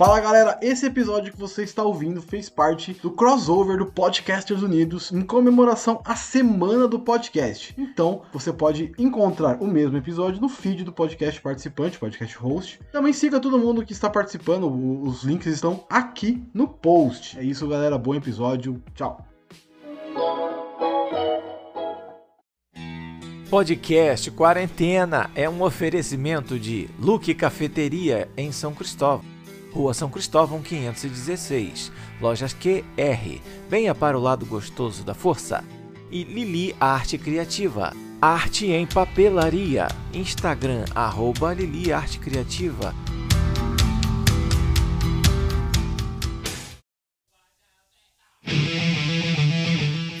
Fala galera, esse episódio que você está ouvindo fez parte do crossover do Podcasters Unidos em comemoração à semana do podcast. Então você pode encontrar o mesmo episódio no feed do podcast participante, podcast host. Também siga todo mundo que está participando, os links estão aqui no post. É isso galera, bom episódio, tchau. Podcast Quarentena é um oferecimento de Luke Cafeteria em São Cristóvão. Rua São Cristóvão 516, Lojas QR. Venha para o lado gostoso da força. E Lili Arte Criativa. Arte em papelaria. Instagram, arroba Lili Arte Criativa.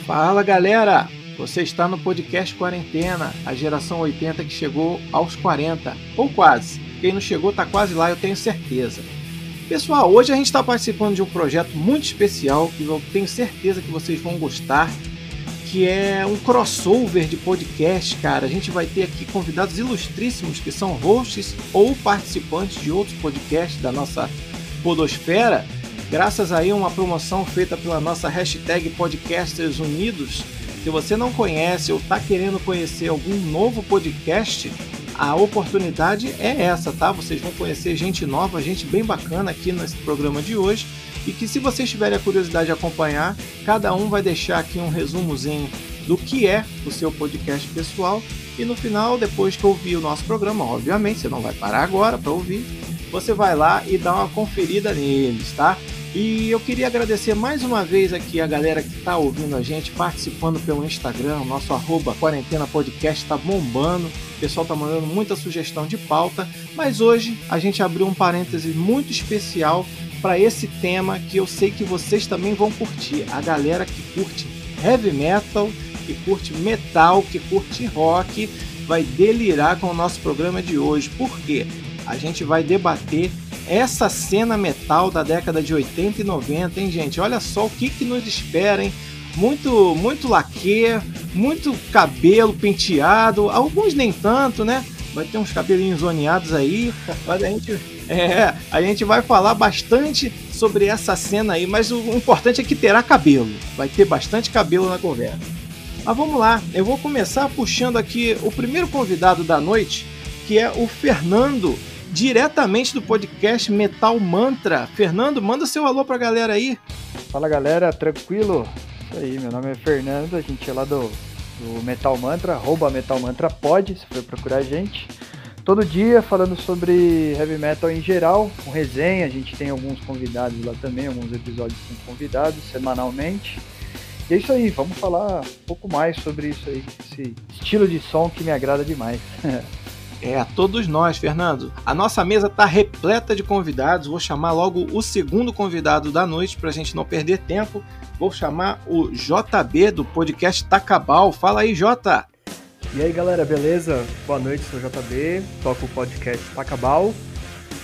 Fala galera! Você está no podcast Quarentena, a geração 80 que chegou aos 40, ou quase. Quem não chegou está quase lá, eu tenho certeza. Pessoal, hoje a gente está participando de um projeto muito especial que eu tenho certeza que vocês vão gostar, que é um crossover de podcast, cara. A gente vai ter aqui convidados ilustríssimos que são hosts ou participantes de outros podcasts da nossa podosfera, graças aí a uma promoção feita pela nossa hashtag Podcasters Unidos. Se você não conhece ou está querendo conhecer algum novo podcast, a oportunidade é essa, tá? Vocês vão conhecer gente nova, gente bem bacana aqui nesse programa de hoje. E que se vocês tiverem a curiosidade de acompanhar, cada um vai deixar aqui um resumozinho do que é o seu podcast pessoal. E no final, depois que ouvir o nosso programa, obviamente, você não vai parar agora para ouvir, você vai lá e dá uma conferida neles, tá? E eu queria agradecer mais uma vez aqui a galera que está ouvindo a gente, participando pelo Instagram, nosso arroba quarentena podcast está bombando. O pessoal está mandando muita sugestão de pauta, mas hoje a gente abriu um parêntese muito especial para esse tema que eu sei que vocês também vão curtir. A galera que curte heavy metal, que curte metal, que curte rock, vai delirar com o nosso programa de hoje. Por quê? A gente vai debater essa cena metal da década de 80 e 90, hein, gente? Olha só o que, que nos espera, hein? Muito, muito laque, muito cabelo penteado, alguns nem tanto, né? Vai ter uns cabelinhos zoneados aí, mas a gente, é, a gente vai falar bastante sobre essa cena aí, mas o importante é que terá cabelo, vai ter bastante cabelo na conversa. Mas vamos lá, eu vou começar puxando aqui o primeiro convidado da noite, que é o Fernando diretamente do podcast Metal Mantra. Fernando, manda seu alô pra galera aí. Fala galera, tranquilo? Isso aí, meu nome é Fernando, a gente é lá do, do Metal Mantra, arroba Metal Mantra pode, se for procurar a gente. Todo dia falando sobre heavy metal em geral, com resenha, a gente tem alguns convidados lá também, alguns episódios com convidados semanalmente. E é isso aí, vamos falar um pouco mais sobre isso aí, esse estilo de som que me agrada demais. É, todos nós, Fernando. A nossa mesa está repleta de convidados. Vou chamar logo o segundo convidado da noite para a gente não perder tempo. Vou chamar o JB do podcast Tacabal. Fala aí, Jota. E aí, galera, beleza? Boa noite, sou o JB, toco o podcast Tacabal.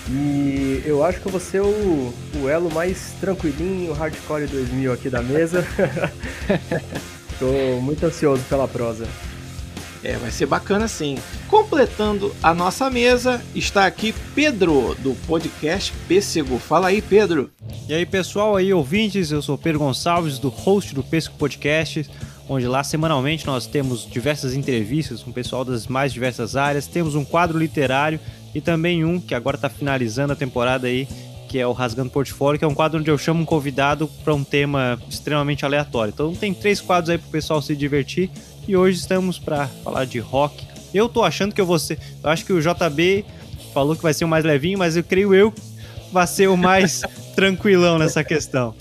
E eu acho que eu vou ser o, o elo mais tranquilinho, hardcore 2000 aqui da mesa. Tô muito ansioso pela prosa. É, vai ser bacana sim. Completando a nossa mesa, está aqui Pedro, do podcast Pêssego. Fala aí, Pedro. E aí, pessoal, aí, ouvintes, eu sou Pedro Gonçalves, do host do Pêssego Podcast, onde lá semanalmente nós temos diversas entrevistas com o pessoal das mais diversas áreas, temos um quadro literário e também um que agora está finalizando a temporada aí, que é o Rasgando Portfólio, que é um quadro onde eu chamo um convidado para um tema extremamente aleatório. Então tem três quadros aí para o pessoal se divertir e hoje estamos para falar de rock. Eu tô achando que eu vou ser. Eu acho que o JB falou que vai ser o mais levinho, mas eu creio eu que vai ser o mais tranquilão nessa questão.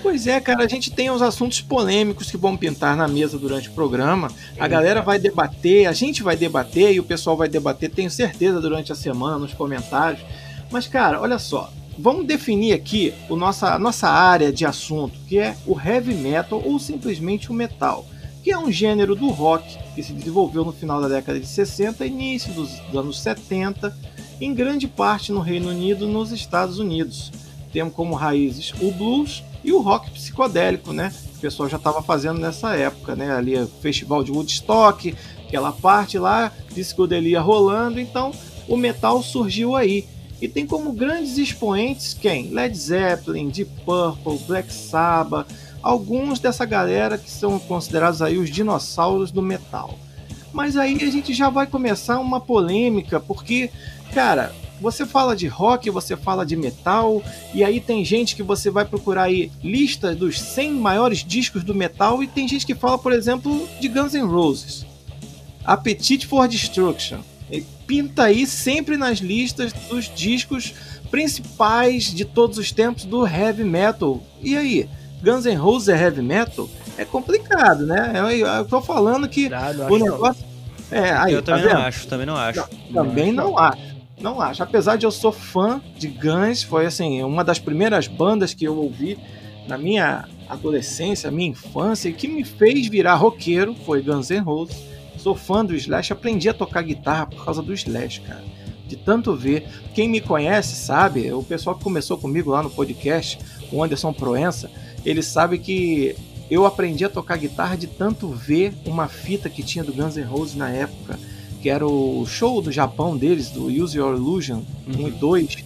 Pois é, cara, a gente tem os assuntos polêmicos que vão pintar na mesa durante o programa. A galera vai debater, a gente vai debater e o pessoal vai debater, tenho certeza, durante a semana, nos comentários. Mas, cara, olha só, vamos definir aqui o nossa, a nossa área de assunto, que é o heavy metal ou simplesmente o metal que é um gênero do rock que se desenvolveu no final da década de 60 e início dos anos 70, em grande parte no Reino Unido e nos Estados Unidos. Temos como raízes o blues e o rock psicodélico, né? O pessoal já estava fazendo nessa época, né? Ali o festival de Woodstock, aquela parte lá, psicodelia rolando, então o metal surgiu aí. e tem como grandes expoentes quem? Led Zeppelin, Deep Purple, Black Sabbath, alguns dessa galera que são considerados aí os dinossauros do metal. Mas aí a gente já vai começar uma polêmica, porque, cara, você fala de rock, você fala de metal, e aí tem gente que você vai procurar aí lista dos 100 maiores discos do metal, e tem gente que fala, por exemplo, de Guns N' Roses. Appetite for Destruction. Pinta aí sempre nas listas dos discos principais de todos os tempos do heavy metal. E aí, Guns N' Roses é heavy metal? É complicado, né? Eu, eu tô falando que o negócio. É, aí, eu tá também não acho, também não acho. Não, também não acho. Não acho. Apesar de eu sou fã de Guns, foi assim, uma das primeiras bandas que eu ouvi na minha adolescência, minha infância, e que me fez virar roqueiro foi Guns N' Roses. Sou fã do Slash, aprendi a tocar guitarra por causa do Slash, cara. De tanto ver. Quem me conhece sabe, o pessoal que começou comigo lá no podcast, o Anderson Proença, ele sabe que eu aprendi a tocar guitarra de tanto ver uma fita que tinha do Guns N' Roses na época, que era o show do Japão deles, do Use Your Illusion 1 e 2.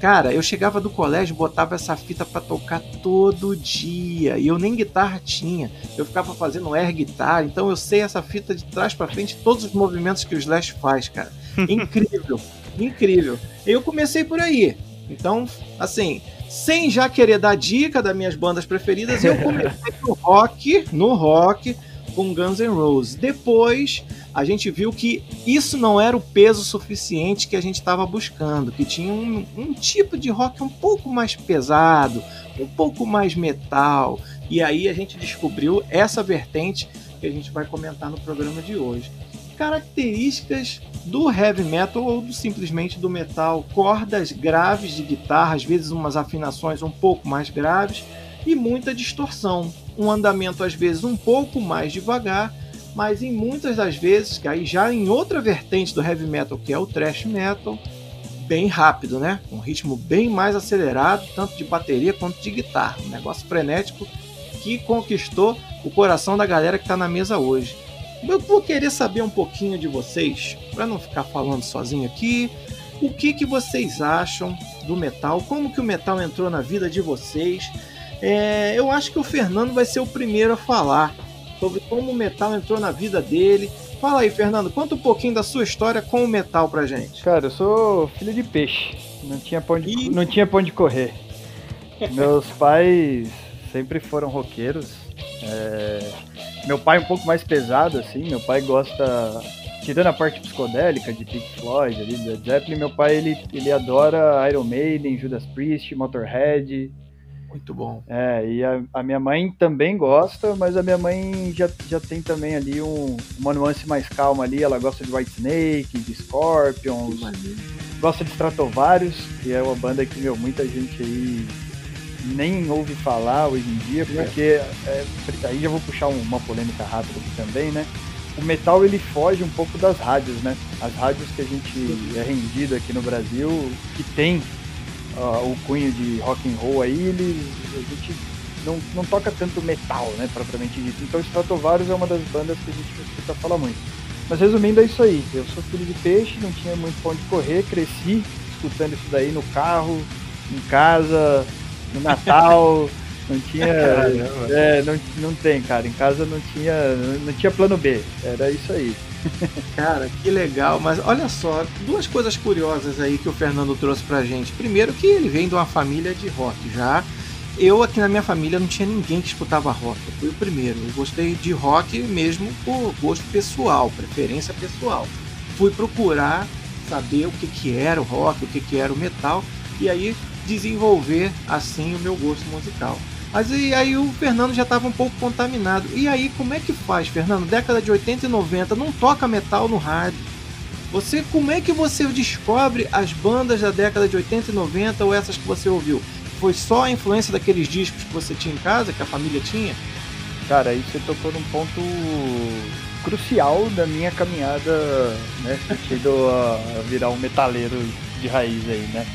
Cara, eu chegava do colégio, botava essa fita para tocar todo dia, e eu nem guitarra tinha. Eu ficava fazendo air guitar, então eu sei essa fita de trás para frente, todos os movimentos que o Slash faz, cara. Incrível, incrível. Eu comecei por aí. Então, assim, sem já querer dar dica das minhas bandas preferidas, eu comecei no rock, no rock, com Guns N' Roses. Depois, a gente viu que isso não era o peso suficiente que a gente estava buscando, que tinha um, um, tipo de rock um pouco mais pesado, um pouco mais metal. E aí a gente descobriu essa vertente que a gente vai comentar no programa de hoje. Características do heavy metal ou do, simplesmente do metal, cordas graves de guitarra, às vezes umas afinações um pouco mais graves e muita distorção, um andamento às vezes um pouco mais devagar, mas em muitas das vezes, que aí já em outra vertente do heavy metal, que é o thrash metal, bem rápido, né? Um ritmo bem mais acelerado, tanto de bateria quanto de guitarra, um negócio frenético que conquistou o coração da galera que está na mesa hoje. Eu vou querer saber um pouquinho de vocês, para não ficar falando sozinho aqui, o que, que vocês acham do metal, como que o metal entrou na vida de vocês. É, eu acho que o Fernando vai ser o primeiro a falar sobre como o metal entrou na vida dele. Fala aí, Fernando, conta um pouquinho da sua história com o metal pra gente. Cara, eu sou filho de peixe, não tinha pão de, e... não tinha pão de correr. Meus pais sempre foram roqueiros. É... Meu pai é um pouco mais pesado, assim. Meu pai gosta, tirando a parte psicodélica de Pink Floyd, ali, Led Zeppelin, meu pai ele, ele adora Iron Maiden, Judas Priest, Motorhead. Muito bom. É, e a, a, minha mãe também gosta, mas a minha mãe já, já tem também ali um, uma nuance mais calma ali. Ela gosta de White Snake, de Scorpions, gosta de Stratovarius, que é uma banda que, meu, muita gente aí nem ouve falar hoje em dia, porque é, aí já vou puxar uma polêmica rápida aqui também, né? O metal ele foge um pouco das rádios, né? As rádios que a gente é rendido aqui no Brasil, que tem uh, o cunho de rock and roll aí, ele, a gente não, não toca tanto metal, né, propriamente dito. Então Stratovarius é uma das bandas que a gente não escuta falar muito. Mas resumindo é isso aí, eu sou filho de peixe, não tinha muito pão de correr, cresci escutando isso daí no carro, em casa, no Natal, não tinha. é, não, não tem, cara. Em casa não tinha, não tinha plano B. Era isso aí. Cara, que legal. Mas olha só, duas coisas curiosas aí que o Fernando trouxe pra gente. Primeiro que ele vem de uma família de rock já. Eu aqui na minha família não tinha ninguém que escutava rock. Eu fui o primeiro. Eu gostei de rock mesmo por gosto pessoal, preferência pessoal. Fui procurar saber o que, que era o rock, o que, que era o metal. E aí desenvolver assim o meu gosto musical. Mas e aí o Fernando já estava um pouco contaminado. E aí como é que faz, Fernando? Década de 80 e 90, não toca metal no rádio. Você como é que você descobre as bandas da década de 80 e 90 ou essas que você ouviu? Foi só a influência daqueles discos que você tinha em casa, que a família tinha? Cara, aí você tocou num ponto crucial da minha caminhada, né, sentido a virar um metaleiro de raiz aí, né?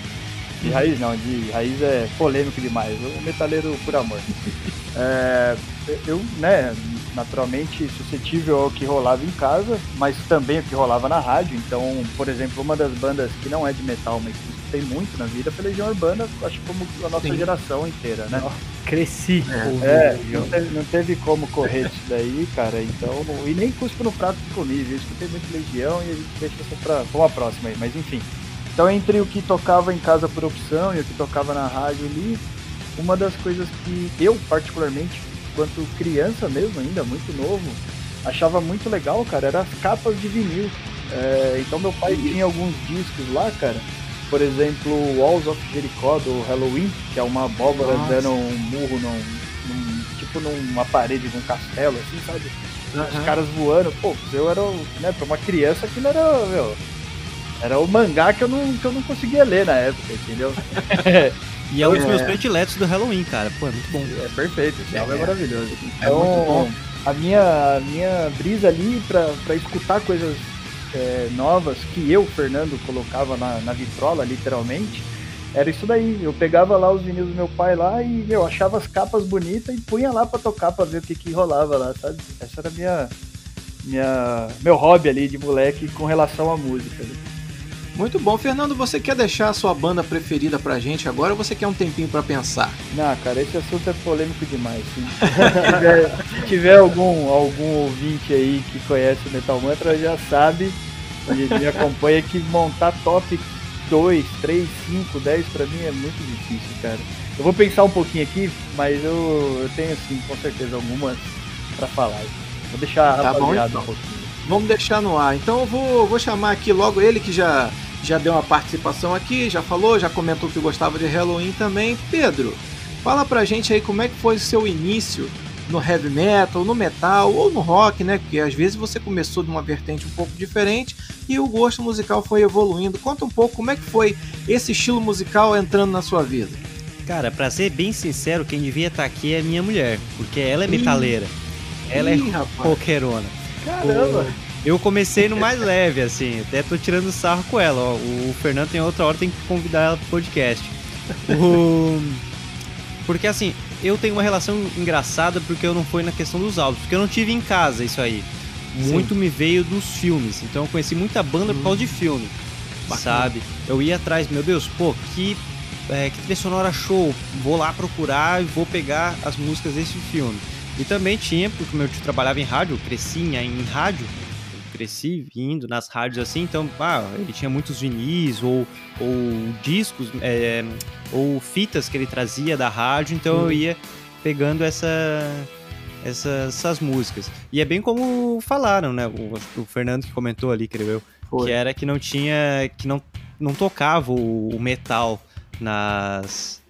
De raiz não, de raiz é polêmico demais. O metaleiro por amor. é, eu, né, naturalmente suscetível ao que rolava em casa, mas também o que rolava na rádio. Então, por exemplo, uma das bandas que não é de metal, mas que escutei muito na vida foi Legião Urbana, acho que como a nossa Sim. geração inteira, né? Cresci. É, Legião. não teve, não teve como correr disso daí, cara. Então, e nem cuspo no prato que comi, viu? Eu escutei muito Legião e a gente deixa isso pra, pra uma próxima aí, mas enfim. Então, entre o que tocava em casa por opção e o que tocava na rádio ali, uma das coisas que eu, particularmente, enquanto criança mesmo, ainda muito novo, achava muito legal, cara, eram as capas de vinil. É, então, meu pai tinha alguns discos lá, cara. Por exemplo, Walls of Jericho do Halloween, que é uma abóbora Nossa. dando um murro num, num- tipo numa parede de um castelo, assim, sabe? Os caras voando. Pô, eu era, né, pra uma criança aquilo era, meu, era o mangá que eu não, que eu não conseguia ler na época, entendeu? E é um dos É. meus prediletos do Halloween, cara. Pô, é muito bom. É perfeito, esse álbum é, É. maravilhoso. É Então, muito bom. a minha, a minha brisa ali pra, pra escutar coisas é, novas que eu, Fernando, colocava na, na vitrola, literalmente, era isso daí. Eu pegava lá os vinis do meu pai lá e eu achava as capas bonitas e punha lá pra tocar pra ver o que, que rolava lá, sabe? Essa era a minha, minha, meu hobby ali de moleque com relação à música. né? Muito bom. Fernando, você quer deixar a sua banda preferida pra gente agora ou você quer um tempinho pra pensar? Não, cara, esse assunto é polêmico demais. se, tiver, se tiver algum, algum ouvinte aí que conhece o Metal Mantra, já sabe, e me acompanha, que montar top 2, 3, 5, 10 pra mim é muito difícil, cara. Eu vou pensar um pouquinho aqui, mas eu, eu tenho, sim, com certeza, algumas pra falar. Vou deixar Tá bom, então. um pouquinho. Vamos deixar no ar. Então eu vou, vou chamar aqui logo ele que já, já deu uma participação aqui, já falou, já comentou que gostava de Halloween também. Pedro, fala pra gente aí como é que foi o seu início no heavy metal, no metal ou no rock, né? Porque às vezes você começou de uma vertente um pouco diferente e o gosto musical foi evoluindo. Conta um pouco como é que foi esse estilo musical entrando na sua vida. Cara, pra ser bem sincero, quem devia estar aqui é minha mulher, porque ela é Ih. metaleira. Ela Ih, é rapaz. roqueirona. Caramba! Eu comecei no mais leve, assim, até tô tirando sarro com ela. Ó. O Fernando tem outra hora, tem que convidar ela pro podcast. O- Porque assim, eu tenho uma relação engraçada porque eu não fui na questão dos álbuns, porque eu não tive em casa isso aí. Muito me veio dos filmes, então eu conheci muita banda por causa de filme, Bacana. sabe? Eu ia atrás, meu Deus, pô, que, é, que trilha sonora show, vou lá procurar e vou pegar as músicas desse filme. E também tinha, porque meu tio trabalhava em rádio, eu cresci em, rádio, cresci vindo nas rádios assim, então, ah, ele tinha muitos vinis ou, ou discos, é, ou fitas que ele trazia da rádio, então eu ia pegando essa, essa- essas músicas. E é bem como falaram, né? O, o Fernando que comentou ali, creio eu, Foi. que era que não tinha, que não, não tocava o, o metal nas,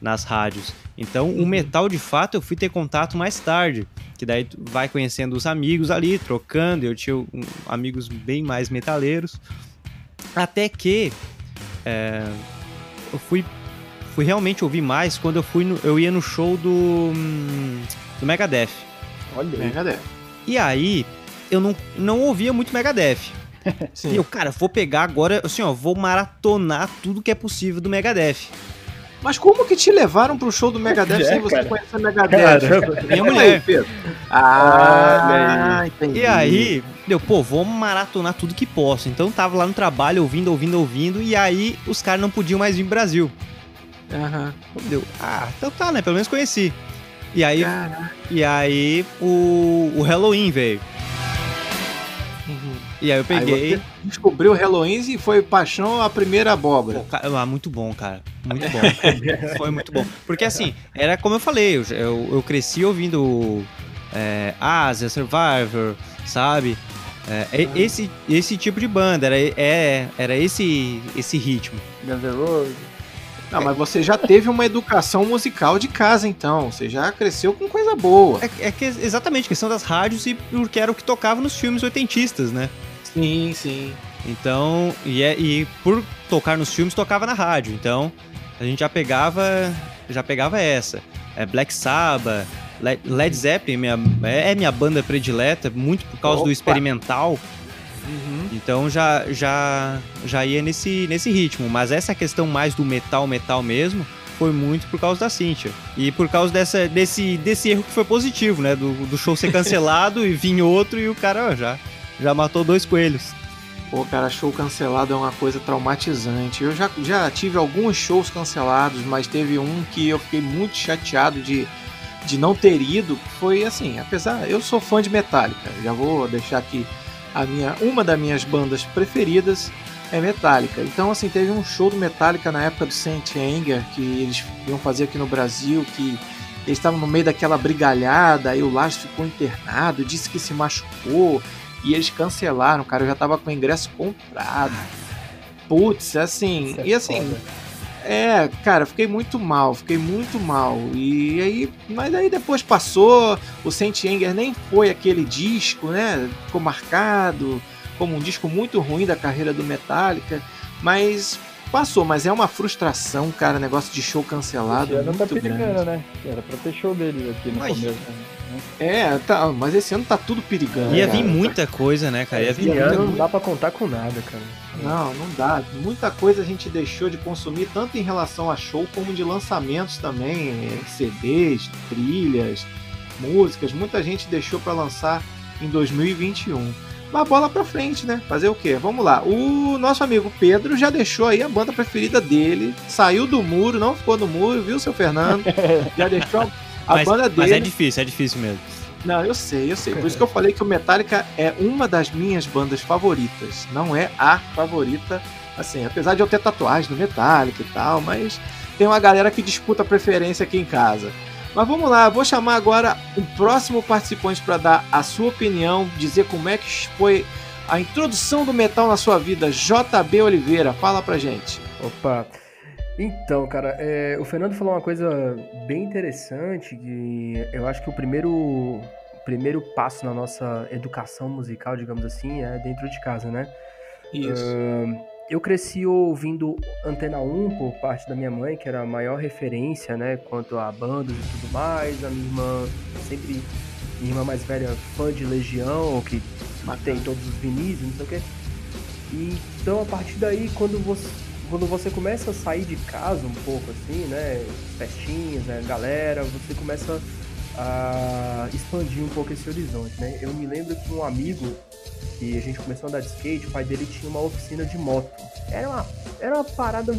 nas rádios. Então, o metal, de fato, eu fui ter contato mais tarde. Que daí tu vai conhecendo os amigos ali, trocando. Eu tinha um- amigos bem mais metaleiros. Até que é, eu fui, fui realmente ouvir mais quando eu fui no- eu ia no show do, do Megadeth. Olha aí. Megadeth. E aí, eu não, não ouvia muito Megadeth. Sim. E eu, cara, vou pegar agora, assim, ó, vou maratonar tudo que é possível do Megadeth. Mas como que te levaram pro show do Megadeth É, sem você cara. conhecer Megadeth? Caramba. Minha Olha mulher. aí, Pedro. Ah, entendi. E aí, deu, pô, vou maratonar tudo que posso. Então tava lá no trabalho, ouvindo, ouvindo, ouvindo, e aí os caras não podiam mais vir pro Brasil. Aham. Deu, ah, então tá, né? Pelo menos conheci. E aí, Caraca. e aí o, o Halloween veio. E aí eu peguei. Aí você descobriu Halloween e foi paixão a primeira abóbora. Pô, ah, muito bom, cara. Muito bom. Foi muito bom. Porque assim, era como eu falei, eu, eu, eu cresci ouvindo é, Asia, Survivor, sabe? É, esse, esse tipo de banda, era, é, era esse, esse ritmo. Guns N' Roses. Não, mas você já teve uma educação musical de casa, então. Você já cresceu com coisa boa. É, é que exatamente, questão das rádios e porque era o que tocava nos filmes oitentistas, né? Sim, sim. Então, e, é- e por tocar nos filmes, tocava na rádio. Então, a gente já pegava, já pegava essa. É Black Sabbath, Le- Led Zeppelin minha, é minha banda predileta, muito por causa Opa! do experimental. Uhum. Então já, já, já ia nesse, nesse ritmo. Mas essa questão mais do metal, metal mesmo, foi muito por causa da Cynthia. E por causa dessa, desse, desse erro que foi positivo, né? Do, do show ser cancelado e vir outro e o cara ó, já, já matou dois coelhos. Pô, cara, show cancelado é uma coisa traumatizante. Eu já, já tive alguns shows cancelados, mas teve um que eu fiquei muito chateado de, de não ter ido. Foi assim, apesar. Eu sou fã de Metallica, já vou deixar aqui a minha, uma das minhas bandas preferidas é Metallica. Então, assim, teve um show do Metallica na época do Saint Anger que eles iam fazer aqui no Brasil, que eles estavam no meio daquela brigalhada, aí o Lars ficou internado, disse que se machucou. E eles cancelaram, cara. Eu já tava com o ingresso comprado. Putz, assim. É e assim. foda. É, cara, fiquei muito mal, fiquei muito mal. E aí, mas aí depois passou, o Saint Anger nem foi aquele disco, né? Ficou marcado como um disco muito ruim da carreira do Metallica, mas passou, mas é uma frustração, cara, negócio de show cancelado Esse ano muito tá perigando, grande. né? Era pra ter show deles aqui no Mas- começo. né? É, tá, mas esse ano tá tudo perigando. Ia cara. vir muita coisa, né, cara? Ia vir muita ano não dá pra contar com nada, cara. Não, não dá. Muita coisa a gente deixou de consumir, tanto em relação a show como de lançamentos também, CDs, trilhas, músicas. Muita gente deixou pra lançar em 2021. Mas bola pra frente, né? Fazer o quê? Vamos lá. O nosso amigo Pedro já deixou aí a banda preferida dele, saiu do muro, não ficou no muro, viu, seu Fernando? Já deixou a Mas, banda mas é dele. difícil, é difícil mesmo. Não, eu sei, eu sei. Por isso que eu falei que o Metallica é uma das minhas bandas favoritas. Não é a favorita, assim, apesar de eu ter tatuagem do Metallica e tal, mas tem uma galera que disputa a preferência aqui em casa. Mas vamos lá, vou chamar agora o próximo participante para dar a sua opinião, dizer como é que foi a introdução do metal na sua vida. JB Oliveira, fala pra gente. Opa. Então, cara, é, o Fernando falou uma coisa bem interessante que eu acho que o primeiro, primeiro passo na nossa educação musical, digamos assim, é dentro de casa, né? Isso. Ahn, eu cresci ouvindo Antena 1 por parte da minha mãe, que era a maior referência, né, quanto a bandas e tudo mais. A minha irmã sempre, minha irmã mais velha, fã de Legião, que tem todos os vinis, não sei o quê. E, então, a partir daí, quando você, quando você começa a sair de casa um pouco assim, né, festinhas, né, galera, você começa a expandir um pouco esse horizonte, né? Eu me lembro que um amigo que a gente começou a andar de skate, o pai dele tinha uma oficina de moto. Era uma, era uma parada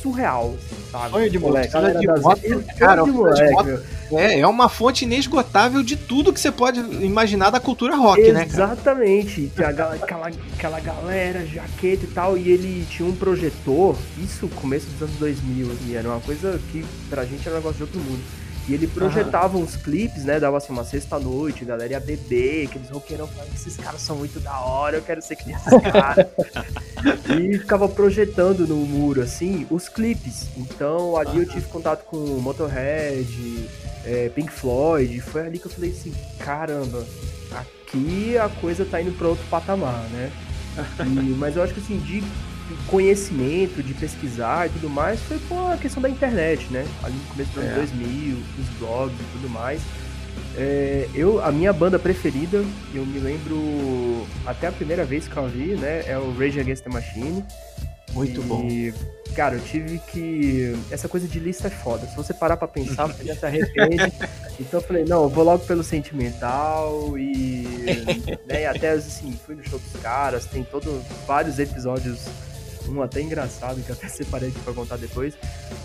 surreal, assim, sabe? Sonho de moleque. Galera de moto, Sonho cara, de moleque, moto. É, é uma fonte inesgotável de tudo que você pode imaginar da cultura rock, né? Exatamente. A gal- aquela, aquela galera, jaqueta e tal, e ele tinha um projetor, isso começo dos anos 2000, assim, era uma coisa que pra gente era um negócio de outro mundo. E ele projetava uns clipes, né, dava assim uma sexta-noite, galera ia beber, aqueles roqueirão falando, esses caras são muito da hora, eu quero ser que nem esses caras. e ficava projetando no muro, assim, os clipes. Então ali eu tive contato com Motorhead, é, Pink Floyd, foi ali que eu falei assim, caramba, aqui a coisa tá indo pra outro patamar, né? E- mas eu acho que assim, de conhecimento, de pesquisar e tudo mais, foi com a questão da internet, né? Ali no começo dos anos É. 2000, os blogs e tudo mais. É, eu, a minha banda preferida, eu me lembro até a primeira vez que eu vi, né? É o Rage Against the Machine. Muito bom. E, cara, eu tive que. Essa coisa de lista é foda. Se você parar pra pensar, você já se arrepende. Então eu falei, não, eu vou logo pelo sentimental e. né, até assim, fui no show dos caras, tem todo, vários episódios, um até engraçado, que eu até separei aqui pra contar depois.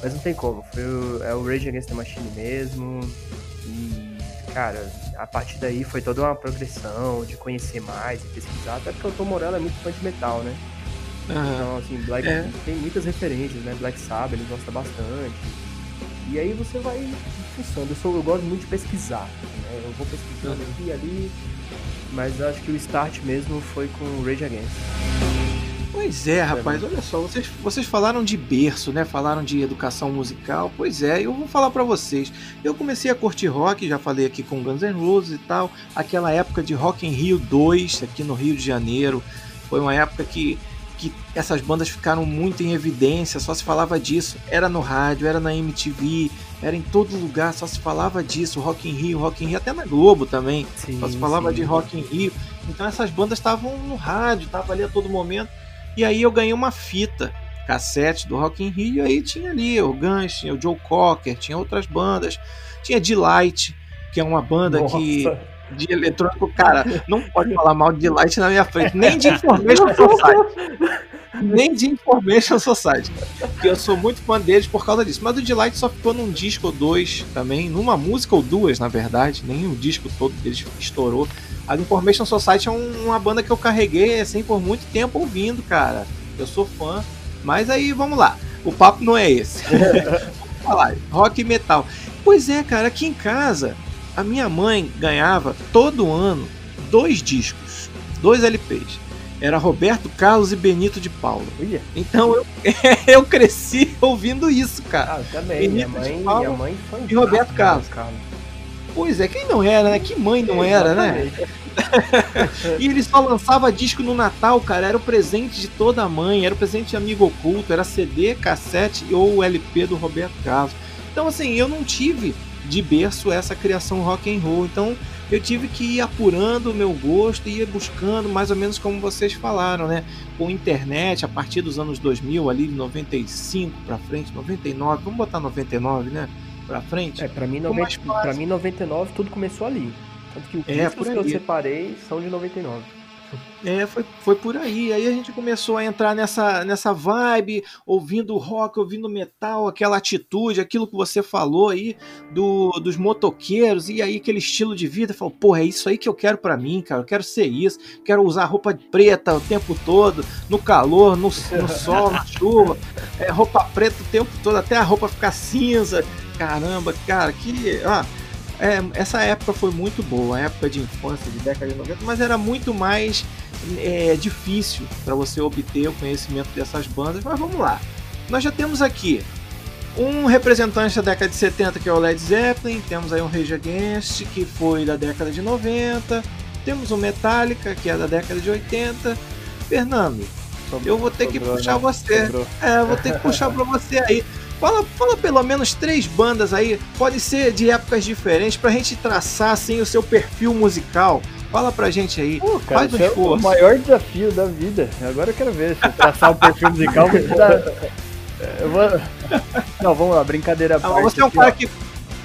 Mas não tem como. Foi o, é o Rage Against the Machine mesmo. E, cara, a partir daí foi toda uma progressão de conhecer mais e pesquisar, até porque o Tom Morello é muito fã de metal, né? Então, assim, Black É. tem muitas referências, né? Black Sabbath, ele gosta bastante. E aí você vai fuçando. Eu, sou, eu gosto muito de pesquisar, né? Eu vou pesquisando Uhum. aqui e ali, mas acho que o start mesmo foi com o Rage Against. Pois é, rapaz, olha só, vocês, vocês falaram de berço, né? Falaram de educação musical. Pois é, eu vou falar pra vocês. Eu comecei a curtir rock, já falei aqui com Guns N' Roses e tal. Aquela época de Rock in Rio 2, aqui no Rio de Janeiro. Foi uma época que, que essas bandas ficaram muito em evidência, só se falava disso. Era no rádio, era na MTV, era em todo lugar, só se falava disso. Rock in Rio, Rock in Rio, até na Globo também. Sim, Só se falava sim. de Rock in Rio. Então essas bandas estavam no rádio, estavam ali a todo momento. E aí eu ganhei uma fita cassete do Rock in Rio, e aí tinha ali o Guns, tinha o Joe Cocker, tinha outras bandas. Tinha Delight, que é uma banda que Nossa, de eletrônico, cara, não pode falar mal de Delight na minha frente, nem de Information Society. Nem de Information Society. Eu sou muito fã deles por causa disso. Mas o Delight só ficou num disco ou dois também, numa música ou duas, na verdade. Nem o disco todo deles estourou. A Information Society é uma banda que eu carreguei assim por muito tempo ouvindo, cara. Eu sou fã. Mas aí, vamos lá. O papo não é esse. vamos falar. Rock e metal. Pois é, cara, aqui em casa a minha mãe ganhava todo ano dois discos, dois LPs. Era Roberto Carlos e Benito de Paula. Uia. Então eu, eu cresci ouvindo isso, cara. Ah, também. Minha Benito de mãe, Paula minha mãe foi e Roberto Carlos. Pois é, quem não era, né? Que mãe não era, né? e ele só lançava disco no Natal, cara. Era o presente de toda a mãe, era o presente de amigo oculto, era CD, cassete ou LP do Roberto Carlos. Então, assim, eu não tive de berço essa criação rock and roll. Então eu tive que ir apurando o meu gosto e ir buscando mais ou menos como vocês falaram, né? Com internet, a partir dos anos 2000, ali de 95 para frente, 99, vamos botar 99, né? Para frente. É, pra mim, Ficou mais 90, fácil. pra mim 99 tudo começou ali. Tanto que os É, discos que eu separei são de 99. É, foi, foi por aí. Aí a gente começou a entrar nessa, nessa vibe, ouvindo rock, ouvindo metal, aquela atitude, aquilo que você falou aí do, dos motoqueiros, e aí aquele estilo de vida. Falou, porra, é isso aí que eu quero pra mim, cara. Eu quero ser isso. Quero usar roupa preta o tempo todo, no calor, no, no sol, na chuva. É, roupa preta o tempo todo, até a roupa ficar cinza. Caramba, cara, que. É, essa época foi muito boa, a época de infância, de década de 90, mas era muito mais é, difícil para você obter o conhecimento dessas bandas. Mas vamos lá, nós já temos aqui um representante da década de 70 que é o Led Zeppelin, temos aí um Rage Against que foi da década de 90, temos o Metallica que é da década de 80. Fernando, eu vou ter que Sobrou, puxar né? você. Sobrou. É, eu vou ter que puxar pra você aí. Fala, fala pelo menos três bandas aí, pode ser de épocas diferentes, pra gente traçar assim o seu perfil musical. Fala pra gente aí. Pô, cara, Faz um esse é o esforço. maior desafio da vida. Agora eu quero ver se traçar um perfil musical. vou te dar- Eu vou... Não, vamos lá, brincadeira parte você é um cara que.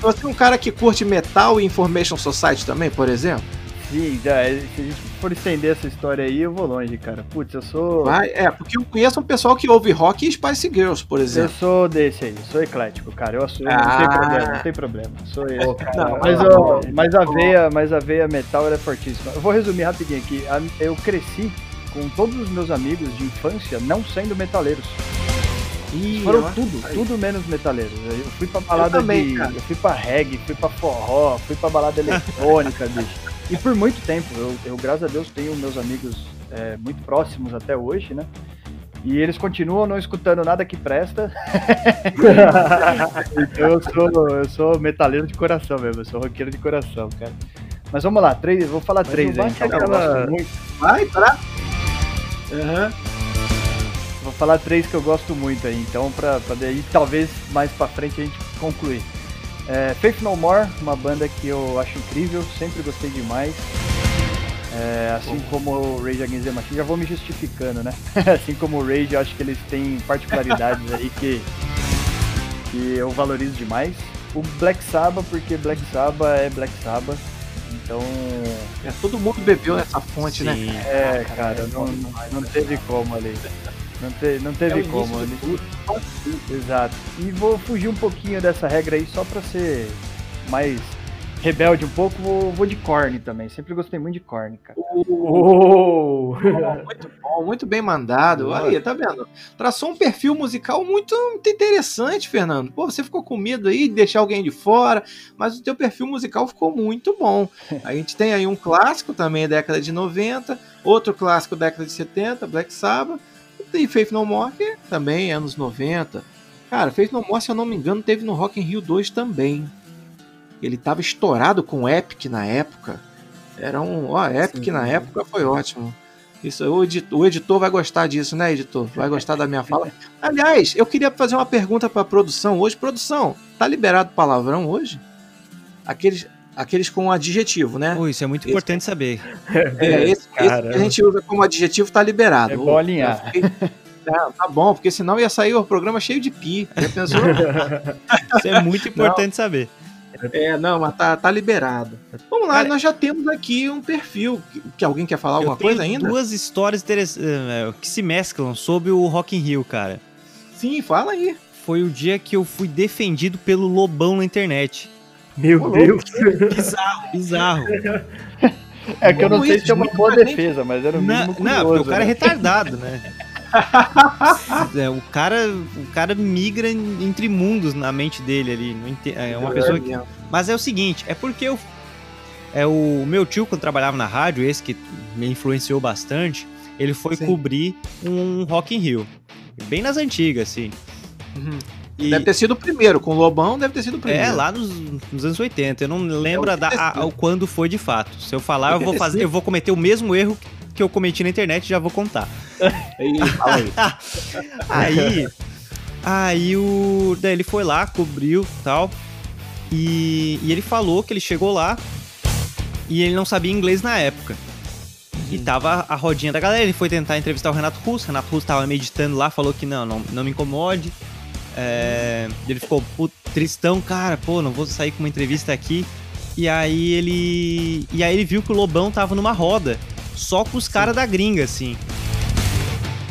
Você é um cara que curte metal e Information Society também, por exemplo? Sim, já, se a gente for estender essa história aí, eu vou longe, cara. Putz, eu sou. Vai, é, porque eu conheço um pessoal que ouve rock e Spice Girls, por Eu exemplo. sou desse aí, sou eclético, cara. Eu assumo, não Ah. tem problema, não tem problema. Sou eu. Não, Mas, eu, mas, a veia, mas a veia metal ela é fortíssima. Eu vou resumir rapidinho aqui. Eu cresci com todos os meus amigos de infância não sendo metaleiros. Ih, Foram tudo, aí. tudo menos metaleiros. Eu fui pra balada também, de. cara. Eu fui pra reggae, fui pra forró, fui pra balada eletrônica, bicho. E por muito tempo, eu, eu, graças a Deus tenho meus amigos é, muito próximos até hoje, né? E eles continuam não escutando nada que presta. então eu sou, eu sou metaleiro de coração mesmo, eu sou roqueiro de coração, cara. Mas vamos lá, três, vou falar Mas três aí. Então, que eu aquela-. Vai pra. Aham. Vou falar três que eu gosto muito aí, então pra, pra daí talvez mais pra frente a gente concluir. É, Faith No More, uma banda que eu acho incrível, sempre gostei demais. É, assim como o Rage Against the Machine, já vou me justificando, né? assim como o Rage, eu acho que eles têm particularidades aí que, que eu valorizo demais. O Black Sabbath, porque Black Sabbath é Black Sabbath, então É, todo mundo bebeu nessa fonte, né? Sim. é, cara, não, não, não teve como ali. Não, te, não É teve início como de ali. tudo. Exato. E vou fugir um pouquinho dessa regra aí só pra ser mais rebelde um pouco. Vou, vou de corne também. Sempre gostei muito de corne, cara. Oh! Muito bom, muito bem mandado. Aí, tá vendo? Traçou um perfil musical muito, muito interessante, Fernando. Pô, você ficou com medo aí de deixar alguém de fora, mas o teu perfil musical ficou muito bom. A gente tem aí um clássico também, década de 90, outro clássico, década de 70, Black Sabbath, tem Faith No More, que também é anos 90. Cara, Faith No More, se eu não me engano, teve no Rock in Rio 2 também. Ele tava estourado com Epic na época. Era um. Ó, Epic Sim. na época foi ótimo. Isso, o, edi- o editor vai gostar disso, né, editor? Vai gostar da minha fala. Aliás, eu queria fazer uma pergunta pra produção hoje. Produção, tá liberado palavrão hoje? Aqueles, aqueles com adjetivo, né? Ui, isso é muito Esse- importante saber. É, esse, esse que a gente usa como adjetivo tá liberado. É bom alinhar. Fiquei- É, tá bom, porque senão ia sair o programa cheio de pi. Já pensou? Isso é muito importante saber. É, não, mas tá, tá liberado. Vamos lá, Cara, nós já temos aqui um perfil. Que, que alguém quer falar alguma eu tenho coisa ainda? duas histórias interess- eh, que se mesclam sobre o Rock in Rio, cara. Sim, fala aí. Foi o dia que eu fui defendido pelo Lobão na internet. Meu Deus. Bizarro, bizarro. É que eu não sei isso, se é uma muito boa defesa, mas era o Não, mínimo não, curioso, porque o cara é né? retardado, né? É, o cara, o cara migra en- entre mundos na mente dele ali. não É uma pessoa que Mas é o seguinte, é porque eu. É o meu tio, quando trabalhava na rádio, esse que me influenciou bastante, ele foi Sim. cobrir um Rock in Rio. Bem nas antigas, assim. Uhum. E, Deve ter sido o primeiro. Com o Lobão deve ter sido o primeiro. é, lá nos, nos anos 80. Eu não lembro É, da, a- 85. a- quando foi de fato. Se eu falar, eu vou, 85. fazer, eu vou cometer o mesmo erro que eu cometi na internet e já vou contar. Aí, aí. Aí. aí o. Daí ele foi lá, cobriu tal. E, e ele falou que ele chegou lá e ele não sabia inglês na época. E tava a rodinha da galera. Ele foi tentar entrevistar o Renato Russo. O Renato Russo tava meditando lá, falou que não, não, não me incomode. É, ele ficou tristão, cara, pô, não vou sair com uma entrevista aqui. E aí ele. E aí ele viu que o Lobão tava numa roda, só com os caras da gringa, assim.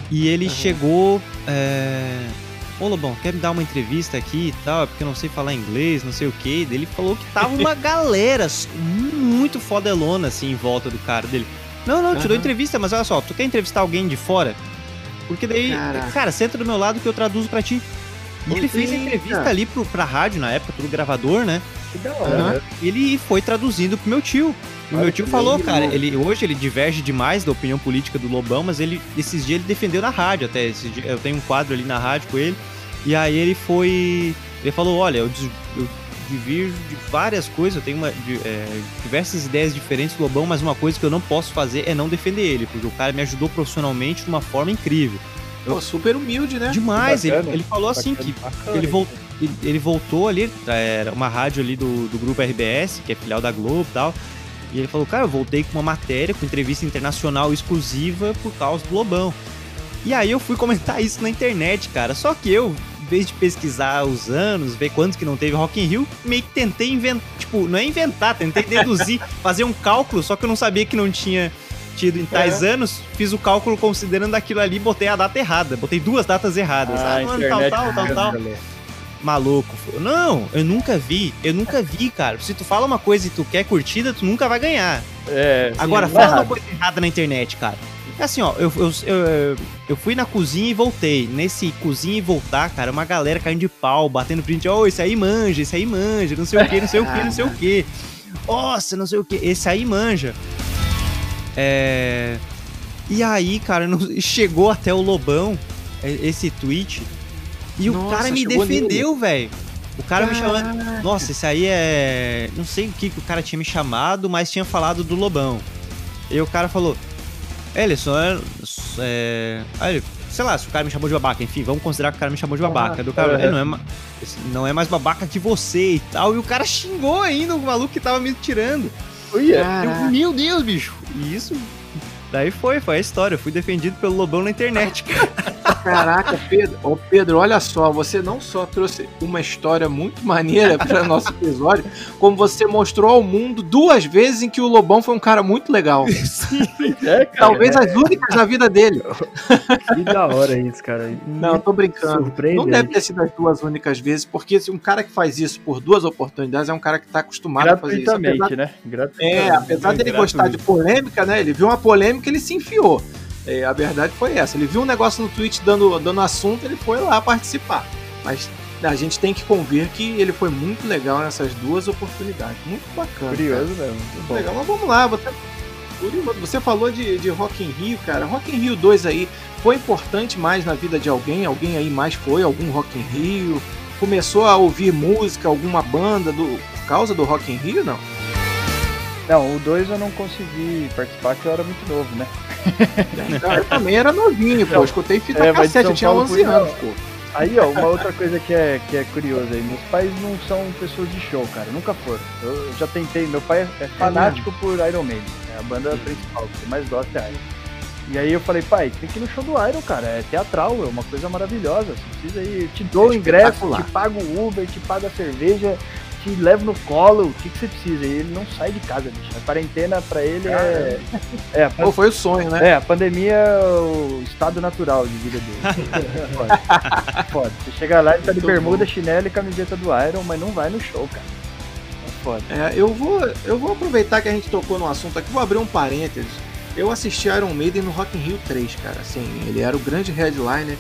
E ele chegou. É... Ô Lobão, quer me dar uma entrevista aqui e tal? É porque eu não sei falar inglês, não sei o que. Ele falou que tava uma galera muito fodelona assim em volta do cara dele. Não, não, te dou Aham. entrevista, mas olha só, tu quer entrevistar alguém de fora? Porque daí, Caraca. cara, senta do meu lado que eu traduzo pra ti. E ele fez entrevista ali pro, pra rádio na época, pro gravador, né? Que da hora. né? Ele foi traduzindo pro meu tio. E meu tio falou, cara, ele hoje ele diverge demais da opinião política do Lobão, mas ele esses dias ele defendeu na rádio até. Dias- eu tenho um quadro ali na rádio com ele. E aí ele foi. Ele falou, olha, eu, eu divirjo de várias coisas, eu tenho uma, de- é, diversas ideias diferentes do Lobão, mas uma coisa que eu não posso fazer é não defender ele, porque o cara me ajudou profissionalmente de uma forma incrível. Pô, super humilde, né? Demais, ele, bacana. ele falou assim Bacana, que bacana, ele, hein? vol- ele- ele voltou ali, era uma rádio ali do, do grupo RBS, que é filial da Globo e tal. E ele falou, cara, eu voltei com uma matéria, com entrevista internacional exclusiva por causa do Lobão. E aí eu fui comentar isso na internet, cara. Só que eu, em vez de pesquisar os anos, ver quantos que não teve Rock in Rio, meio que tentei inventar, tipo, não é inventar, tentei deduzir, fazer um cálculo, só que eu não sabia que não tinha em tais anos, fiz o cálculo considerando aquilo ali, botei a data errada, botei duas datas erradas. Ah, Ah, mano, tal, tal, tal, tal maluco. Não, eu nunca vi, eu nunca vi, cara. Se tu fala uma coisa e tu quer curtida, tu nunca vai ganhar. É, Agora, sim, fala errado. uma coisa errada na internet, cara. É assim, ó, eu, eu, eu, eu fui na cozinha e voltei. Nesse cozinha e voltar, cara, uma galera caindo de pau, batendo print. Ó, esse aí manja, esse aí manja, não sei o que, não sei o que, não sei o que. Nossa, não sei o que, esse aí manja. É. E aí, cara, chegou até o Lobão é, esse tweet. E o Nossa, cara me defendeu, velho. O cara me chamando. Caraca. Nossa, esse aí é. Não sei o que, que o cara tinha me chamado, mas tinha falado do Lobão. E o cara falou. Só é. é... Aí sei lá, se o cara me chamou de babaca, enfim, vamos considerar que o cara me chamou de babaca. do cara, é. não é, ma- não é mais babaca que você e tal. E o cara xingou ainda o maluco que tava me tirando. Meu Deus, bicho. E isso. Daí foi, foi a história. Eu fui defendido pelo Lobão na internet, cara. Caraca, Pedro. Ô, Pedro, olha só, você não só trouxe uma história muito maneira para nosso episódio, como você mostrou ao mundo duas vezes em que o Lobão foi um cara muito legal. É, cara. Talvez as únicas na vida dele. Que da hora isso, cara. Não, tô brincando. Não deve ter sido as duas únicas vezes, porque se um cara que faz isso por duas oportunidades é um cara que tá acostumado a fazer isso. Apesar- Gratuitamente, né? Gratuitamente. É, apesar dele gostar de polêmica, né? Ele viu uma polêmica, ele se enfiou. É, a verdade foi essa. Ele viu um negócio no Twitch dando, dando assunto, ele foi lá participar. Mas a gente tem que convir que ele foi muito legal nessas duas oportunidades. Muito bacana. Curioso mesmo. Muito Cara. bom. Legal, mas vamos lá. Você, você falou de, de Rock in Rio, cara. Rock in Rio 2 aí foi importante mais na vida de alguém? Alguém aí mais foi? Algum Rock in Rio? Começou a ouvir música, alguma banda do, por causa do Rock in Rio, não? Não, o 2 eu não consegui participar, que eu era muito novo, né? Não, eu também era novinho, pô. Eu escutei fita É, cassete, eu tinha Paulo 11 fui, anos, não. pô. Aí, ó, uma outra coisa que é, que é curiosa aí. Meus pais não são pessoas de show, cara. Nunca foram. Eu já tentei. Meu pai é fanático por Iron Maiden. É a banda principal, que eu mais gosto é Iron. E aí eu falei, pai, tem que ir no show do Iron, cara. É teatral, é uma coisa maravilhosa. Você precisa ir. Eu te dou o ingresso, te pago o Uber, te pago a cerveja. Te levo no colo, o que, que você precisa? E ele não sai de casa, bicho. A quarentena pra ele é. É, pan- Pô, foi o sonho, né? é, a pandemia é o estado natural de vida dele. Foda. Foda. Você chega lá, ele tá de bermuda, chinelo e camiseta do Iron, mas não vai no show, cara. É foda. É, eu vou, eu vou aproveitar que a gente tocou no assunto aqui, vou abrir um parênteses. Eu assisti Iron Maiden no Rock in Rio 3, cara. Assim, ele era o grande headliner.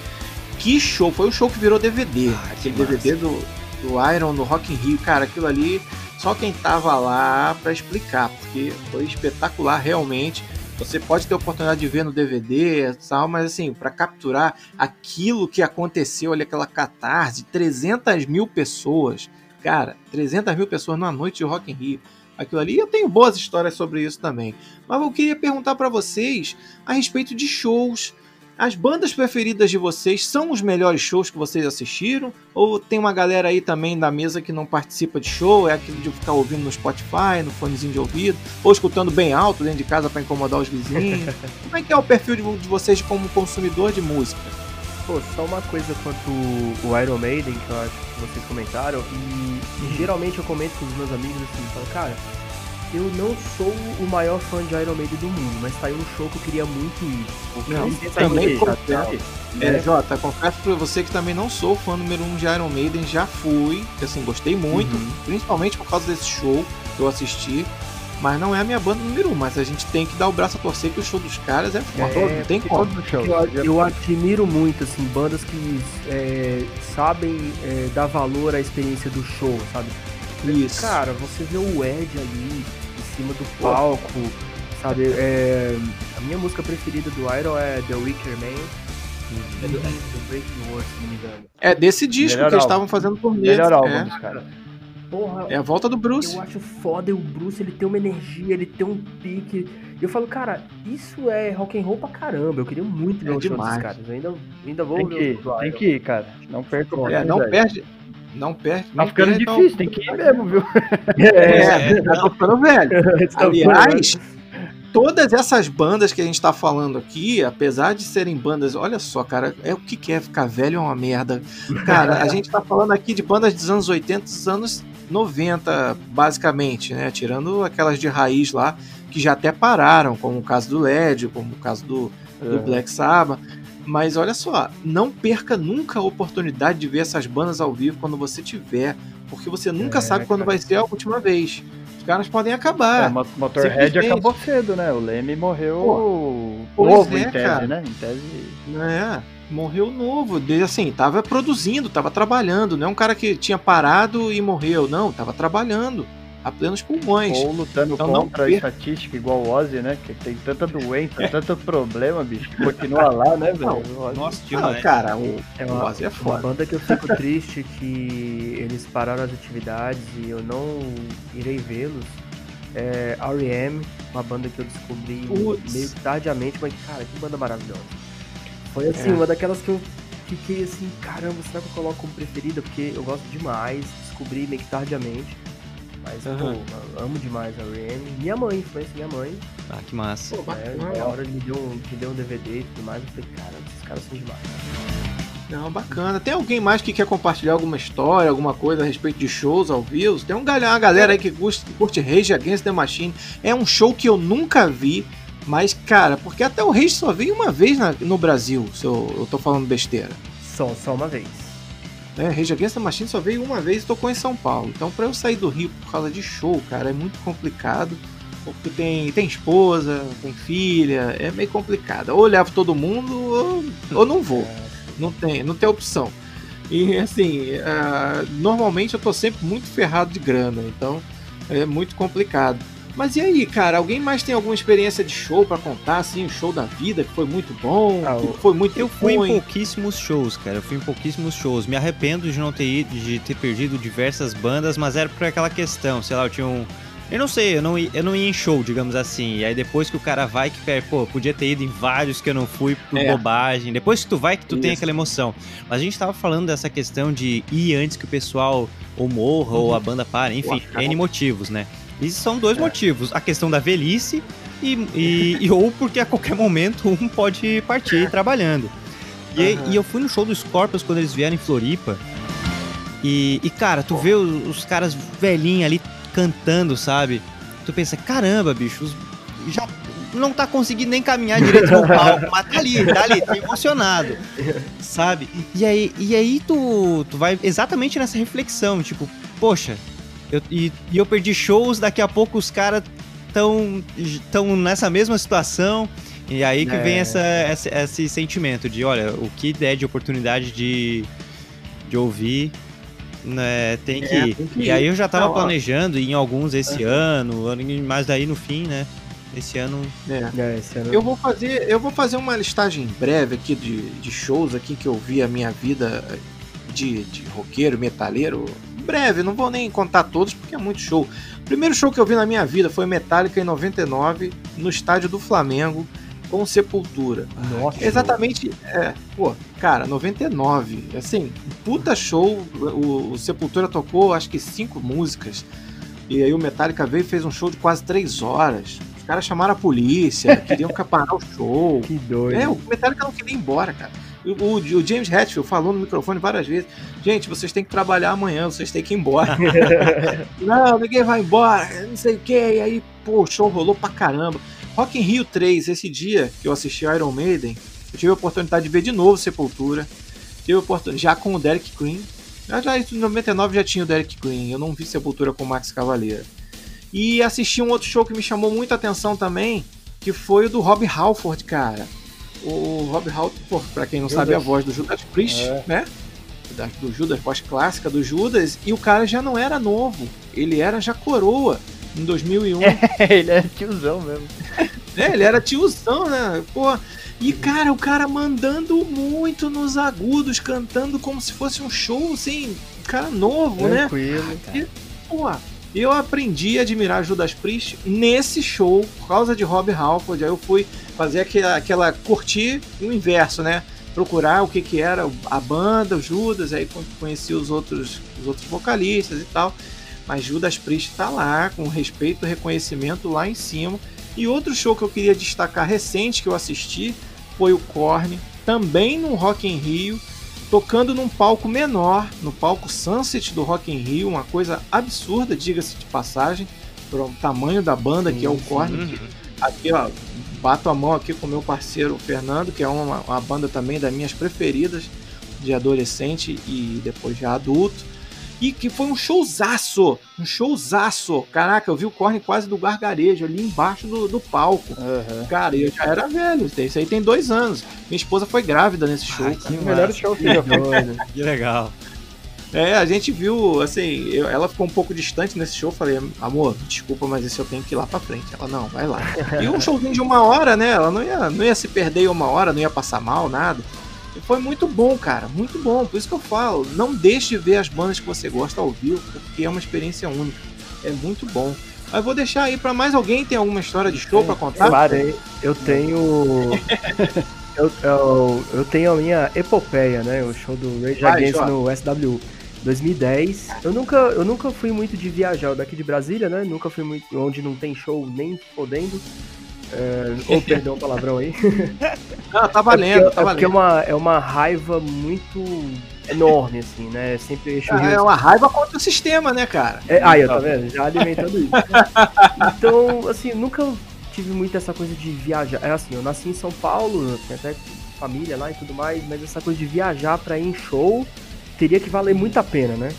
Que show! Foi o show que virou DVD. Ah, que Aquele DVD do, do Iron no Rock in Rio. Cara, aquilo ali, só quem tava lá pra explicar, porque foi espetacular realmente. Você pode ter a oportunidade de ver no DVD tal, mas assim, pra capturar aquilo que aconteceu ali, aquela catarse, 300 mil pessoas. Cara, 300 mil pessoas numa noite de Rock in Rio. Aquilo ali, eu tenho boas histórias sobre isso também. Mas eu queria perguntar pra vocês a respeito de shows. As bandas preferidas de vocês são os melhores shows que vocês assistiram? Ou tem uma galera aí também da mesa que não participa de show? É aquilo de ficar ouvindo no Spotify, no fonezinho de ouvido? Ou escutando bem alto dentro de casa pra incomodar os vizinhos? Como é que é o perfil de de vocês como consumidor de música? Pô, só uma coisa quanto o Iron Maiden, que eu acho que vocês comentaram, e, e geralmente eu comento com os meus amigos assim, falo, cara, eu não sou o maior fã de Iron Maiden do mundo, mas tá aí um show que eu queria muito ir. Porque Não, também confesso. ir. É, Jota, confesso pra você que também não sou fã número um de Iron Maiden, já fui, assim, gostei muito, Uhum. principalmente por causa desse show que eu assisti. Mas não é a minha banda número um, mas a gente tem que dar o braço a torcer que o show dos caras é foda, É, não tem como. todos os shows. Eu, eu admiro muito, assim, bandas que é, sabem é, dar valor à experiência do show, sabe? Isso. Cara, você vê o Ed ali cima do palco, sabe? É, a minha música preferida do Iron é The Wicker Man. É do, é do Breaking Wars, se não me engano. É desse disco Melhor que eles estavam fazendo turnê. Melhor álbum é, dos caras. Porra, é a volta do Bruce. eu acho foda e o Bruce, ele tem uma energia, ele tem um pique. Eu falo, cara, isso é rock and roll pra caramba. Eu queria muito ver É o show desses demais. caras. Eu ainda, ainda vou Tem ver que do tem que ir, cara. Não perca a É, não perde. Não perde. Tá não ficando perde difícil, tem que ir mesmo, viu? É, já tô ficando velho. Tá Aliás, todas essas bandas que a gente tá falando aqui, apesar de serem bandas, olha só, cara, é o que que é ficar velho é uma merda. Cara, a gente tá falando aqui de bandas dos anos 80 dos anos 90, basicamente, né? Tirando aquelas de raiz lá, que já até pararam, como o caso do LED, como o caso do, do Black Sabbath. Mas olha só, não perca nunca a oportunidade de ver essas bandas ao vivo quando você tiver, porque você nunca É, sabe quando cara. vai ser a última vez. Os caras podem acabar. É, Mo- Motorhead acabou cedo, né? O Leme morreu Pois novo, é, em tese, cara. né? Em tese. É, morreu novo. Assim, tava produzindo, tava trabalhando. Não é um cara que tinha parado e morreu. Não, tava trabalhando a plenos pulmões. Ou lutando Então não contra a perca. estatística igual o Ozzy, né? Que tem tanta doença, tanto problema, bicho. que Continua lá, né, velho? O Nossa, Ah, demais. cara, o, É o uma, Ozzy é uma foda. banda que eu fico triste que eles pararam as atividades e eu não irei vê-los. É R.E.M., uma banda que eu descobri Putz. meio que tardiamente, mas cara, que banda maravilhosa. Foi assim, É. uma daquelas que eu fiquei assim, caramba, será que eu coloco como preferida? Porque eu gosto demais, descobri meio que tardiamente. Mas, Aham. pô, eu amo demais a R.E.M. Minha mãe, influência minha mãe. Ah, que massa. Pô, É, na hora ele me deu, um, me deu um DVD e tudo mais, eu falei, cara, esses caras são demais. Não, bacana. Tem alguém mais que quer compartilhar alguma história, alguma coisa a respeito de shows ao vivo? Tem um galera, uma galera aí que curte, que curte Rage Against the Machine. É um show que eu nunca vi, mas, cara, porque até o Rage só veio uma vez na- no Brasil, se eu, eu tô falando besteira. Só, só uma vez. Né? Rage Against the Machine só veio uma vez e tocou em São Paulo. Então, pra eu sair do Rio por causa de show, cara, é muito complicado. Porque tem, tem esposa, tem filha, é meio complicado. Ou levo todo mundo, ou, ou não vou. Não tem, não tem opção. E assim, ah, normalmente eu tô sempre muito ferrado de grana, então é muito complicado. Mas e aí, cara? Alguém mais tem alguma experiência de show pra contar, assim, um show da vida que foi muito bom, Ah, que o- foi muito Eu fui em pouquíssimos shows, cara. Eu fui em pouquíssimos shows. Me arrependo de não ter ido, de ter perdido diversas bandas, mas era por aquela questão, sei lá, eu tinha um. Eu não sei, eu não, ia, eu não ia em show, digamos assim. E aí depois que o cara vai, que perde, pô, podia ter ido em vários que eu não fui por É. bobagem. Depois que tu vai, que tu tem Isso. aquela emoção. Mas a gente tava falando dessa questão de ir antes que o pessoal ou morra ou a banda pare, enfim, Uhum. N motivos, né? E são dois É. motivos. A questão da velhice e, e- e ou porque a qualquer momento um pode partir trabalhando. E, Aham. e eu fui no show do Scorpions quando eles vieram em Floripa. E, e, cara, tu vê os, os caras velhinhos ali cantando, sabe? Tu pensa, caramba, bicho, os- já não tá conseguindo nem caminhar direito no palco, mas tá ali, tá ali, tá emocionado, sabe? E aí, e aí tu, tu vai exatamente nessa reflexão, tipo, poxa, eu, e, e eu perdi shows, daqui a pouco os caras tão, tão nessa mesma situação, e aí que É. vem essa, essa- esse sentimento de, olha, o que der de oportunidade de, de ouvir, né, tem que É, ir. tem que E ir. aí eu já tava Não, ó. planejando ir em alguns esse ano, mas daí no fim, né, esse ano É. É, esse ano... Eu vou fazer, eu vou fazer uma listagem breve aqui de, de shows aqui que eu vi a minha vida de, de roqueiro, metaleiro. Breve, não vou nem contar todos porque é muito show. O primeiro show que eu vi na minha vida foi Metallica em 99 no estádio do Flamengo com Sepultura. Nossa, Exatamente, é, pô, cara, 99, assim, puta show, o, o Sepultura tocou acho que cinco músicas, e aí o Metallica veio e fez um show de quase três horas, os caras chamaram a polícia, queriam parar o show, que doido. é, o Metallica não queria ir embora, cara. O, o- James Hetfield falou no microfone várias vezes: gente, vocês têm que trabalhar amanhã, vocês têm que ir embora. não, ninguém vai embora, não sei o que. E aí, pô, o show rolou pra caramba. Rock in Rio 3, esse dia que eu assisti Iron Maiden, eu tive a oportunidade de ver de novo Sepultura. Tive a oportunidade, já com o Derek Green. Já, já em 99 já tinha o Derek Green, eu não vi Sepultura com o Max Cavaleira. E assisti um outro show que me chamou muita atenção também, que foi o do Rob Halford, cara. O Rob Halford, pra quem não sabe, é a voz do Judas Priest, É. né? Do Judas, voz clássica do Judas, e o cara já não era novo, ele era já coroa em 2001. ele é tiozão mesmo. É, ele era tiozão, né? Pô, e cara, o cara mandando muito nos agudos, cantando como se fosse um show, assim, cara novo, né? Tranquilo. Pô, eu aprendi a admirar Judas Priest nesse show, por causa de Rob Halford. Aí eu fui fazer aquela, aquela curtir o inverso, né? Procurar o que que era a banda, o Judas, aí con- conheci os outros, os outros vocalistas e tal. Mas Judas Priest tá lá, com respeito e reconhecimento lá em cima. E outro show que eu queria destacar recente que eu assisti foi o Korn, também no Rock in Rio, tocando num palco menor, no palco Sunset do Rock in Rio, uma coisa absurda, diga-se de passagem, para o tamanho da banda que é o Korn. Aqui, ó, bato a mão aqui com meu parceiro Fernando, que é uma, uma banda também das minhas preferidas de adolescente e depois já adulto. E que foi um showzaço, um showzaço. Caraca, eu vi o Korn quase do gargarejo ali embaixo do, do palco. Aham. Cara, eu já era velho, isso aí tem dois anos. Minha esposa foi grávida nesse show. Ai, cara. Um dos melhores shows que já foi. Que legal. É, a gente viu, assim, eu- ela ficou um pouco distante nesse show. Falei, amor, desculpa, mas esse eu tenho que ir lá pra frente. Ela, não, vai lá. E um showzinho de uma hora, né? Ela não ia, não ia se perder em uma hora, não ia passar mal, nada. E foi muito bom, cara, muito bom. Por isso que eu falo, não deixe de ver as bandas que você gosta ao vivo, porque é uma experiência única. É muito bom. Mas vou deixar aí pra mais alguém tem alguma história de show pra contar? Claro. Eu tenho. eu, eu, eu tenho a minha epopeia, né? O show do Rage Against no SW 2010. Eu nunca, eu nunca fui muito de viajar eu daqui de Brasília, né? Nunca fui muito onde não tem show nem fodendo. É, ou perdão o palavrão aí. Não, tá É valendo, porque, tá é, porque é, valendo. uma, é uma raiva muito enorme, assim, né? Sempre eixo Rio É uma raiva contra o sistema, né, cara? É, aí, ó, tá vendo? Já alimentando isso. Então, assim, nunca tive muito essa coisa de viajar. É assim, eu nasci em São Paulo, tenho até família lá e tudo mais, mas essa coisa de viajar pra ir em show teria que valer muito a pena, né?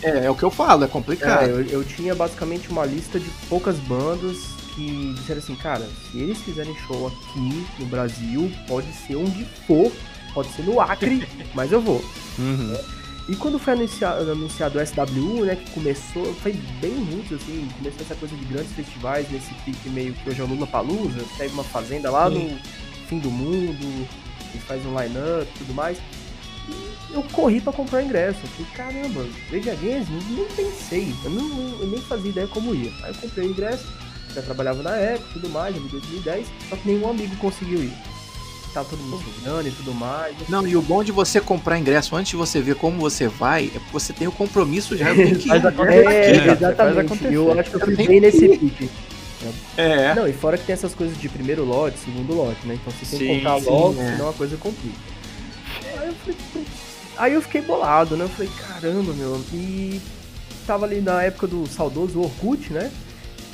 É, é o que eu falo, é complicado. É, eu, eu tinha basicamente uma lista de poucas bandas que disseram assim, cara, se eles fizerem show aqui no Brasil, pode ser onde for, pode ser no Acre, mas eu vou. Uhum. E quando foi anunciado, anunciado o SWU, né, que começou, foi bem muito, assim, começou essa coisa de grandes festivais, nesse pique meio que hoje é o Lula Palusa, pega uma fazenda lá no fim do mundo, e faz um line-up e tudo mais. E eu corri pra comprar ingresso, eu falei, caramba, Rage Against, nem pensei, eu, não, eu nem fazia ideia como ia. Aí eu comprei o ingresso, já trabalhava na época e tudo mais, em 2010, só que nenhum amigo conseguiu ir. Tava todo mundo chegando e tudo mais. Não, e o bom de você comprar ingresso antes de você ver como você vai, é porque você tem o compromisso já. Eu tenho que ir. É, exatamente. Eu acho que eu fui bem que nesse pique. É. Não, e fora que tem essas coisas de primeiro lote, segundo lote, né? Então você tem que sim, logo, é. senão a coisa complica. Aí eu falei, "Putz, Aí eu fiquei bolado, né? Eu falei, caramba, meu. E tava ali na época do saudoso Orkut, né?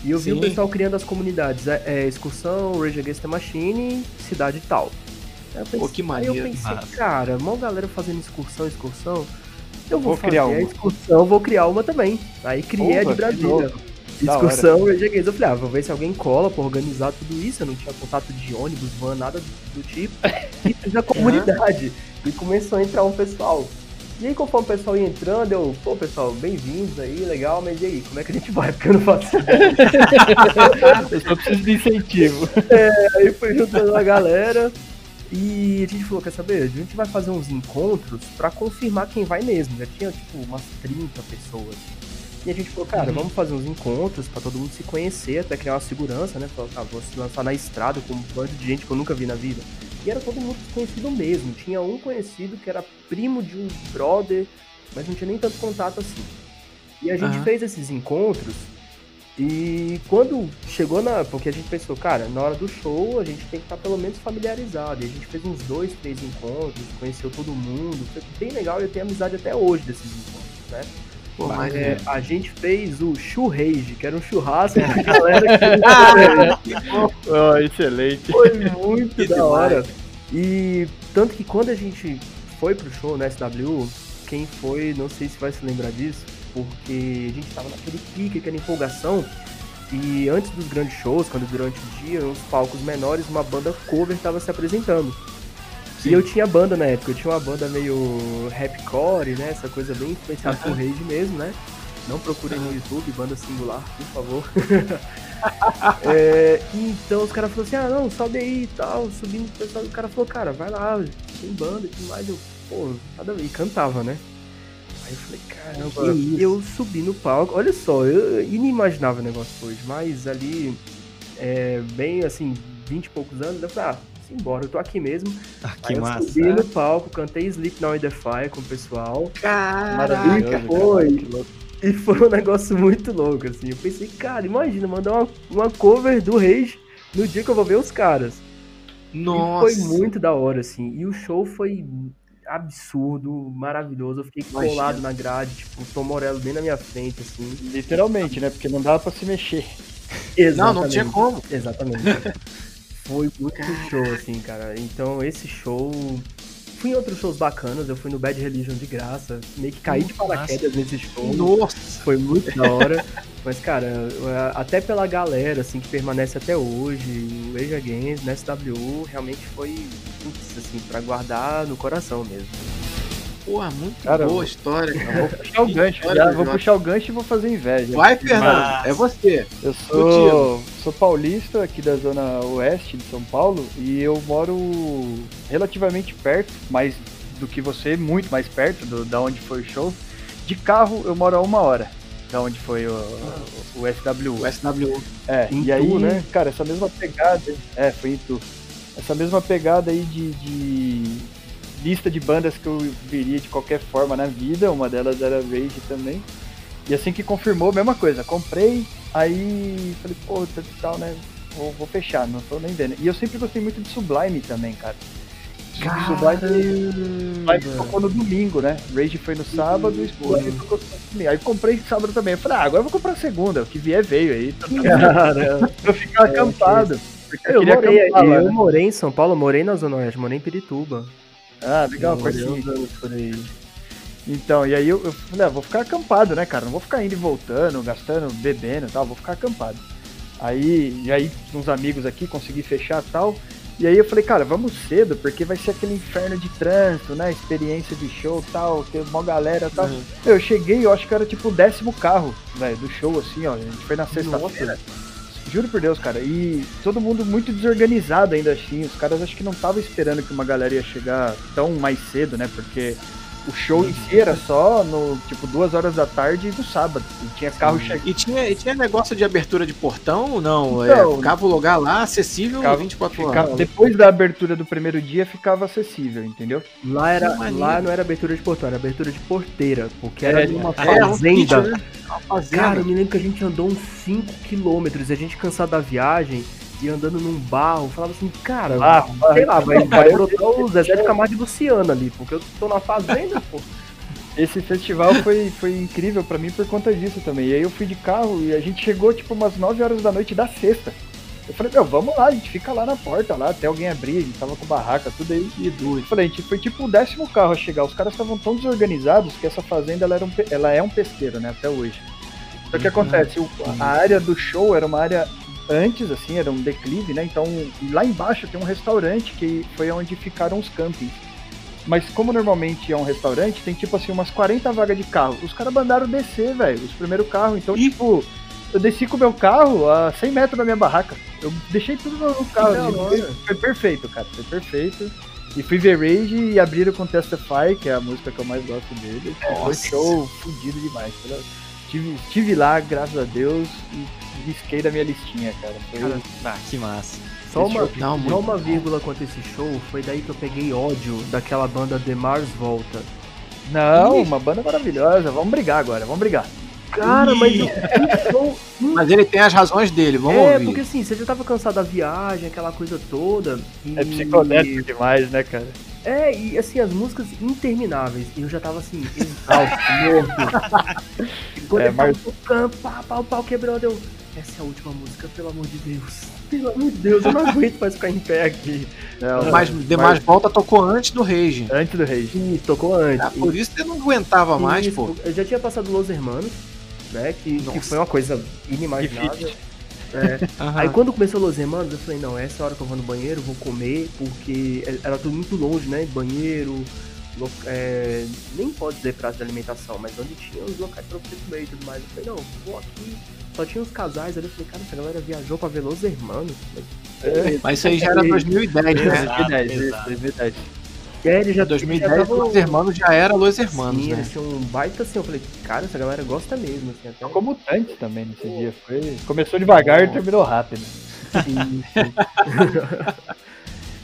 E eu vi Sim. o pessoal criando as comunidades. É, é, excursão, Rage Against the Machine, cidade tal. Aí eu pensei, Pô, que aí eu pensei, massa. cara, mó galera fazendo excursão, excursão. Eu vou, Vou criar fazer a uma. excursão, vou criar uma também. Aí criei a Porra, de Brasília. Excursão, Rage Against. Eu falei, ah, vou ver se alguém cola pra organizar tudo isso. Eu não tinha contato de ônibus, van, nada do, do tipo. E fiz a comunidade. E começou a entrar um pessoal. E aí, conforme o pessoal ia entrando, eu, pô, pessoal, bem-vindos aí, legal, mas e aí, como é que a gente vai? Porque eu não faço ideia. Eu só preciso de incentivo. Aí foi juntando a galera. E a gente falou, quer saber? A gente vai fazer uns encontros pra confirmar quem vai mesmo. Já tinha, tipo, umas 30 pessoas. E a gente falou, cara, Uhum. vamos fazer uns encontros pra todo mundo se conhecer, até criar uma segurança, né? Falou, tá, vou se lançar na estrada com um bando de gente que eu nunca vi na vida. E era todo mundo conhecido mesmo. Tinha um conhecido que era primo de um brother, mas não tinha nem tanto contato assim. E a gente Aham. fez esses encontros e quando chegou na. Porque a gente pensou, cara, na hora do show a gente tem que estar pelo menos familiarizado. E a gente fez uns dois, três encontros, conheceu todo mundo. Foi bem legal e eu tenho amizade até hoje desses encontros, né? Pô, É, maneiro. a gente fez o churrage, que era um churrasco com a galera que Oh, excelente. foi muito Que da demais. hora. E tanto que quando a gente foi pro show na SW, quem foi, não sei se vai se lembrar disso, porque a gente tava naquele pique, aquela empolgação. E antes dos grandes shows, quando durante o dia, uns palcos menores, uma banda cover tava se apresentando. E eu tinha banda na época, eu tinha uma banda meio rapcore, né? Essa coisa bem influenciada por rage mesmo, né? Não procurem no YouTube, banda singular, por favor. É, então os caras falaram assim, ah não, sobe aí e tal, subindo o pessoal, o cara falou, cara, vai lá, tem banda e tudo mais, eu, pô, nada a ver, e cantava, né? Aí eu falei, caramba, isso? eu subi no palco, olha só, eu inimaginável o negócio hoje, mas ali, é, bem assim, 20 e poucos anos, eu falei, ah, simbora, eu tô aqui mesmo. Ah, Aí que eu massa. subi no palco, cantei Sleep Now in the Fire com o pessoal. Maravilhoso, E foi. cara, que louco. E foi um negócio muito louco, assim. Eu pensei, cara, imagina, mandar uma, uma cover do Rage no dia que eu vou ver os caras. Nossa. E foi muito da hora, assim. E o show foi absurdo, maravilhoso. Eu fiquei Imagina. colado na grade, tipo, o Tom Morello bem na minha frente, assim. Literalmente, né? Porque não dava pra se mexer. Não, não tinha como. Exatamente. Foi muito show, assim, cara. Então, esse show. Fui em outros shows bacanas, eu fui no Bad Religion de graça, meio que caí de paraquedas nesse show. Nossa. Foi muito da hora. Mas, cara, até pela galera, assim, que permanece até hoje, o Age Against, na SW, realmente foi, putz, assim, pra guardar no coração mesmo. Porra, muito Cara, boa eu- história, cara. Vou puxar o gancho, já, vou puxar o gancho e vou fazer inveja. Vai, Fernando. Mas- É você. Eu sou, sou paulista aqui da zona oeste de São Paulo e eu moro relativamente perto, mais do que você, muito mais perto do, da onde foi o show. De carro eu moro a uma hora da onde foi o, o, o SW. O SW. É, Em e Tu, aí, né? cara, essa mesma pegada. É, foi em Tu. Essa mesma pegada aí de, de lista de bandas que eu viria de qualquer forma na vida, uma delas era Rage também. E assim que confirmou, mesma coisa, comprei, aí falei, pô, tal, né? Vou, vou fechar, não tô nem vendo. E eu sempre gostei muito de Sublime também, cara. Sublime, Sublime tocou no domingo, né? Rage foi no sábado e Sublime tocou no domingo. Aí comprei sábado também. Eu falei, ah, agora eu vou comprar segunda, o que vier veio aí. Tá Cara, eu ficar acampado. Porque eu, eu morei, acampar eu né? morei em São Paulo, morei na Zona Oeste, morei em Pirituba. Ah, legal, por aí. Então, e aí eu, eu falei, ah, vou ficar acampado, né, cara? Não vou ficar indo e voltando, gastando, bebendo e tal, vou ficar acampado. Aí, e aí, uns amigos aqui, consegui fechar e tal. E aí eu falei, cara, vamos cedo, porque vai ser aquele inferno de trânsito, né? Experiência de show e tal, tem uma galera e tal. Uhum. Eu cheguei, eu acho que era tipo o décimo carro, velho, do show, assim, ó. A gente foi na sexta-feira. Juro por Deus, cara. E todo mundo muito desorganizado ainda assim. Os caras acho que não estavam esperando que uma galera ia chegar tão mais cedo, né? Porque o show em si era só no, tipo, duas horas da tarde do sábado. E tinha carro chegando. E tinha, e tinha negócio de abertura de portão? Não, Então, é, ficava o lugar lá acessível ficava- 24 Ficava- horas. depois da abertura do primeiro dia ficava acessível, entendeu? Lá, era, lá não era abertura de portão, era abertura de porteira, porque É, era numa É, um fazenda. sítio, né? Uma fazenda. Cara, eu me lembro que a gente andou uns 5 quilômetros e a gente cansado da viagem. E andando num barro, falava assim, cara, Ah, sei lá, vai, vai brotar o Zezé de Camargo e Luciano ali, porque eu tô na fazenda, pô. Esse festival foi, foi incrível pra mim por conta disso também. E aí eu fui de carro e a gente chegou tipo umas 9 horas da noite da sexta. Eu falei, meu, vamos lá, a gente fica lá na porta, lá, até alguém abrir, a gente tava com barraca, tudo aí. E doido. Eu falei, a gente foi tipo o décimo carro a chegar. Os caras estavam tão desorganizados que essa fazenda ela, era um, ela é um pesqueiro, né, até hoje. Só que acontece, o- a área do show era uma área antes, assim, era um declive, né? Então lá embaixo tem um restaurante que foi onde ficaram os campings. Mas como normalmente é um restaurante, tem tipo assim umas 40 vagas de carro. Os caras mandaram descer, velho, os primeiros carros. Então, tipo, eu desci com o meu carro a 100 metros da minha barraca. Eu deixei tudo no carro. assim, hora. foi, foi perfeito, cara. Foi perfeito. E fui ver Rage e abriram com Testify, que é a música que eu mais gosto dele. Foi Nossa. show fudido demais. Tive, tive lá, graças a Deus, e risquei da minha listinha, cara. Foi Cara, Ah, que massa. Só uma, Não, só uma vírgula quanto esse show, foi daí que eu peguei ódio daquela banda The Mars Volta. Não, uma banda maravilhosa. Vamos brigar agora, vamos brigar. Cara, mas o o show Mas ele tem as razões dele, vamos é, ouvir. porque assim, você já tava cansado da viagem, aquela coisa toda. E... É psicodélico demais, né, cara? É, e assim, as músicas intermináveis. E eu já tava assim, exausto, morto. E quando É, ele tava mas- tocando, pau, pau, pau, quebrou, deu. Essa é a última música, pelo amor de Deus. Pelo amor de Deus, eu não aguento mais ficar em pé aqui. Não, Mas Demais Volta tocou antes do Rage. Antes do Rage. Ih, tocou antes. Ah, por isso você não aguentava mais, Isso, pô. Eu já tinha passado Los Hermanos, né? Que, que foi uma coisa inimaginável. É. Aí quando começou Los Hermanos, eu falei, não, essa é a hora que eu vou no banheiro, vou comer, porque era tudo muito longe, né? Banheiro, é, nem pode dizer praça de alimentação, mas onde tinha os locais pra você comer e tudo mais. Eu falei, não, vou aqui. Só tinha uns casais ali, eu falei, cara, essa galera viajou pra ver Los Hermanos. Mas, Mas isso aí já era 2010, né? Exato, 2010, isso, exato. 2010. é, ele já, 2010, já tava- Los Hermanos já era Los Hermanos, Sim, né? eles tinham um baita assim, eu falei, cara, essa galera gosta mesmo, assim, até. Mutantes também nesse dia. Foi... Começou devagar e terminou rápido.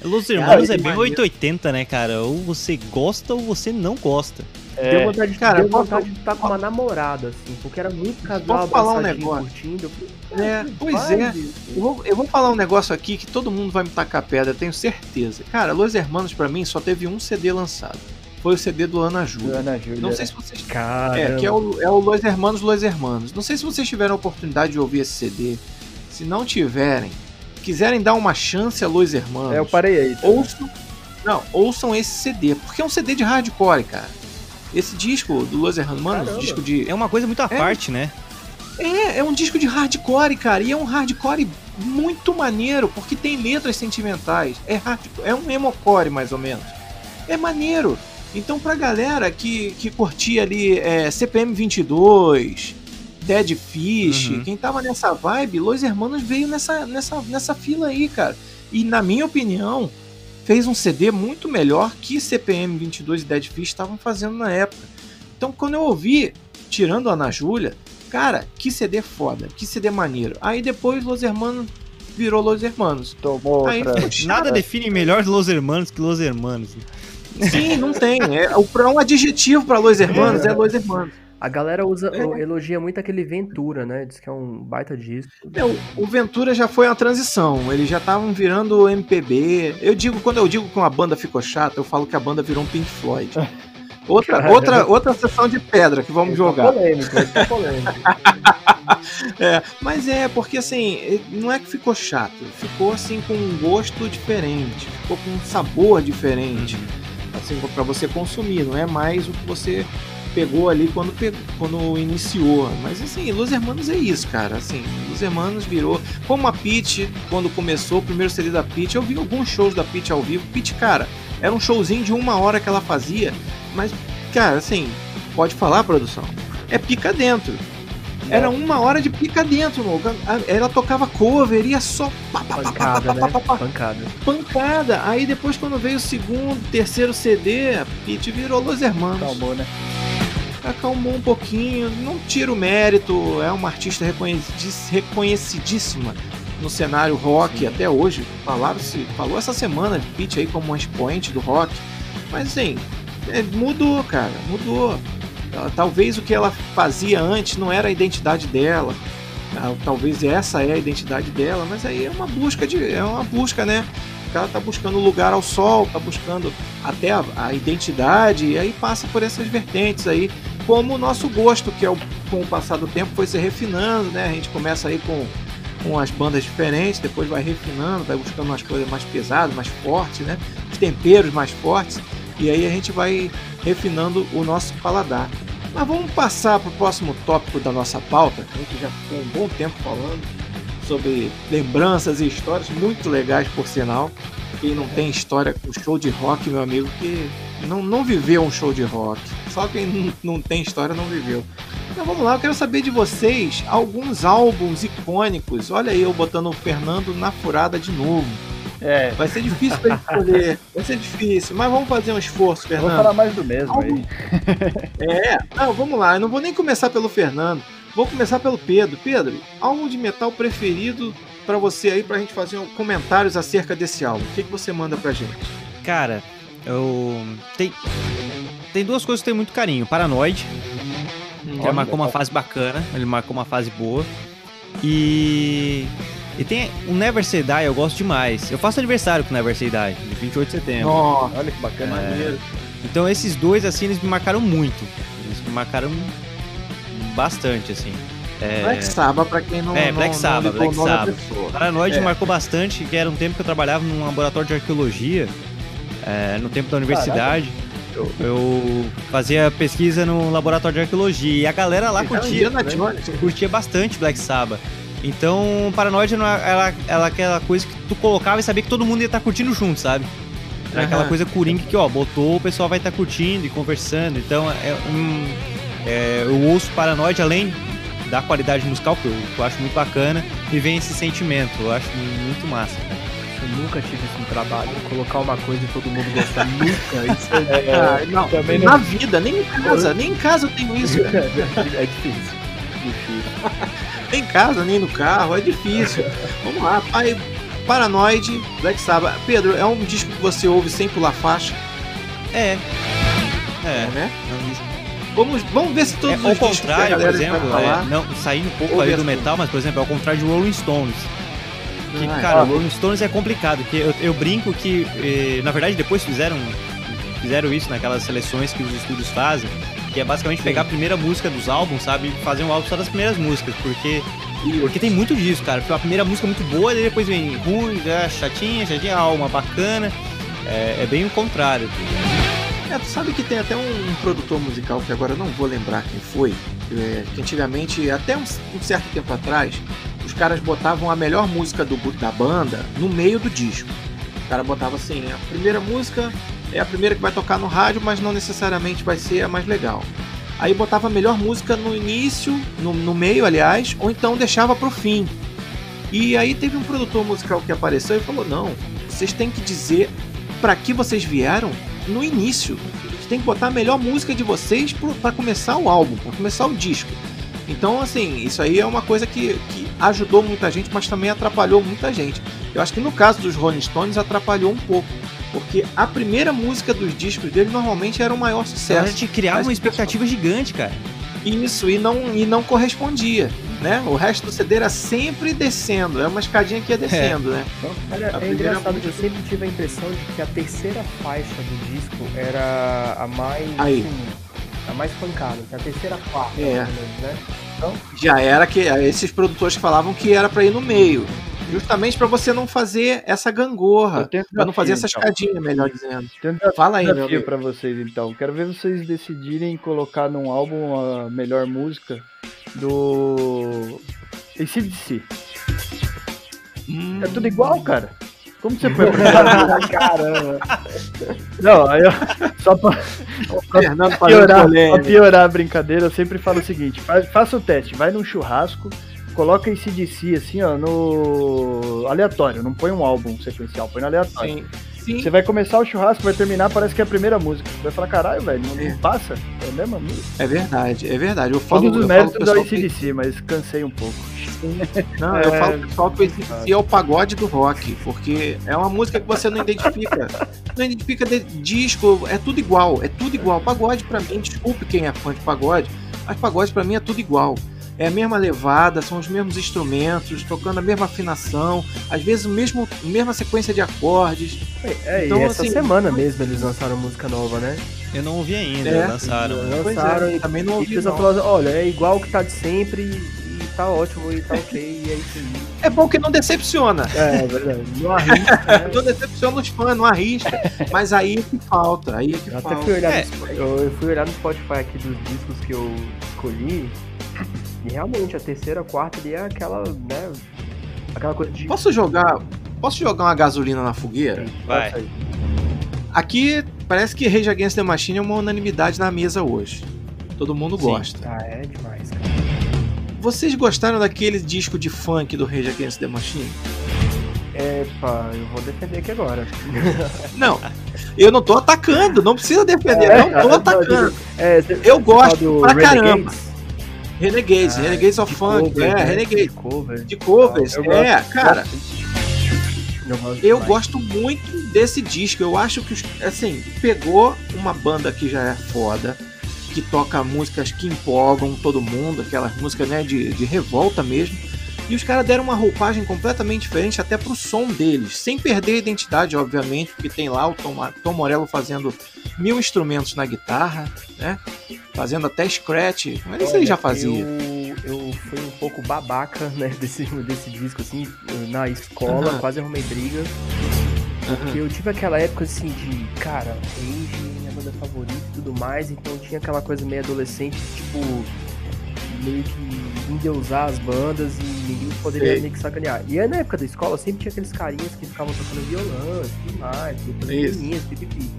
Los Hermanos Cara, é bem 880, né, cara? Ou você gosta ou você não gosta. Deu vontade, cara, deu posso- vontade de estar com uma namorada, assim, porque era muito casal Posso falar um negócio? curtindo. Falei, É, "Cara, pois é. isso." Eu vou, eu vou falar um negócio aqui que todo mundo vai me tacar pedra, tenho certeza. Cara, Los Hermanos pra mim só teve um CD lançado. Foi o CD do Ana Júlia. Ana Júlia. Não sei se vocês. Cara, É, que é o, é o Los Hermanos, Los Hermanos. Não sei se vocês tiveram a oportunidade de ouvir esse CD. Se não tiverem, quiserem dar uma chance a Los Hermanos, É, eu parei aí. tá? ouçam, não, ouçam esse CD, porque é um CD de hardcore, cara. Esse disco do Los Hermanos, disco de É uma coisa muito à parte, né? é, é um disco de hardcore, cara, e é um hardcore muito maneiro, porque tem letras sentimentais. É, hardcore, é um emocore, mais ou menos. É maneiro. Então, pra galera que, que curtia ali é, CPM 22, Dead Fish, Uhum. quem tava nessa vibe, Los Hermanos veio nessa, nessa, nessa fila aí, cara. E, na minha opinião, fez um CD muito melhor que CPM 22 e Dead Fish estavam fazendo na época. Então, quando eu ouvi, tirando a Ana Júlia, Cara, que CD foda, que CD maneiro. Aí depois Los Hermanos virou Los Hermanos. Tomou Aí. Nada define melhor Los Hermanos que Los Hermanos. Sim, não tem. É, pra um adjetivo pra Los Hermanos é Los Hermanos. A galera usa, É. elogia muito aquele Ventura, né? Diz que é um baita disco. É, o, Ventura já foi uma transição. Eles já estavam virando MPB. Eu digo, quando eu digo que uma banda ficou chata, eu falo que a banda virou um Pink Floyd. Outra, Caramba. outra, outra sessão de pedra que vamos jogar. Polêmico, tá polêmico. É, mas é, porque assim, não é que ficou chato, ficou assim com um gosto diferente, ficou com um sabor diferente, assim, para você consumir, não é mais o que você pegou ali quando, pegou, quando iniciou. Mas assim, Los Hermanos é isso, cara, assim, Los Hermanos virou, como a Peach, quando começou o primeiro CD da Peach, eu vi alguns shows da Peach ao vivo, Peach, cara, era um showzinho de uma hora que ela fazia, mas, cara, assim, pode falar, produção, é pica dentro. Era uma hora de pica dentro, louco. Ela tocava cover, ia só pá, pá, Pancada, pá, né? pá, pá, pá, Pancada. pancada. Aí depois, quando veio o segundo, terceiro CD, a Pete virou Los Hermanos. Calmou, né? Acalmou um pouquinho, não tira o mérito, é uma artista reconheci- reconhecidíssima no cenário rock até hoje. Falaram -se, falou essa semana de Pete aí como uma expoente do rock. Mas assim, mudou, cara, mudou. Talvez o que ela fazia antes não era a identidade dela. talvez essa é a identidade dela, mas aí é uma busca de. É uma busca, né? Ela tá buscando lugar ao sol, tá buscando até a, a identidade, e aí passa por essas vertentes aí, como o nosso gosto, que é o, com o passar do tempo foi se refinando, né? A gente começa aí com, com as bandas diferentes, depois vai refinando, vai buscando umas coisas mais pesadas, mais fortes, né? Os temperos mais fortes, e aí a gente vai refinando o nosso paladar. Mas vamos passar para o próximo tópico da nossa pauta. A gente já ficou um bom tempo falando sobre lembranças e histórias muito legais, por sinal. Quem não tem história com show de rock, meu amigo, que não, não viveu um show de rock. Só quem não, não tem história não viveu. Então vamos lá, eu quero saber de vocês alguns álbuns icônicos. Olha aí, eu botando o Fernando na furada de novo. É, Vai ser difícil pra escolher. Vai ser difícil, mas vamos fazer um esforço, eu vou Fernando. falar mais do mesmo aí. É, não, vamos lá. Eu não vou nem começar pelo Fernando. Vou começar pelo Pedro. Pedro, álbum de metal preferido pra você aí, pra gente fazer um- comentários acerca desse álbum. O que, que você manda pra gente? Cara, eu. Tem, tem duas coisas que eu tenho muito carinho. Paranoid, que Olha, marcou uma fase bacana, ele marcou uma fase boa. E. E tem o Never Say Die, eu gosto demais. Eu faço aniversário com o Never Say Die, de 28 de setembro. Nossa, Olha que bacana. maneiro. Então esses dois, assim, eles me marcaram muito. Eles me marcaram bastante, assim. É, Black Sabbath, pra quem não. É, não- Black não Sabbath, ligou o Black Sabbath. pessoa. Paranoid É. marcou bastante, que era um tempo que eu trabalhava num laboratório de arqueologia, é, no tempo da universidade. Eu, eu fazia pesquisa no laboratório de arqueologia e a galera lá tá curtia, curtia bastante Black Sabbath. Então, Paranoid não era, era- era aquela coisa que tu colocava e sabia que todo mundo ia estar curtindo junto, sabe? Era aquela Aham. coisa coringa que, ó, botou, o pessoal vai estar curtindo e conversando. Então, é um, é, eu ouço Paranoid além da qualidade musical, que eu, que eu acho muito bacana, e vem esse sentimento. Eu acho muito massa, cara. Eu nunca tive isso no trabalho. Colocar uma coisa e todo mundo gostar. nunca. Isso é, Ah, não, também na vida, nem em casa, nem em casa eu tenho isso. cara. é difícil. Difícil. Nem em casa, nem no carro, é difícil. Vamos lá, pai. Paranoid, Black Sabbath. Pedro, é um disco que você ouve sem pular faixa, É. É. né? é um disco Vamos, vamos ver se todos É, os ao que contrário, por galera exemplo, é, não, saindo um pouco aí do metal, mas por exemplo, ao contrário de Rolling Stones. Que, Ah, cara, o Rolling Stones é complicado, porque eu, eu brinco que, eh, na verdade, depois fizeram, fizeram isso naquelas seleções que os estúdios fazem, que é basicamente pegar a primeira música dos álbuns, sabe, e fazer um álbum só das primeiras músicas, porque porque tem muito disso, cara. A primeira música é muito boa, depois vem ruim, já chatinha, chatinha, ah, uma bacana. É, é bem o contrário. É, sabe que tem até um, um produtor musical que agora eu não vou lembrar quem foi, é, que antigamente, até um, um certo tempo atrás, os caras botavam a melhor música do, da banda no meio do disco. O cara botava assim, a primeira música é a primeira que vai tocar no rádio, mas não necessariamente vai ser a mais legal. Aí botava a melhor música no início, no, no meio, aliás, ou então deixava pro fim. E aí teve um produtor musical que apareceu e falou: não, vocês têm que dizer para que vocês vieram no início. Vocês têm que botar a melhor música de vocês para começar o álbum, para começar o disco. Então, assim, isso aí é uma coisa que, que ajudou muita gente, mas também atrapalhou muita gente. Eu acho que no caso dos Rolling Stones atrapalhou um pouco, porque a primeira música dos discos dele normalmente era o maior Então a sucesso. gente criava uma expectativa gigante, cara. Isso, e não, e não correspondia. Né? O resto do CD era sempre descendo, é uma escadinha que ia descendo, né? A é primeira engraçado que música- eu sempre tive a impressão de que a terceira faixa do disco era a mais. Aí. assim, a mais pancada, que a terceira quarta, É. menos, né? já era que esses produtores falavam que era pra ir no meio, justamente pra você não fazer essa gangorra, pra não fazer essa desafio, escadinha, melhor dizendo. então. Tenho um desafio Fala aí, meu desafio pra vocês então. Quero ver vocês decidirem colocar num álbum a melhor música do ACDC. Hum, É tudo igual, cara. Como você foi a primeira Caramba. Não, aí eu, só pra, fazendo piorar, pra piorar a brincadeira, eu sempre falo o seguinte: faz- faça o teste, vai num churrasco, coloca esse DC assim, ó, no aleatório, não põe um álbum sequencial, põe no aleatório. Sim, sim. Você vai começar o churrasco, vai terminar, parece que é a primeira música. Você vai falar, caralho, velho, não, É. passa? É a mesma música. É verdade, é verdade. Eu falo, Todos os eu falo méritos do pessoal que, mas cansei um pouco. não, eu É. falo pro pessoal que o ACDC é o pagode do rock, porque é uma música que você não identifica. Não identifica de disco, é tudo igual, é tudo igual. Pagode pra mim, desculpe quem é fã de pagode, mas pagode pra mim é tudo igual. É a mesma levada, são os mesmos instrumentos, tocando a mesma afinação, às vezes o mesmo, a mesma sequência de acordes. É, é Então, e essa assim, semana mesmo eles lançaram música nova, né? Eu não ouvi ainda, É, lançaram. Lançaram é, e, também não e ouvi, pessoal não. falou olha, é igual o que tá de sempre e tá ótimo e tá ok, e é isso aí. É bom que não decepciona. É, é verdade. Não arrisca, né? Não decepciona os fãs, não arrisca. Mas aí é que falta, aí é que Eu até falta. fui olhar, É. no, eu fui olhar no Spotify aqui dos discos que eu escolhi. E realmente a terceira, a quarta ali é aquela, né? Aquela coisa de. Posso jogar, posso jogar uma gasolina na fogueira? Vai. Aqui parece que Rage Against the Machine é uma unanimidade na mesa hoje. Todo mundo Sim. gosta. Ah, é demais, cara. Vocês gostaram daquele disco de funk do Rage Against the Machine? Epa, eu vou defender aqui agora. Não, eu não tô atacando, não precisa defender, É, não tô atacando. É, cê- Eu cê gosto pra Renegades? caramba. Renegades, Ah, Renegades of Funk, cover, é, né? Renegades. De cover. De covers, Eu é, gosto- cara, Eu gosto eu gosto muito desse disco. Eu acho que, assim, pegou uma banda que já é foda, que toca músicas que empolgam todo mundo, aquelas músicas né, de, de revolta mesmo. E os caras deram uma roupagem completamente diferente até pro som deles, sem perder a identidade, obviamente, porque tem lá o Tom, Tom Morello fazendo mil instrumentos na guitarra, né? Fazendo até scratch, mas isso ele já fazia. Eu, eu fui um pouu babaca, né, desse, desse disco, assim, na escola, Aham. quase arrumei briga. Porque eu tive aquela época, assim, de, cara, Rage minha banda favorita e tudo mais, então tinha aquela coisa meio adolescente, tipo, meio que endeusar as bandas e ninguém poderia Sei. meio que sacanear. E aí na época da escola sempre tinha aqueles carinhas que ficavam tocando violão e tudo mais, Isso. linhas, pipipi.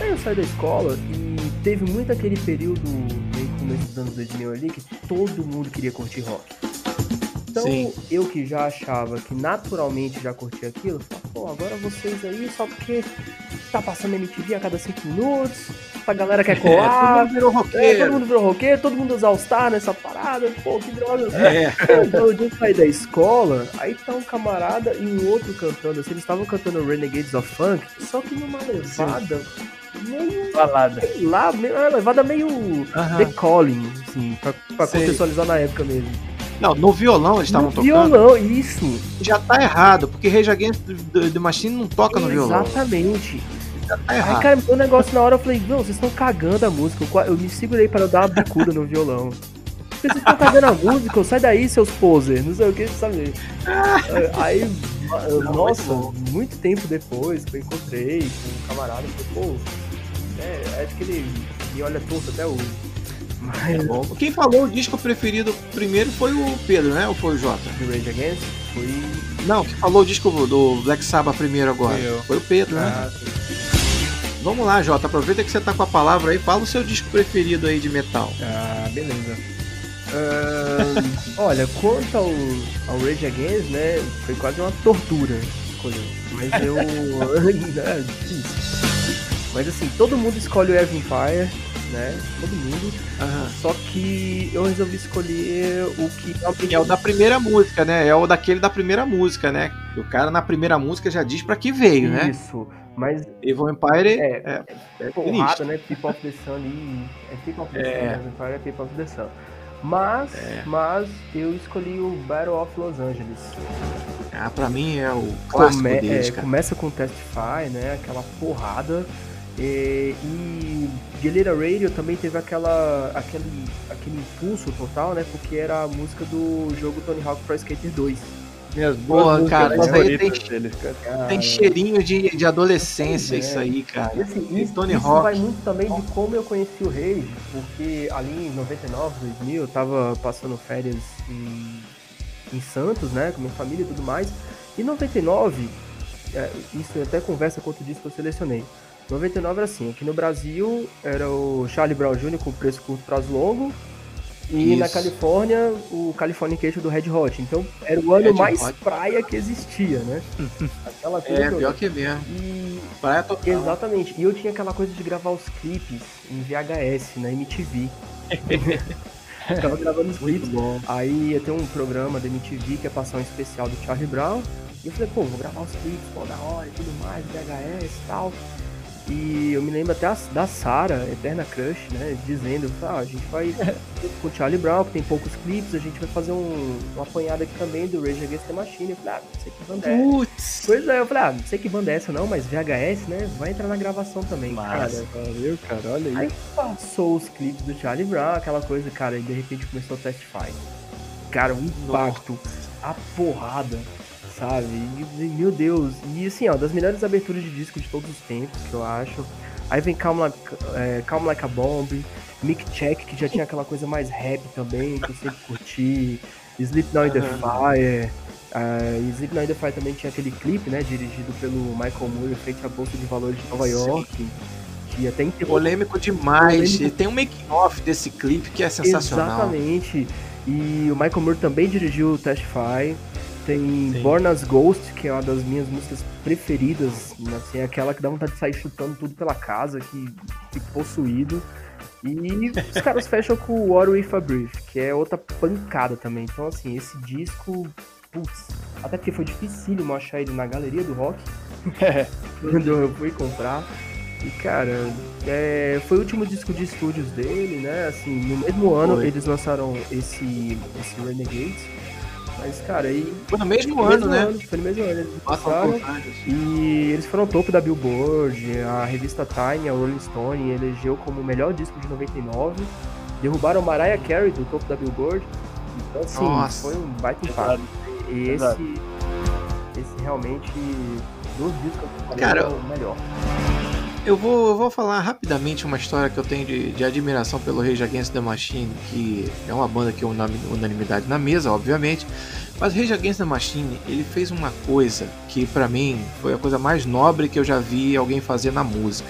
Aí eu saí da escola e teve muito aquele período, meio que começo dos anos 2000 ali, que todo mundo queria curtir rock. Então, Sim. eu que já achava que naturalmente já curtia aquilo, falava, pô, agora vocês aí, só porque tá passando MTV a cada 5 minutos, a galera quer É, todo colar, mundo virou é, todo roqueiro. mundo virou roqueiro, todo mundo usa All-Star nessa parada, pô, que droga. É, Então, eu saí da escola, aí tá um camarada e um outro cantando, assim, eles estavam cantando Renegades of Funk, só que numa levada meio, Balada. sei lá, meio, uma levada meio aham. The Calling, assim, pra, pra contextualizar na época mesmo. Não, no violão eles estavam tocando. violão, isso. Já tá errado, porque Rage Against the, Machine não toca no violão. Exatamente. Já tá Aí, errado. cara, o negócio na hora eu falei, não, vocês estão cagando a música. Eu, eu me segurei para dar uma bicuda no violão. Vocês estão cagando a música, sai daí, seus poser, não sei o que, sabe? Aí, ma- nossa, muito tempo depois que eu encontrei com um camarada, eu falei, pô, é, acho que ele me olha torto até hoje. Mas Tá bom. Quem falou o disco preferido primeiro foi o Pedro, né? Ou foi o Jota? do Rage Against foi. Não, quem falou o disco do Black Sabbath primeiro agora? Foi eu. Foi o Pedro, né? Ah, Vamos lá, Jota. Aproveita que você tá com a palavra aí. Fala o seu disco preferido aí de metal. Ah, beleza. Ahn, olha, quanto ao, ao Rage Against, né, foi quase uma tortura escolher. Mas eu. é difícil. Mas assim, todo mundo escolhe o Evan Fire, né? Todo mundo. Aham. Só que eu resolvi escolher o que é o da primeira música, né? É o daquele da primeira música, né? O cara na primeira música já diz pra que veio, né? Isso. Mas Evil Empire É, é, é porrada, sinistro. né? People of the Sun e. É People of the É. Sun, Evan Fire é People of the Sun. Mas, mas eu escolhi o Battle of Los Angeles. Ah, pra mim é o clássico Come- deles, é, cara. começa com Testify, né? Aquela porrada. E, e Guerrilla Radio também teve aquela, aquele, aquele impulso total, né? Porque era a música do jogo Tony Hawk Pro Skater 2. Minhas Porra, cara, isso aí tem- cara. Tem cheirinho de, de adolescência é. isso aí, cara. E assim, E isso, Tony isso Hawk. vai muito também de como eu conheci o Rage, porque ali em 99, 2000, eu tava passando férias em, em Santos, né, com minha família e tudo mais. E 99, é, isso até conversa com outro disco que eu selecionei. 99 era assim, aqui no Brasil era o Charlie Brown Jr. com preço curto prazo longo. E na Isso. Califórnia, o Californication do Red Hot. Então era o ano Red mais Hot. praia que existia, né? Aquela coisa É, toda. pior que é mesmo. E Praia total. Exatamente. E eu tinha aquela coisa de gravar os clipes em VHS, na MTV. Ficava gravando os clipes. bom. Aí ia ter um programa da MTV que ia passar um especial do Charlie Brown. E eu falei, pô, vou gravar os clipes, pô, da hora e tudo mais, VHS e tal. E eu me lembro até a- da Sarah, Eterna Crush, né? Dizendo, ah, a gente vai com o Charlie Brown, que tem poucos clipes, a gente vai fazer um, uma apanhada aqui também do Rage Against the Machine. Eu falei, ah, não sei que banda é. Putz! Pois é, eu falei, ah, não sei que banda é essa não, mas VHS, né? Vai entrar na gravação também. Cara, Valeu, cara, olha aí. Aí passou os clipes do Charlie Brown, aquela coisa, cara, e de repente começou a Testify. Cara, o impacto, a porrada, sabe? E, e, meu Deus. E assim, ó, das melhores aberturas de disco de todos os tempos, que eu acho. Aí vem Calm Like, é, Calm like a Bomb, Mick Check, que já tinha aquela coisa mais rap também, que eu sempre curti. Sleep Now in the Fire. E Sleep Now in the Fire também tinha aquele clipe, né? Dirigido pelo Michael Moore, frente à Bolsa de Valores de Nova Sim. York. Que até interrompeu Polêmico demais. Polêmico. Tem um making-off desse clipe que é sensacional. Exatamente. E o Michael Moore também dirigiu o Testify. Tem Sim. Born as Ghost, que é uma das minhas músicas preferidas. Assim, é aquela que dá vontade de sair chutando tudo pela casa, que fica possuído. E os caras fecham com o War With a Brief, que é outra pancada também. Então, assim, esse disco, putz, até porque foi dificílimo achar ele na galeria do rock. Quando eu fui comprar. E, cara, é, foi o último disco de estúdios dele, né? Assim, no mesmo ano Foi. eles lançaram esse, esse Renegades. Mas, cara, aí. Foi no mesmo no ano, mesmo né? ano, foi no mesmo ano. Eles um contrário. e eles foram topo da Billboard, a revista Time, a Rolling Stone, elegeu como o melhor disco de 99. Derrubaram Mariah Carey do topo da Billboard. Então, assim, Nossa. foi um baita impacto. E esse, esse realmente, dos discos que eu falei, Cara, é o melhor. Eu vou, eu vou falar rapidamente uma história que eu tenho de, de admiração pelo Rage Against the Machine, que é uma banda que é una- unanimidade na mesa, obviamente. Mas o Rage Against the Machine, ele fez uma coisa que pra mim foi a coisa mais nobre que eu já vi alguém fazer na música.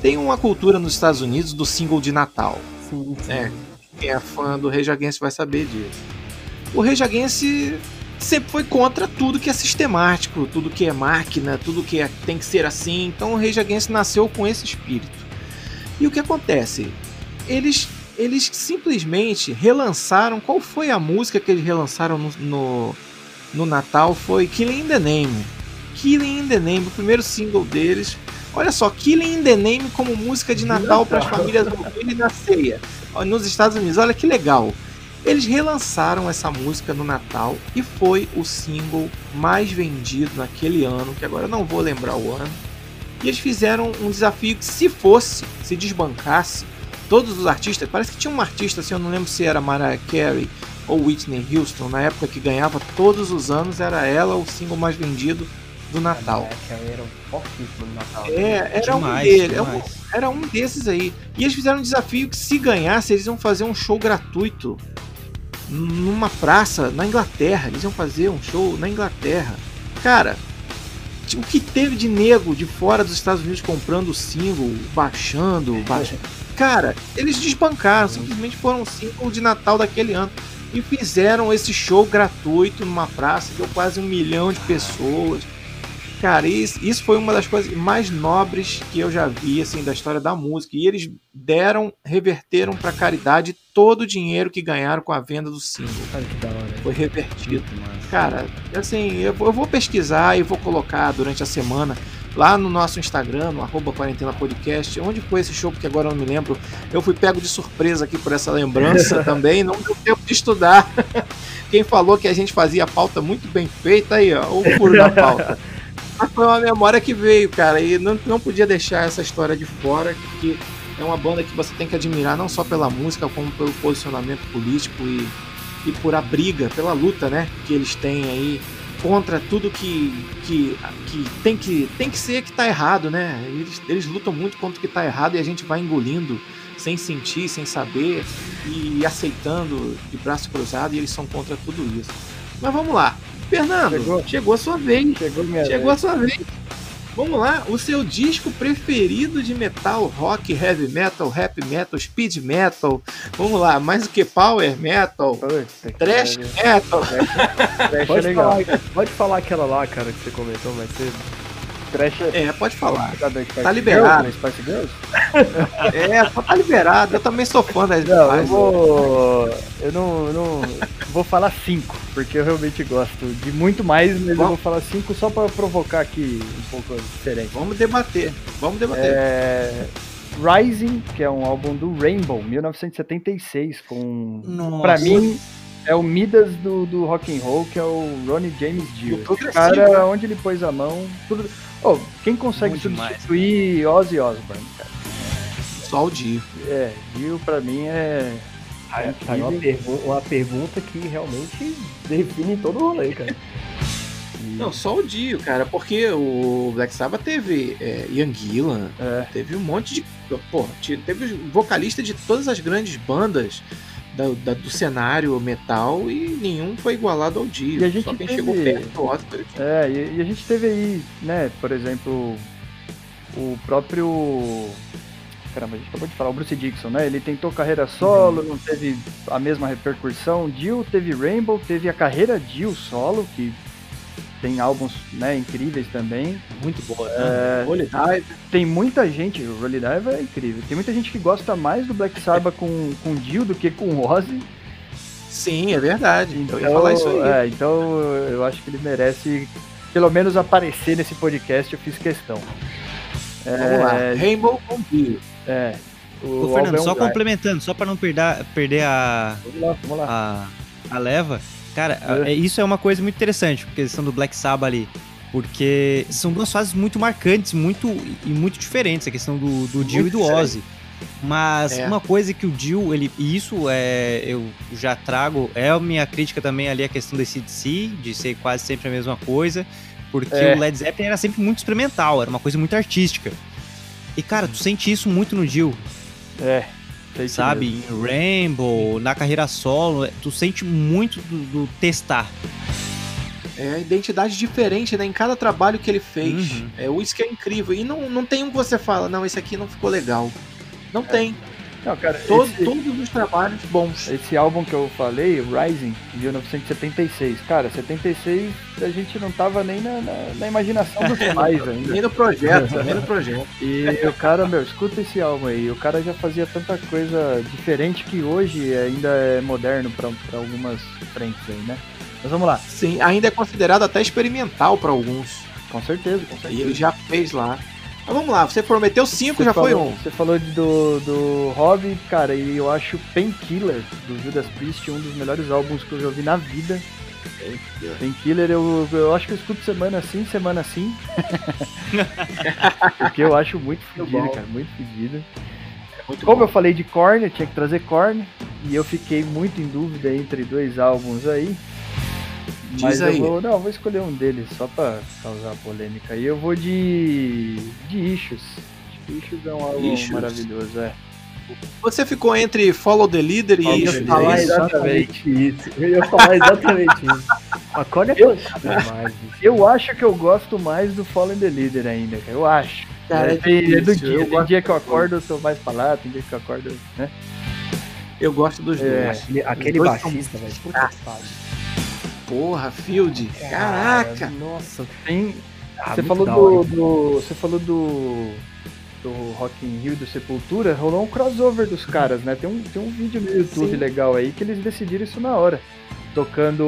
Tem uma cultura nos Estados Unidos do single de Natal. Sim, sim. É, quem é fã do Rage Against vai saber disso. O Rage Against sempre foi contra tudo que é sistemático, tudo que é máquina, tudo que é- tem que ser assim. Então o Rage Against nasceu com esse espírito. E o que acontece? Eles, eles simplesmente relançaram. Qual foi a música que eles relançaram no, no, no Natal? Foi Killing in the Name. Killing in the Name, o primeiro single deles. Olha só, Killing in the Name como música de Natal para as famílias ouvirem na ceia. Nos Estados Unidos, olha que legal. Eles relançaram essa música no Natal e foi o single mais vendido naquele ano, que agora eu não vou lembrar o ano. E eles fizeram um desafio que se fosse, se desbancasse, todos os artistas, parece que tinha um artista, assim, eu não lembro se era Mariah Carey ou Whitney Houston, na época que ganhava todos os anos, era ela o single mais vendido do Natal. Era fortíssimo no Natal. É, era um deles, é um- era um desses aí. E eles fizeram um desafio que se ganhasse, eles iam fazer um show gratuito numa praça na Inglaterra. Eles iam fazer um show na Inglaterra. Cara, o que teve de nego de fora dos Estados Unidos comprando o single, baixando, baixando. Cara, eles desbancaram, simplesmente foram um single de Natal daquele ano. E fizeram esse show gratuito numa praça, deu quase um milhão de pessoas. Cara, isso, isso foi uma das coisas mais nobres que eu já vi assim da história da música. E eles deram, reverteram para caridade todo o dinheiro que ganharam com a venda do single. Olha que da hora. Foi revertido. Cara, assim, eu vou, eu vou pesquisar e vou colocar durante a semana lá no nosso Instagram, no arroba quarentena podcast, onde foi esse show, porque agora eu não me lembro. Eu fui pego de surpresa aqui por essa lembrança também, não deu tempo de estudar. Quem falou que a gente fazia a pauta muito bem feita aí, ó, o furo da pauta. Mas foi uma memória que veio, cara, e não, não podia deixar essa história de fora, porque é uma banda que você tem que admirar não só pela música, como pelo posicionamento político e, e por a briga, pela luta, né, que eles têm aí contra tudo que, que, que, tem, que tem que ser que tá errado, né? Eles, eles lutam muito contra o que tá errado e a gente vai engolindo sem sentir, sem saber e aceitando de braço cruzado e eles são contra tudo isso. Mas vamos lá. Fernando, chegou, Chegou. a sua vez. Chegou minha Chegou a sua vez. Vamos lá, o seu disco preferido de metal, rock, heavy metal, rap metal, speed metal. Vamos lá, mais do que power metal, Puta trash metal. Trash é Pode legal. falar, pode falar aquela lá, cara, que você comentou, mas você. Trash é. É, pode falar. Spice Tá liberado. Girls, Girls? É, só tá liberado. Eu também sou fã das Não, eu Spice. vou. Eu não, eu não. Vou falar cinco, porque eu realmente gosto de muito mais, mas eu Bom. vou falar cinco só pra provocar aqui um pouco diferente. Vamos debater. Vamos debater. É, Rising, que é um álbum do Rainbow, 1976, com. Nossa. Pra mim, é o Midas do, do rock and roll, que é o Ronnie James Dio. O cara, né? onde ele pôs a mão, tudo. Oh, quem consegue demais. substituir Ozzy Osbourne, cara? Só o Dio. É, Dio pra mim é. Tá tá aí uma, pergu- uma pergunta que realmente define todo o rolê, cara. Não, só o Dio, cara, porque o Black Sabbath teve é, Ian Gillan, É. teve um monte de. Pô, te- teve vocalista de todas as grandes bandas da- da- do cenário metal e nenhum foi igualado ao Dio. E a gente Só quem teve- chegou perto do Ozzy foi o Dio. É, e, e a gente teve aí, né, por exemplo, o próprio. Caramba, a gente acabou de falar, o Bruce Dixon, né? Ele tentou carreira solo, não teve a mesma repercussão. Dio teve Rainbow, teve a carreira Dio solo, que tem álbuns né, incríveis também. Muito boa. né? É, Holy tem muita gente, o Rolly Dive é incrível, tem muita gente que gosta mais do Black Sabbath com, com Dio do que com o Ozzy. Sim, é verdade. Então, eu ia falar isso aí. é, então eu acho que ele merece pelo menos aparecer nesse podcast, eu fiz questão. Vamos lá. É, Rainbow com Dio. É. O Ô, Fernando, é um só complementando, só pra não perder, perder a, Vamos lá, vamos lá. a, a leva. Cara, É. é, isso é uma coisa muito interessante, porque questão do Black Sabbath ali. Porque são duas fases muito marcantes muito, e muito diferentes, a questão do, do Dio e do. Ozzy. Mas É. uma coisa que o Dio, ele, e isso é, eu já trago, é a minha crítica também ali a questão desse DC, de ser quase sempre a mesma coisa, porque É. o Led Zeppelin era sempre muito experimental, era uma coisa muito artística. E cara, tu sente isso muito no Dio, É. sei que sabe? mesmo. Em Rainbow, na carreira solo, tu sente muito do, do testar. É a identidade diferente, né? Em cada trabalho que ele fez. Uhum. É isso que é incrível. E não, não tem um que você fala, não, esse aqui não ficou legal. Não tem. Não, cara, Todo- esse, Todos os trabalhos bons. esse álbum que eu falei, Rising, de 1976. Cara, 76 a gente não tava nem na, na- na imaginação dos pais ainda. Nem no projeto, nem no projeto. E o cara, meu, escuta esse álbum aí. O cara já fazia tanta coisa diferente que hoje ainda é moderno pra pra algumas frentes aí, né? Mas vamos lá, Sim, ainda é considerado até experimental para alguns. com certeza, com E certeza. ele já fez lá. Mas vamos lá, você prometeu cinco, já foi falou- um. Você falou de- do, do Hobby, cara, e eu acho Painkiller, do Judas Priest, um dos melhores álbuns que eu já ouvi na vida. Painkiller eu, eu acho que eu escuto semana sim, semana sim. Porque eu acho muito fedido, cara, muito fedido. Muito Como bom. eu falei de Korn, eu tinha que trazer Korn, e eu fiquei muito em dúvida entre dois álbuns aí. Diz Mas aí. eu vou, não, eu vou escolher um deles só pra causar polêmica. E eu vou de de Issues. Issues é um álbum Issues. maravilhoso, é. Você ficou entre Follow the Leader Follow e the Eu ia falar é isso? exatamente isso. Eu ia falar exatamente isso. A Korn é Eu-. Eu acho que eu gosto mais do Fallen the Leader ainda, cara. Eu acho. Cara, é, tem- é do dia. eu Tem dia que eu acordo, eu tô mais pra lá, tem dia que eu acordo, né? Eu gosto dos É. dois. Aquele, aquele baixista, velho. Puta que pariu. Porra, Field. Caraca. Nossa. Tem. Ah, você falou do, do. Você falou do. Do Rock in Rio do Sepultura, rolou um crossover dos caras, né? Tem um, tem um vídeo no YouTube Sim. legal aí que eles decidiram isso na hora. Tocando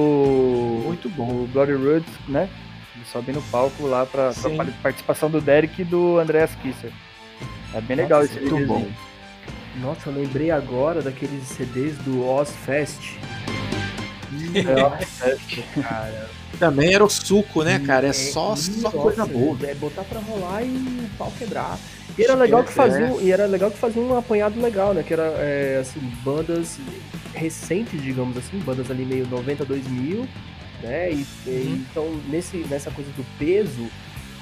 Muito bom. o Glory Roots, né? Eles sobem no palco lá pra, pra participação do Derek e do Andreas Kisser. É bem legal Nossa, esse muito videozinho. bom. Nossa, eu lembrei agora daqueles CDs do Ozfest. É, Cara, Também era o suco, né, cara? É só, é- só nossa, coisa boa. É botar pra rolar e o pau quebrar. E era legal que É. fazia, e era legal que fazia um apanhado legal, né? Que era é, assim, bandas recentes, digamos assim, bandas ali meio 90, 2000, né? E, e Uhum. então nesse nessa coisa do peso,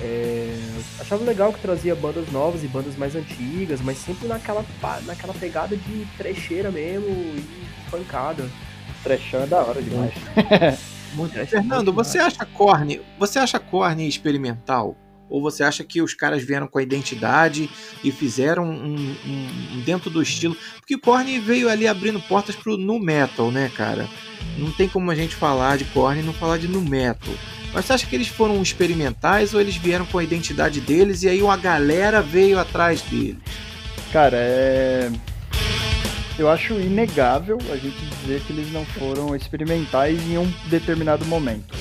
é, achava legal que trazia bandas novas e bandas mais antigas, mas sempre naquela naquela pegada de trecheira mesmo e pancada. Trechão é da hora demais. Muito. É, Fernando, muito você acha corne? Você acha corne experimental? Ou você acha que os caras vieram com a identidade e fizeram um, um, um dentro do estilo? Porque Korn veio ali abrindo portas pro nu metal, né, cara? Não tem como a gente falar de Korn e não falar de nu metal. Mas você acha que eles foram experimentais ou eles vieram com a identidade deles e aí uma galera veio atrás deles? Cara, é. Eu acho inegável a gente dizer que eles não foram experimentais em um determinado momento.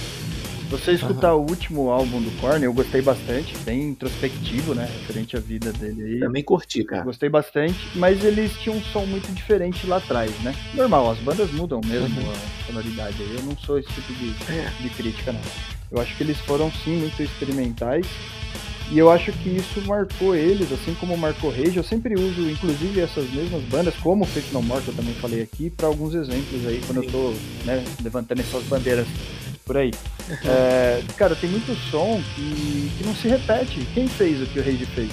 Você escutar uhum. o último álbum do Korn, eu gostei bastante, bem introspectivo, né, referente à vida dele aí. Também curti, cara. Gostei bastante, mas eles tinham um som muito diferente lá atrás, né? Normal, as bandas mudam mesmo uhum. a sonoridade aí, eu não sou esse tipo de, é. de crítica, não. Eu acho que eles foram sim muito experimentais, e eu acho que isso marcou eles, assim como marcou Rage. Eu sempre uso, inclusive, essas mesmas bandas, como Faith No More, que eu também falei aqui, para alguns exemplos aí, quando eu tô né, levantando essas bandeiras por aí. Uhum. É, cara, tem muito som que, que não se repete. Quem fez o que o Rage fez?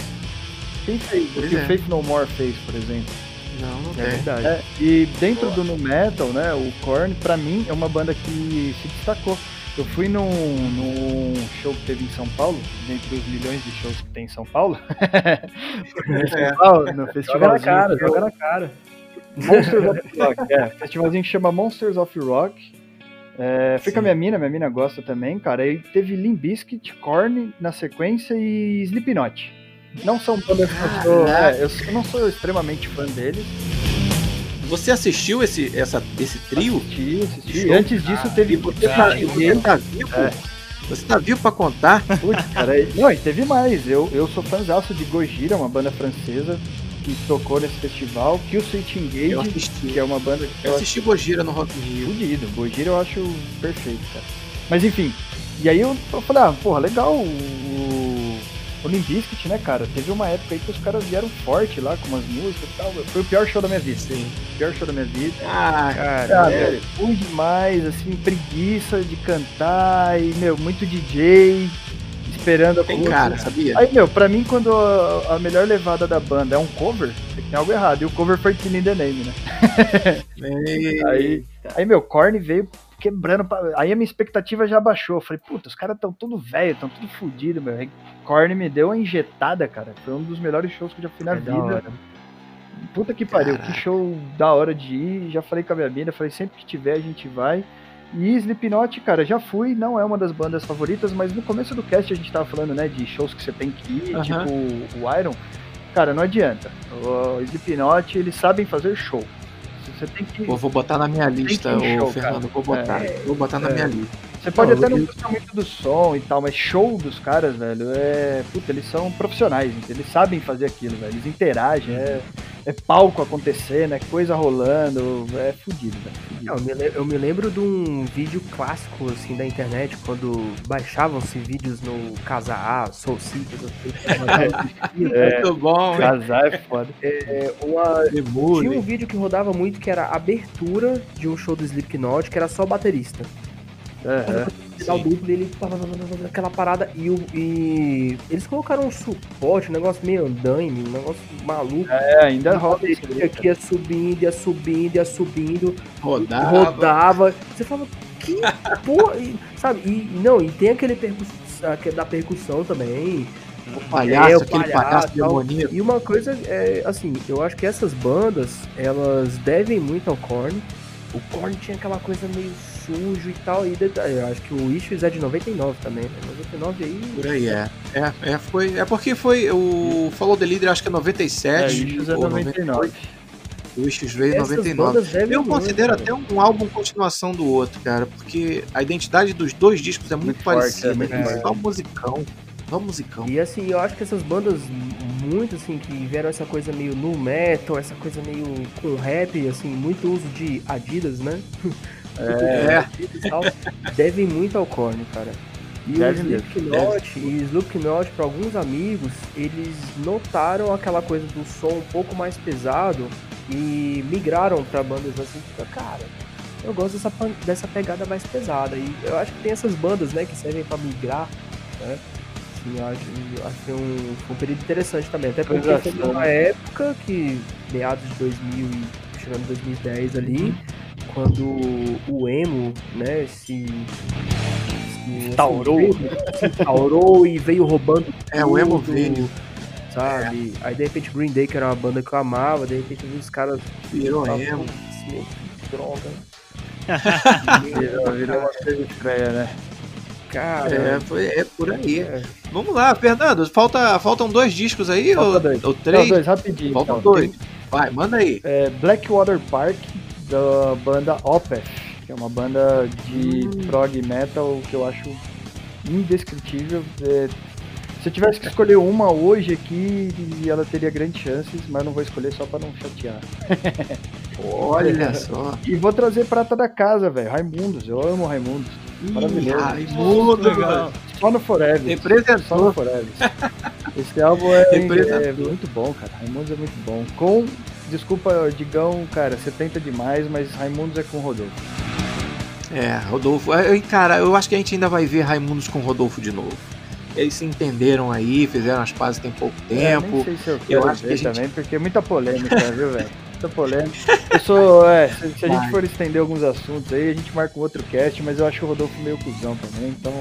Quem fez o que é. o Faith No More fez, por exemplo? Não, não é tem. verdade. É, e dentro Boa. do nu metal, né, o Korn, pra mim, é uma banda que se destacou. Eu fui num, num show que teve em São Paulo, dentre os milhões de shows que tem em São Paulo. no festival. Joga na cara, joga na cara. Monsters of Rock, é. Festivalzinho que chama Monsters of Rock. É, fui com a minha mina, minha mina gosta também, cara. E teve Limp Bizkit, Korn na sequência e Slipknot. Não são bandas que eu sou, é, eu não sou extremamente fã deles. Você assistiu esse, essa, esse trio? Assisti, assisti. Show? Antes disso ah, teve. Você, tá, você tá vivo? É. Você tá vivo pra contar? Putz, cara. Não, e teve mais. Eu, eu sou fãzaço de Gojira, uma banda francesa que tocou nesse festival. Que o Switch Engage, que é uma banda. Que eu, eu assisti Gojira no Rock in Rio. Fudido. Gojira eu acho perfeito, cara. Mas enfim. E aí eu, eu falei, ah, porra, legal o o Limp Bizkit, né, cara? Teve uma época aí que os caras vieram forte lá com umas músicas e tal. Foi o pior show da minha vida. Sim. O pior show da minha vida. Ah, cara, é ruim demais, assim, preguiça de cantar e, meu, muito DJ esperando a Tem cara, sabia? Aí, meu, pra mim, quando a, a, melhor levada da banda é um cover, tem algo errado. E o cover foi Killing the Name, né? aí, aí, meu, Korn veio quebrando. Pra... Aí a minha expectativa já baixou. Eu falei, puta, os caras tão tudo velho, tão tudo fodido, meu. Korn me deu uma injetada, cara. Foi um dos melhores shows que eu já fui na é vida. Puta que pariu, Caraca. que show da hora de ir. Já falei com a minha mina, falei, sempre que tiver a gente vai. E Slipknot, cara, já fui, não é uma das bandas favoritas, mas no começo do cast a gente tava falando, né, de shows que você tem que ir, uhum. tipo o Iron. Cara, não adianta. O Slipknot, eles sabem fazer show. Você tem que. Pô, vou botar na minha lista, ô show, Fernando. Vou botar. É, vou botar na é. minha lista. Você pode não, até não gostar muito do som e tal, mas show dos caras, velho, é. Puta, eles são profissionais, eles sabem fazer aquilo, velho. Eles interagem, é, é palco acontecendo, é coisa rolando, é fudido, velho. Eu, me eu me lembro de um vídeo clássico, assim, da internet, quando baixavam-se vídeos no Casa A, Soul Seekers, é, Muito bom, Casar é foda. É, uma... Tinha um vídeo que rodava muito que era a abertura de um show do Slipknot, que era só baterista. Uhum, o duplo dele, aquela parada, e, o, e eles colocaram um suporte, um negócio meio andaime, um negócio maluco. É, ainda roda. Aqui ia subindo, ia subindo, ia subindo. Rodava. Rodava. Você fala, que porra, sabe? E, não, e tem aquele percuss, da percussão também. O palhaço, é, o aquele palhaço, demoníaco. E uma coisa, é, assim, eu acho que essas bandas, elas devem muito ao Korn. O Korn tinha aquela coisa meio sujo e tal. E eu acho que o Issues é de 99 também, né? 99 aí. Por aí, é. É, é, foi, é porque foi. O Follow the Leader acho que é 97. É, o Issues é 99. O Issues veio em 99. Eu considero muito, até um álbum continuação do outro, cara, porque a identidade dos dois discos é muito, muito parecida. Forte, é, é. Só musicão. Só musicão. E assim, eu acho que essas bandas muito assim que vieram essa coisa meio no metal, essa coisa meio com rap, assim, muito uso de Adidas, né? É. devem muito ao Korn, cara. E o Slipknot, e Slipknot, para alguns amigos, eles notaram aquela coisa do som um pouco mais pesado e migraram para bandas assim, tipo, cara, eu gosto dessa, dessa pegada mais pesada. E eu acho que tem essas bandas, né, que servem para migrar, né? Assim, eu acho, eu acho que é um, um período interessante também. Até porque foi uma época que, meados de 2000 chegando 2010 ali, uhum quando o emo, né, se, se Instaurou. Se instaurou e veio roubando É, o emo tudo, veio. Sabe? Aí de repente Green Day, que era uma banda que eu amava, de repente os caras. Virou emo. "Putz, meu, que droga. Virou, virou uma coisa estranha, né? Cara, É, foi, é por aí. é. Vamos lá, Fernando. Falta, faltam dois discos aí Falta ou, dois. ou Não, três? dois, rapidinho. Faltam então. dois. Vai, manda aí. É, Blackwater Park, da banda Opeth, que é uma banda de Hum. prog metal que eu acho indescritível. É, se eu tivesse que escolher uma hoje aqui, ela teria grandes chances, mas não vou escolher só pra não chatear. Olha só. E vou trazer prata da casa, velho. Raimundos, eu amo Raimundos. Maravilhoso. Raimundo, Legal. Só no Forever. Só no Representou. Forever. Esse álbum é, Representou. é muito bom, cara. Raimundos é muito bom. Com, desculpa, Digão, cara, você tenta demais, mas Raimundos é com o Rodolfo. É, Rodolfo. é, eu- Cara, eu acho que a gente ainda vai ver Raimundos com Rodolfo de novo. Eles se entenderam aí, fizeram as pazes tem pouco É, tempo. nem sei se eu quero acho que ver a gente- também, porque é muita polêmica, viu, velho? Muita polêmica. Eu sou, é, se, se a gente for estender alguns assuntos aí, a gente marca um outro cast, mas eu acho o Rodolfo meio cuzão também, então...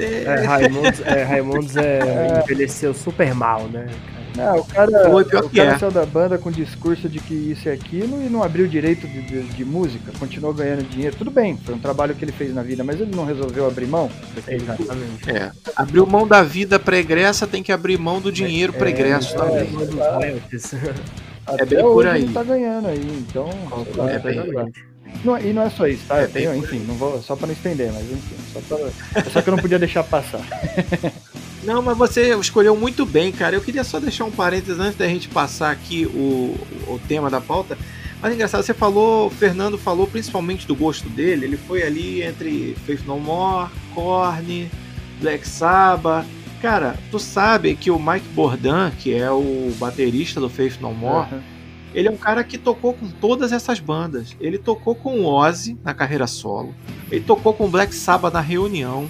É, Raimundos, é, Raimundos é, envelheceu super mal, né? Ah, o cara, Foi, pior o que cara é. saiu da banda com discurso de que isso e aquilo e não abriu direito de, de- de música, continuou ganhando dinheiro. Tudo bem, foi um trabalho que ele fez na vida, mas ele não resolveu abrir mão? Exatamente. É. Abriu mão da vida pregressa, tem que abrir mão do dinheiro pregresso também. Um royalties. Até bem hoje por aí. ele tá ganhando aí, então... lá, É tá bem-. Não, e não é só isso, tá? É Eu tenho, bem enfim, não vou, só pra não estender, mas enfim, só, pra, só que eu não podia deixar passar. Não, mas você escolheu muito bem, cara. Eu queria só deixar um parênteses antes da gente passar aqui o, o tema da pauta. Mas é engraçado, você falou, o Fernando falou principalmente do gosto dele. Ele foi ali entre Faith No More, Korn, Black Sabbath. Cara, tu sabe que o Mike Bordan, que é o baterista do Faith No More, Aham. ele é um cara que tocou com todas essas bandas. Ele tocou com o Ozzy na carreira solo. Ele tocou com o Black Sabbath na reunião.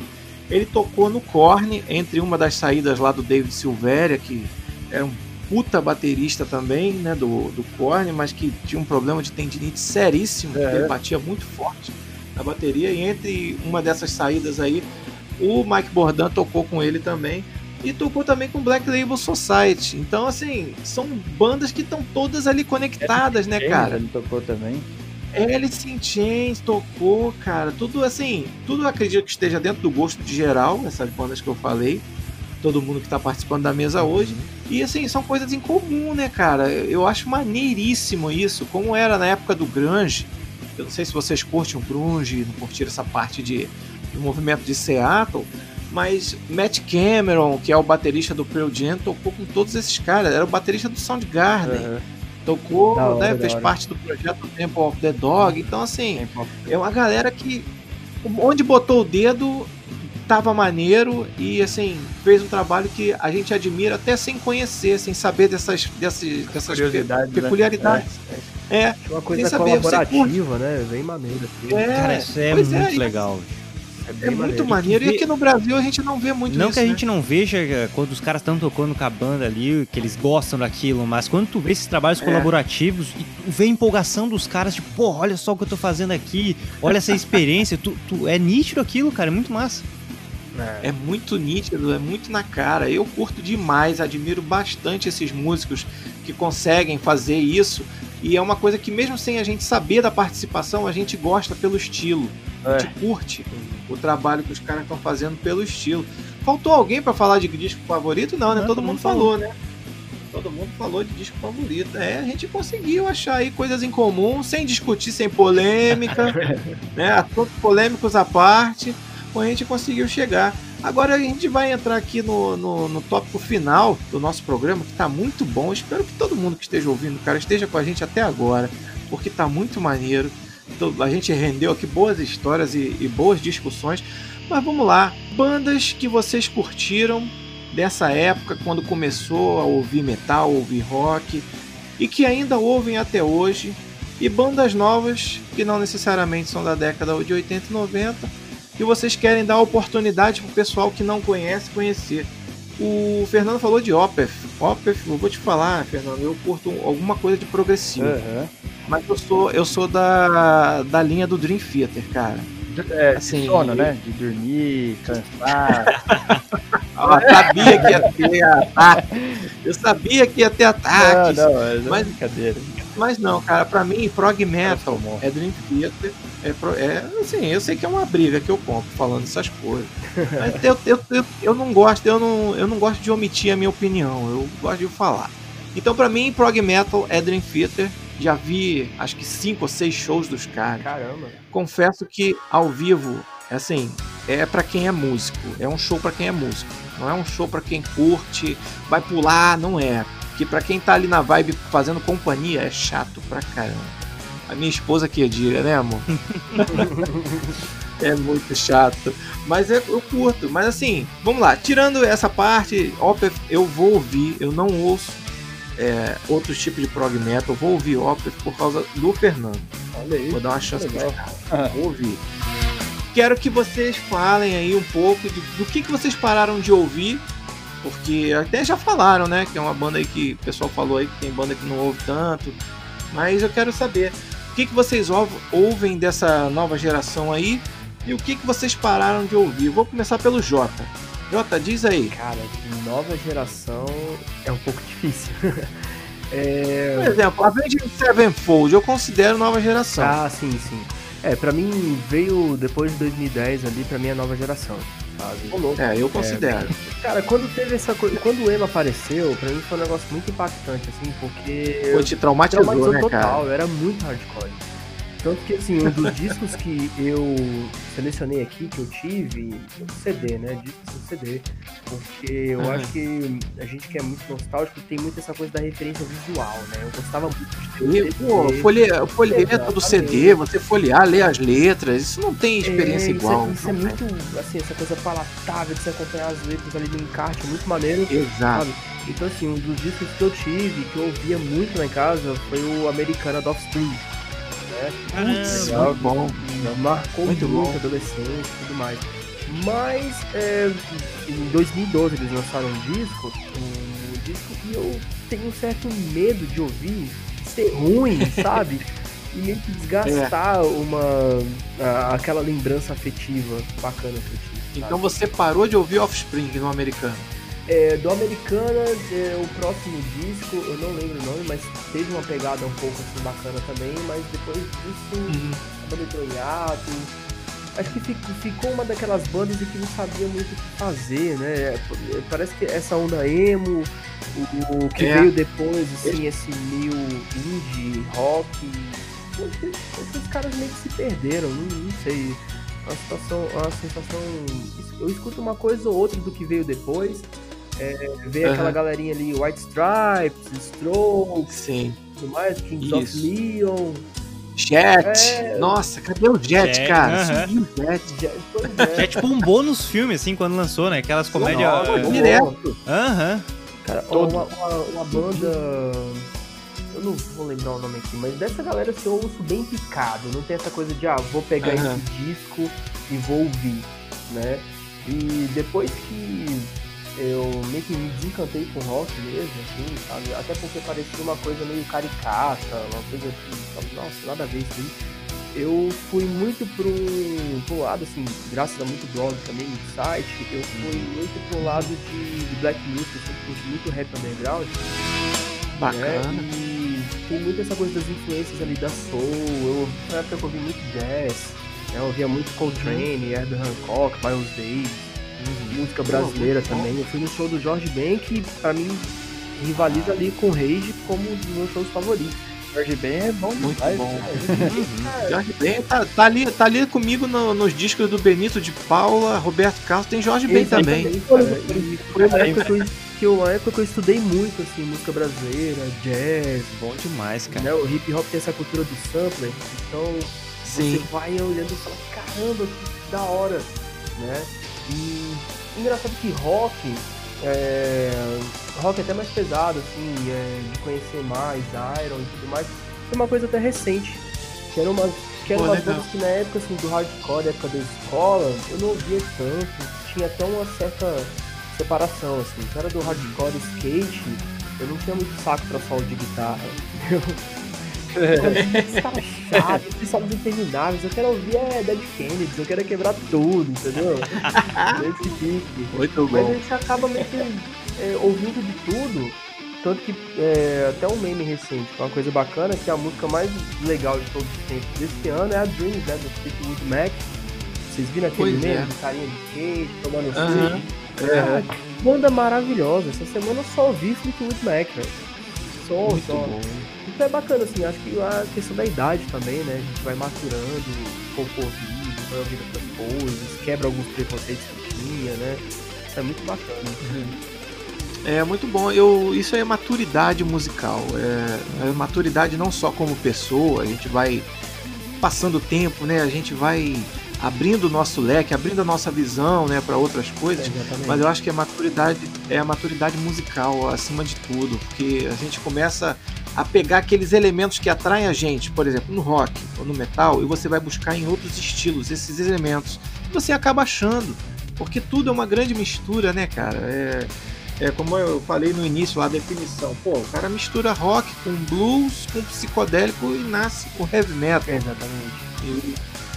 Ele tocou no Korn, entre uma das saídas lá do David Silveria, que era um puta baterista também, né, do, do Korn, mas que tinha um problema de tendinite seríssimo, porque É. ele batia muito forte na bateria. E entre uma dessas saídas aí, o Mike Bordan tocou com ele também. E tocou também com Black Label Society. Então, assim, são bandas que estão todas ali conectadas, né, James, cara? Ele tocou também. Alice in Chains tocou, cara. Tudo assim, tudo acredito que esteja dentro do gosto de geral, essas bandas que eu falei. Todo mundo que tá participando da mesa hoje. E assim, são coisas em comum, né, cara? Eu acho maneiríssimo isso. Como era na época do Grunge. Eu não sei se vocês curtem o Grunge, não curtiram essa parte de, do movimento de Seattle. Mas Matt Cameron, que é o baterista do Pearl Jam, tocou com todos esses caras. Era o baterista do Soundgarden. Aham. Tocou, hora, né, fez hora. parte do projeto Temple of the Dog. Então, assim, é uma galera que onde botou o dedo tava maneiro e assim fez um trabalho que a gente admira até sem conhecer, sem saber dessas dessas, dessas Curiosidades, pe- né? peculiaridades. É, Uma coisa saber, colaborativa, né? Bem maneira. Assim. é, Cara, isso é pois muito e- legal. É, É muito maneiro. maneiro. E aqui no Brasil a gente não vê muito Não isso. que a né? gente não veja eh, quando os caras estão tocando com a banda ali, que eles gostam daquilo, mas quando tu vê esses trabalhos É. colaborativos e tu vê a empolgação dos caras, tipo, pô, olha só o que eu tô fazendo aqui, olha essa experiência, tu, tu- é nítido aquilo, cara, é muito massa. É muito nítido, é muito na cara. Eu curto demais, admiro bastante esses músicos que conseguem fazer isso. E é uma coisa que, mesmo sem a gente saber da participação, a gente gosta pelo estilo. A É. gente curte o trabalho que os caras estão fazendo pelo estilo. Faltou alguém pra falar de disco favorito? Não, né? Não, todo mundo falou, né? Todo mundo falou de disco favorito. É, a gente conseguiu achar aí coisas em comum, sem discutir, sem polêmica, né? Assuntos polêmicos à parte, a gente conseguiu chegar. Agora a gente vai entrar aqui no, no, no tópico final do nosso programa, que tá muito bom. Espero que todo mundo que esteja ouvindo, cara, esteja com a gente até agora, porque tá muito maneiro. A gente rendeu aqui boas histórias e, e boas discussões. Mas vamos lá, bandas que vocês curtiram dessa época, quando começou a ouvir metal, ouvir rock, e que ainda ouvem até hoje, e bandas novas que não necessariamente são da década de 80 e 90, e vocês querem dar oportunidade pro pessoal que não conhece conhecer. O Fernando falou de Opeth. Opeth, eu vou te falar, Fernando, eu curto alguma coisa de progressivo. Aham. Mas eu sou, eu sou da, da linha do Dream Theater, cara. É, Assim, de sono, né? De dormir, cansar. Eu sabia que ia ter ataque. Eu sabia que ia ter não, ataques. não, mas, é mas- brincadeira. Mas não, cara, pra mim, prog metal é Dream Theater. É, pro- é, assim, eu sei que é uma briga que eu compro falando essas coisas. Mas eu, eu, eu, eu não gosto, eu não, eu não gosto de omitir a minha opinião, eu gosto de falar. Então, pra mim, prog metal é Dream Theater. Já vi acho que cinco ou seis shows dos caras. Caramba. Confesso que ao vivo, assim, é pra quem é músico. É um show pra quem é músico. Não é um show pra quem curte, vai pular, não é. Que pra quem tá ali na vibe fazendo companhia é chato pra caramba. A minha esposa que diga, né, amor? é muito chato. Mas é- eu curto. Mas assim, vamos lá. Tirando essa parte, Opeth eu vou ouvir. Eu não ouço é, outros tipos de prog metal. Eu vou ouvir Opeth por causa do Fernando. Olha aí. Vou dar uma chance Legal. caras. Vou ouvir. Quero que vocês falem aí um pouco do, do que, que vocês pararam de ouvir. Porque até já falaram, né? Que é uma banda aí que o pessoal falou aí que tem banda que não ouve tanto. Mas eu quero saber o que, que vocês ouv- ouvem dessa nova geração aí e o que, que vocês pararam de ouvir. Vou começar pelo Jota. Jota, diz aí. Cara, nova geração é um pouco difícil. é... Por exemplo, Avenged Sevenfold eu considero nova geração. Ah, sim, sim. É, pra mim veio depois de 2010 ali, pra mim é nova geração, É, eu considero. Cara, quando teve essa coisa, quando o emo apareceu, pra mim foi um negócio muito impactante, assim, porque Pô, te traumatizou, traumatizou né, total, cara? eu era muito hardcore. Tanto que, assim, um dos discos que eu selecionei aqui, que eu tive, um CD, né? Disco sem CD. Porque eu Aham. acho que a gente que é muito nostálgico tem muito essa coisa da referência visual, né? Eu gostava muito de ter um E, pô, CD. folhe, o folheto do. CD, você folhear, ler as letras, isso não tem experiência É, igual. Isso é, isso é muito, assim, essa coisa palatável de você acompanhar as letras ali no encarte, é muito maneiro. Exato. Sabe? Então, assim, um dos discos que eu tive, que eu ouvia muito lá em casa, foi o Americana of Spring. Né? Legal, bom. marcou Muito muito, bom. a adolescência e tudo mais. Mas, é, em 2012 eles lançaram um disco, um disco que eu tenho um certo medo de ouvir ser ruim, sabe? E meio que desgastar uma, a- aquela lembrança afetiva bacana que eu tive. Então você parou de ouvir Offspring no americano. É, do Americana, é, o próximo disco, eu não lembro o nome, mas teve uma pegada um pouco assim bacana também, mas depois disso em hiato. Acho que fic- ficou uma daquelas bandas em que não sabia muito o que fazer, né? É, Parece que essa onda emo, o, o que É. veio depois, assim, esse meio indie, rock. Esses, esses caras meio que se perderam, não, não sei. Uma situação, uma sensação. Eu escuto uma coisa ou outra do que veio depois. É, veio Aham. aquela galerinha ali, White Stripes, Strokes, Sim. tudo mais, Kings of Isso. Leon. Jet. É. Nossa, cadê o Jet, Jet, cara? o Jet. Pois é. É tipo um bônus filme, assim, quando lançou, né? Aquelas comédias. Nossa, bom. Direto. Aham. Cara, Todo. uma, uma, uma banda. Eu não vou lembrar o nome aqui, mas dessa galera assim, eu ouço bem picado. Não tem essa coisa de, ah, vou pegar esse disco e vou ouvir, né? E depois que eu meio que me desencantei com rock mesmo, assim, sabe? Até porque parecia uma coisa meio caricata, uma coisa assim, sabe? nossa, nada a ver isso aí. Eu fui muito pro, pro lado, assim, graças a muito blog também, no site, eu fui muito pro lado de, de Black Music, eu sempre curti muito rap underground. Bacana. Né? E tem muito essa coisa das influências ali da soul. Eu, na época eu ouvi muito jazz, né? eu ouvia muito Coltrane, Herbie Hancock, Miles Davis, música brasileira bom. também. Eu fui no show do Jorge Ben, que pra mim rivaliza ali com o Rage como um dos meus shows favoritos. Jorge Ben é bom Muito demais, bom. cara. Jorge Ben tá, tá ali, tá ali comigo no- nos discos do Benito de Paula, Roberto Carlos, tem Jorge Ben também. Cara. E foi uma época que eu, que eu- uma época que eu estudei muito assim, música brasileira, jazz, Bom demais, cara. né? O hip hop tem essa cultura do sampler, então Sim. você vai olhando e fala, caramba, que da hora, né? E engraçado que rock, é, rock é até mais pesado, assim, é, de conhecer mais, Iron e tudo mais, foi uma coisa até recente, que era uma que era Pô, umas legal. bandas que na época assim, do hardcore, época da escola, eu não ouvia tanto, tinha até uma certa separação, assim, que era do hardcore skate, eu não tinha muito saco pra solo de guitarra, entendeu? Os esses solos intermináveis, eu quero ouvir é Dead Kennedys, eu quero quebrar tudo, entendeu? Esse pique. Muito Mas bom. aí você acaba meio que é, ouvindo de tudo. Tanto que é, até um meme recente, uma coisa bacana, que a música mais legal de todos os tempos desse ano é a Dreams, né? Do Fleetwood Mac. Vocês viram aquele Pois meme é. do carinha de skate, tomando Aham. suco? É. Banda maravilhosa. Essa semana eu só ouvi Fleetwood Mac, velho. Só, Muito só. bom. É bacana, assim, acho que a questão da idade também, né? A gente vai maturando pouco o ouvido, vai ouvindo outras coisas, quebra alguns preconceitos que tinha, né? Isso é muito bacana. É muito bom. Eu, isso é maturidade musical. É, é maturidade não só como pessoa, a gente vai passando o tempo, né? A gente vai abrindo o nosso leque, abrindo a nossa visão, né, para outras coisas. exatamente. Mas eu acho que a maturidade é a maturidade musical acima de tudo, porque a gente começa a pegar aqueles elementos que atraem a gente, por exemplo, no rock ou no metal, e você vai buscar em outros estilos esses elementos. E você acaba achando, porque tudo é uma grande mistura, né, cara? É, é como eu falei no início lá a definição. Pô, o cara mistura rock com blues, com psicodélico e nasce com heavy metal. Exatamente. E,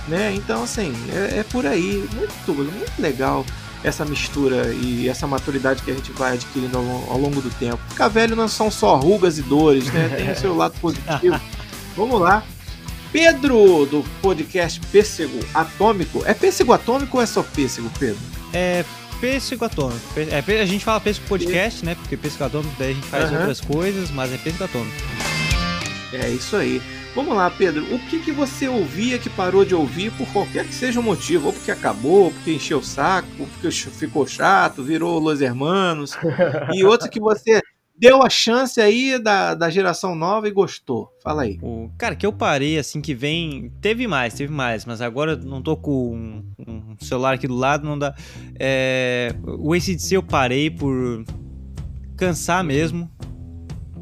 né? Então, assim, é, é por aí. Muito, muito legal essa mistura e essa maturidade que a gente vai adquirindo ao, ao longo do tempo. Ficar velho não são só rugas e dores, né? Tem o seu lado positivo. Vamos lá. Pedro, do podcast Pêssego Atômico. É pêssego atômico ou é só pêssego, Pedro? É pêssego atômico. É, a gente fala pêssego podcast, né? Porque pêssego atômico daí a gente faz Aham. outras coisas, mas é pêssego atômico. É isso aí. Vamos lá, Pedro. O que, que você ouvia que parou de ouvir por qualquer que seja o motivo? Ou porque acabou, ou porque encheu o saco, ou porque ficou chato, virou Los Hermanos. e outro que você deu a chance aí da, da geração nova e gostou. Fala aí. O, cara, que eu parei, assim, que vem. Teve mais, teve mais, mas agora eu não tô com um, um celular aqui do lado, não dá. É, o ACDC eu parei por cansar mesmo.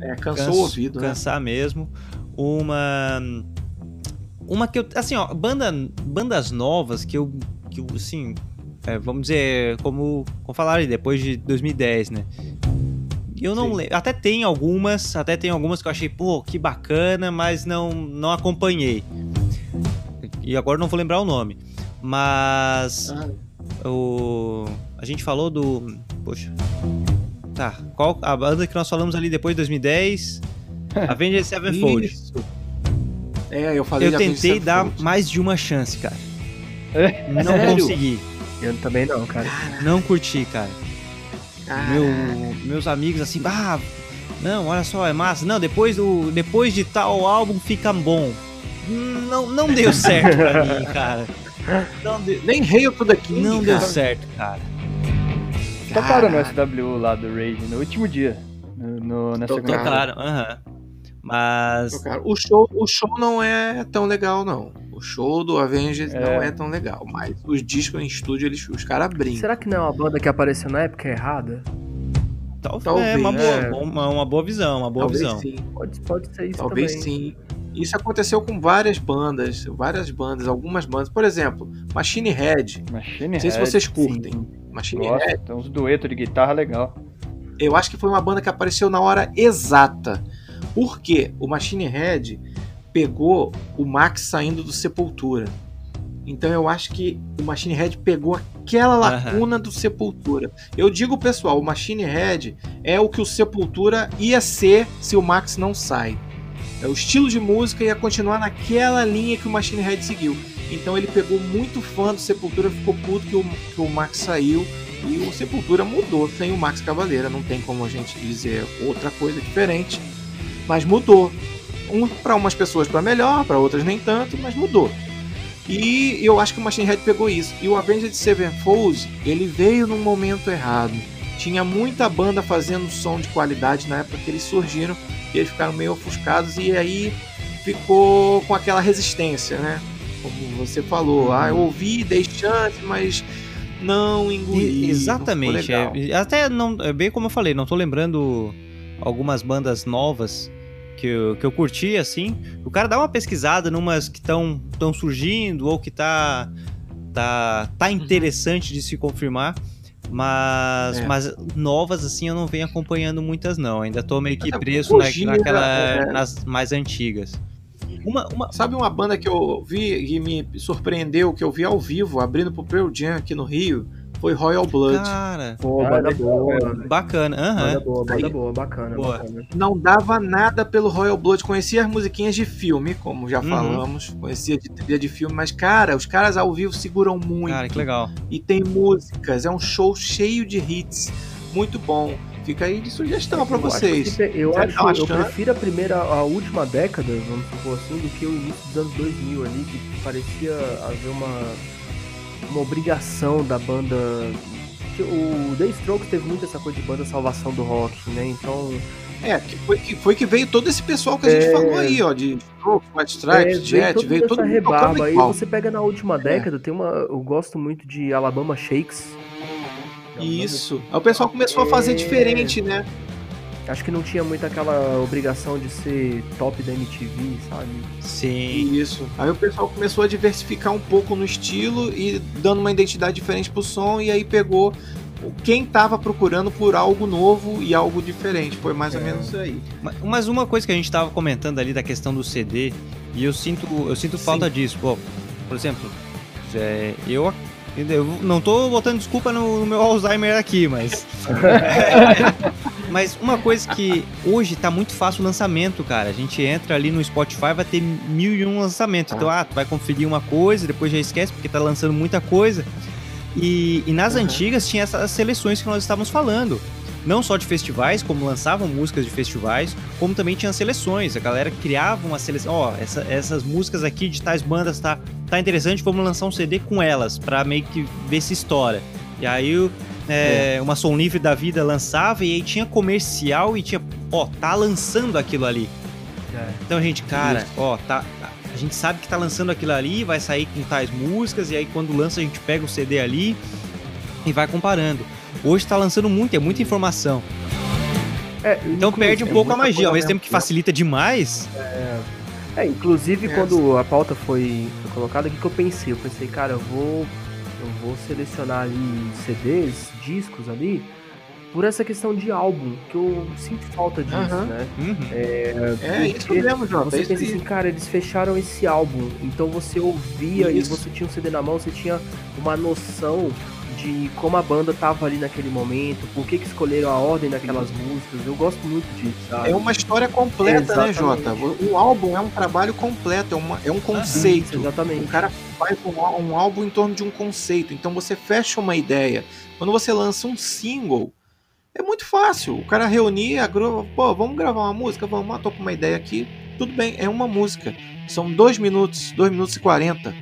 É, cansou Canso- o ouvido, né? Cansar mesmo. Uma. Uma que eu. Assim, ó, banda, bandas novas que eu. Que eu assim. é, vamos dizer, como, como falaram depois de 2010, né? Eu não lembro. Até tem algumas, até tem algumas que eu achei, pô, que bacana, mas não, não acompanhei. E agora não vou lembrar o nome. Mas. Ah, O. A gente falou do. Poxa. Tá. Qual a banda que nós falamos ali depois de 2010? Avenged Sevenfold. isso. É, eu falei Eu tentei dar Sevenfold. mais de uma chance, cara. É? Não Sério? consegui. Eu também não, cara. Não curti, cara. Meu, meus amigos assim, ah, não, olha só, é massa. Não, depois, do, depois de tal álbum fica bom. Não, não deu certo pra mim, cara. Não, deu- Nem Hail the King, não deu cara. certo, cara. Tocaram no. SW lá do Rage no último dia. No, no- Tocaram. segunda Tocaram, aham. Mas. Cara, o show, o show não é tão legal, não. O show do Avengers É. não é tão legal. Mas os discos em estúdio, eles, os caras brincam. Será que não é uma banda que apareceu na época errada? Talvez, Talvez. é uma boa, É. uma, uma boa visão, uma boa Talvez visão. sim. Pode, pode ser isso Talvez também. sim. Isso aconteceu com várias bandas, várias bandas, algumas bandas. Por exemplo, Machine Head. Machine Não sei se Head, vocês curtem. Machine Gosto, Head, tem uns duetos de guitarra legal. eu acho que foi uma banda que apareceu na hora exata. Porque o Machine Head pegou o Max saindo do Sepultura. Então eu acho que o Machine Head pegou aquela lacuna do Sepultura. Eu digo, pessoal, o Machine Head é o que o Sepultura ia ser se o Max não sai. É o estilo de música ia continuar naquela linha que o Machine Head seguiu. Então ele pegou muito fã do Sepultura, ficou puto que o, que o Max saiu e o Sepultura mudou sem o Max Cavaleira. Não tem como a gente dizer outra coisa diferente, mas mudou. Um, para umas pessoas para melhor, para outras nem tanto, mas mudou. E eu acho que o Machine Head pegou isso. E o Avenged Sevenfold, ele veio num momento errado. Tinha muita banda fazendo som de qualidade na época que eles surgiram e eles ficaram meio ofuscados e aí ficou com aquela resistência, né? Como você falou, ah, eu ouvi, dei chance, mas não engoli. Exatamente. não é, até não, é bem como eu falei, não tô lembrando algumas bandas novas que eu, que eu curti, assim. O cara dá uma pesquisada numas que estão tão surgindo ou que tá, tá, Uhum. tá interessante de se confirmar. Mas, É. mas novas, assim, eu não venho acompanhando muitas, não. Ainda tô meio que preso na- naquela, é. nas mais antigas. Uma, uma, sabe uma banda que eu vi e me surpreendeu, que eu vi ao vivo, abrindo pro Pearl Jam aqui no Rio? Foi Royal Blood. Cara, Pô, banda legal, boa. mano. bacana. Aham. Banda boa, banda Aí. boa, bacana, Boa. bacana. Não dava nada pelo Royal Blood. Conhecia as musiquinhas de filme, como já Uhum. falamos. Conhecia de trilha de filme, mas, cara, os caras ao vivo seguram muito. Cara, que legal. E tem músicas. É um show cheio de hits. Muito bom. Fica aí de sugestão acho vocês. que- Eu, Você acho, eu prefiro a primeira, a última década, vamos supor assim, do que o início dos anos 2000 ali, que parecia haver uma, uma obrigação da banda. O The Strokes teve muito essa coisa de banda salvação do rock, né? Então, É, que foi, que foi que veio todo esse pessoal que a gente É. falou aí, ó. De Strokes, White Stripes, é, Jet, veio todo mundo rebarba. Aí você pega na última década, tem uma. Eu gosto muito de Alabama Shakes. Isso. Aí o pessoal começou a fazer É. diferente, né? Acho que não tinha muito aquela obrigação de ser top da MTV, sabe? Sim. Isso. Aí o pessoal começou a diversificar um pouco no estilo e dando uma identidade diferente pro som, e aí pegou quem tava procurando por algo novo e algo diferente. Foi mais ou É. menos isso aí. Ma- Mas uma coisa que a gente tava comentando ali da questão do CD, e eu sinto, eu sinto falta disso. Pô, por exemplo, é, eu, eu não tô botando desculpa no, no meu Alzheimer aqui, mas. mas uma coisa que hoje tá muito fácil o lançamento, cara. A gente entra ali no Spotify, vai ter mil e um lançamentos. Então, ah, tu vai conferir uma coisa, depois já esquece, porque tá lançando muita coisa. E, e nas Uhum. antigas tinha essas seleções que nós estávamos falando. Não só de festivais, como lançavam músicas de festivais, como também tinha seleções. A galera criava uma seleção. Ó, essa- essas músicas aqui de tais bandas tá, tá interessante, vamos lançar um CD com elas, pra meio que ver se estoura. E aí o- é, uma som livre da vida lançava e aí tinha comercial e tinha, ó, tá lançando aquilo ali. É. Então, gente, cara, ó, tá. A gente sabe que tá lançando aquilo ali, vai sair com tais músicas, e aí quando lança a gente pega o CD ali e vai comparando. Hoje tá lançando muito, é muita informação. É, Então perde um é pouco a magia. Ao mesmo tempo que facilita demais, É, inclusive É. quando a pauta foi, foi colocada, o que, que eu pensei? Eu pensei, cara, eu vou, eu vou selecionar ali CDs, discos ali, por essa questão de álbum, que eu sinto falta disso, né? uhum, É isso Porque mesmo, Jota. Você é isso pensa assim, cara, eles fecharam esse álbum, então você ouvia Isso. e você tinha um CD na mão, você tinha uma noção de como a banda tava ali naquele momento, por que, que escolheram a ordem daquelas músicas. Eu gosto muito disso, sabe? É uma história completa, né, Exatamente. Jota? O álbum é um trabalho completo, é, uma- é um conceito. Exatamente. O cara faz um, um álbum em torno de um conceito. Então você fecha uma ideia. Quando você lança um single, é muito fácil. O cara reunir, a gru... pô, vamos gravar uma música? Vamos, ah, tô com uma ideia aqui. Tudo bem, é uma música. São dois minutos, dois minutos e quarenta.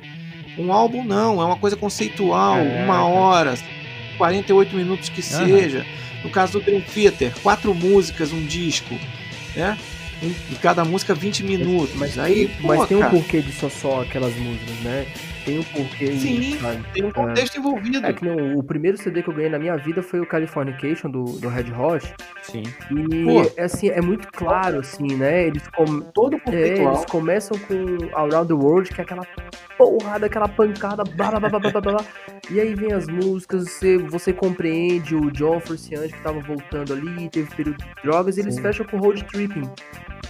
Um álbum não, é uma coisa conceitual, É. uma hora, 48 minutos que Aham. seja. No caso do Dream Theater, quatro músicas, um disco, né? Um- de cada música 20 minutos. Mas, aí, tem, pô, mas tem um cara, porquê de só só aquelas músicas, né? Tem um porquê, Sim. sabe? tem um contexto envolvido. É que nem o, primeiro CD que eu ganhei na minha vida foi o Californication do, do Red Hot. sim. E Pô. é assim, é muito claro, assim, né? Eles, com, Todo é, eles começam com Around the World, que é aquela porrada, aquela pancada, blá blá blá blá blá blá, blá. E aí vem as músicas, você, você compreende o John Frusciante que tava voltando ali, teve período de drogas, e eles Sim. fecham com Road Tripping.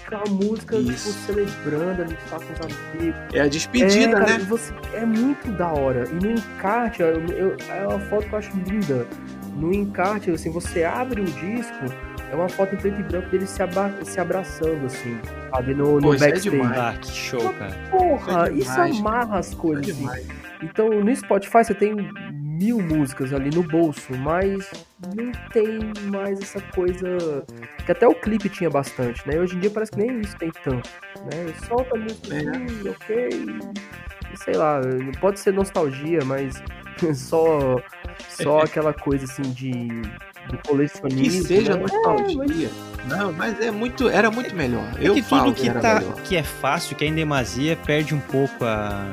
Aquela música, tipo, Isso. celebrando, ali, tá com os amigos. É a despedida, é, cara, né? você- é muito da hora. E no encarte, eu- eu- é uma foto que eu acho linda. No encarte, assim, você abre o disco, é uma foto em preto e branco deles se, aba- se abraçando, assim, sabe? No, no isso é backstage. demais. Ah, que show, cara. Porra, Isso é isso demais. amarra as É coisas. assim. demais. Então, no Spotify você tem mil músicas ali no bolso, mas não tem mais essa coisa. Que até o clipe tinha bastante, né? Hoje em dia parece que nem isso tem tanto. Né? Solta a música É. assim, ok. E sei lá, pode ser nostalgia, mas só, só aquela coisa assim de. Do Que colecionismo. seja né? nostalgia. Não, mas é muito, era muito melhor. É Eu que falo tudo que, era tá, melhor. que é fácil, que é em demasia, perde um pouco a.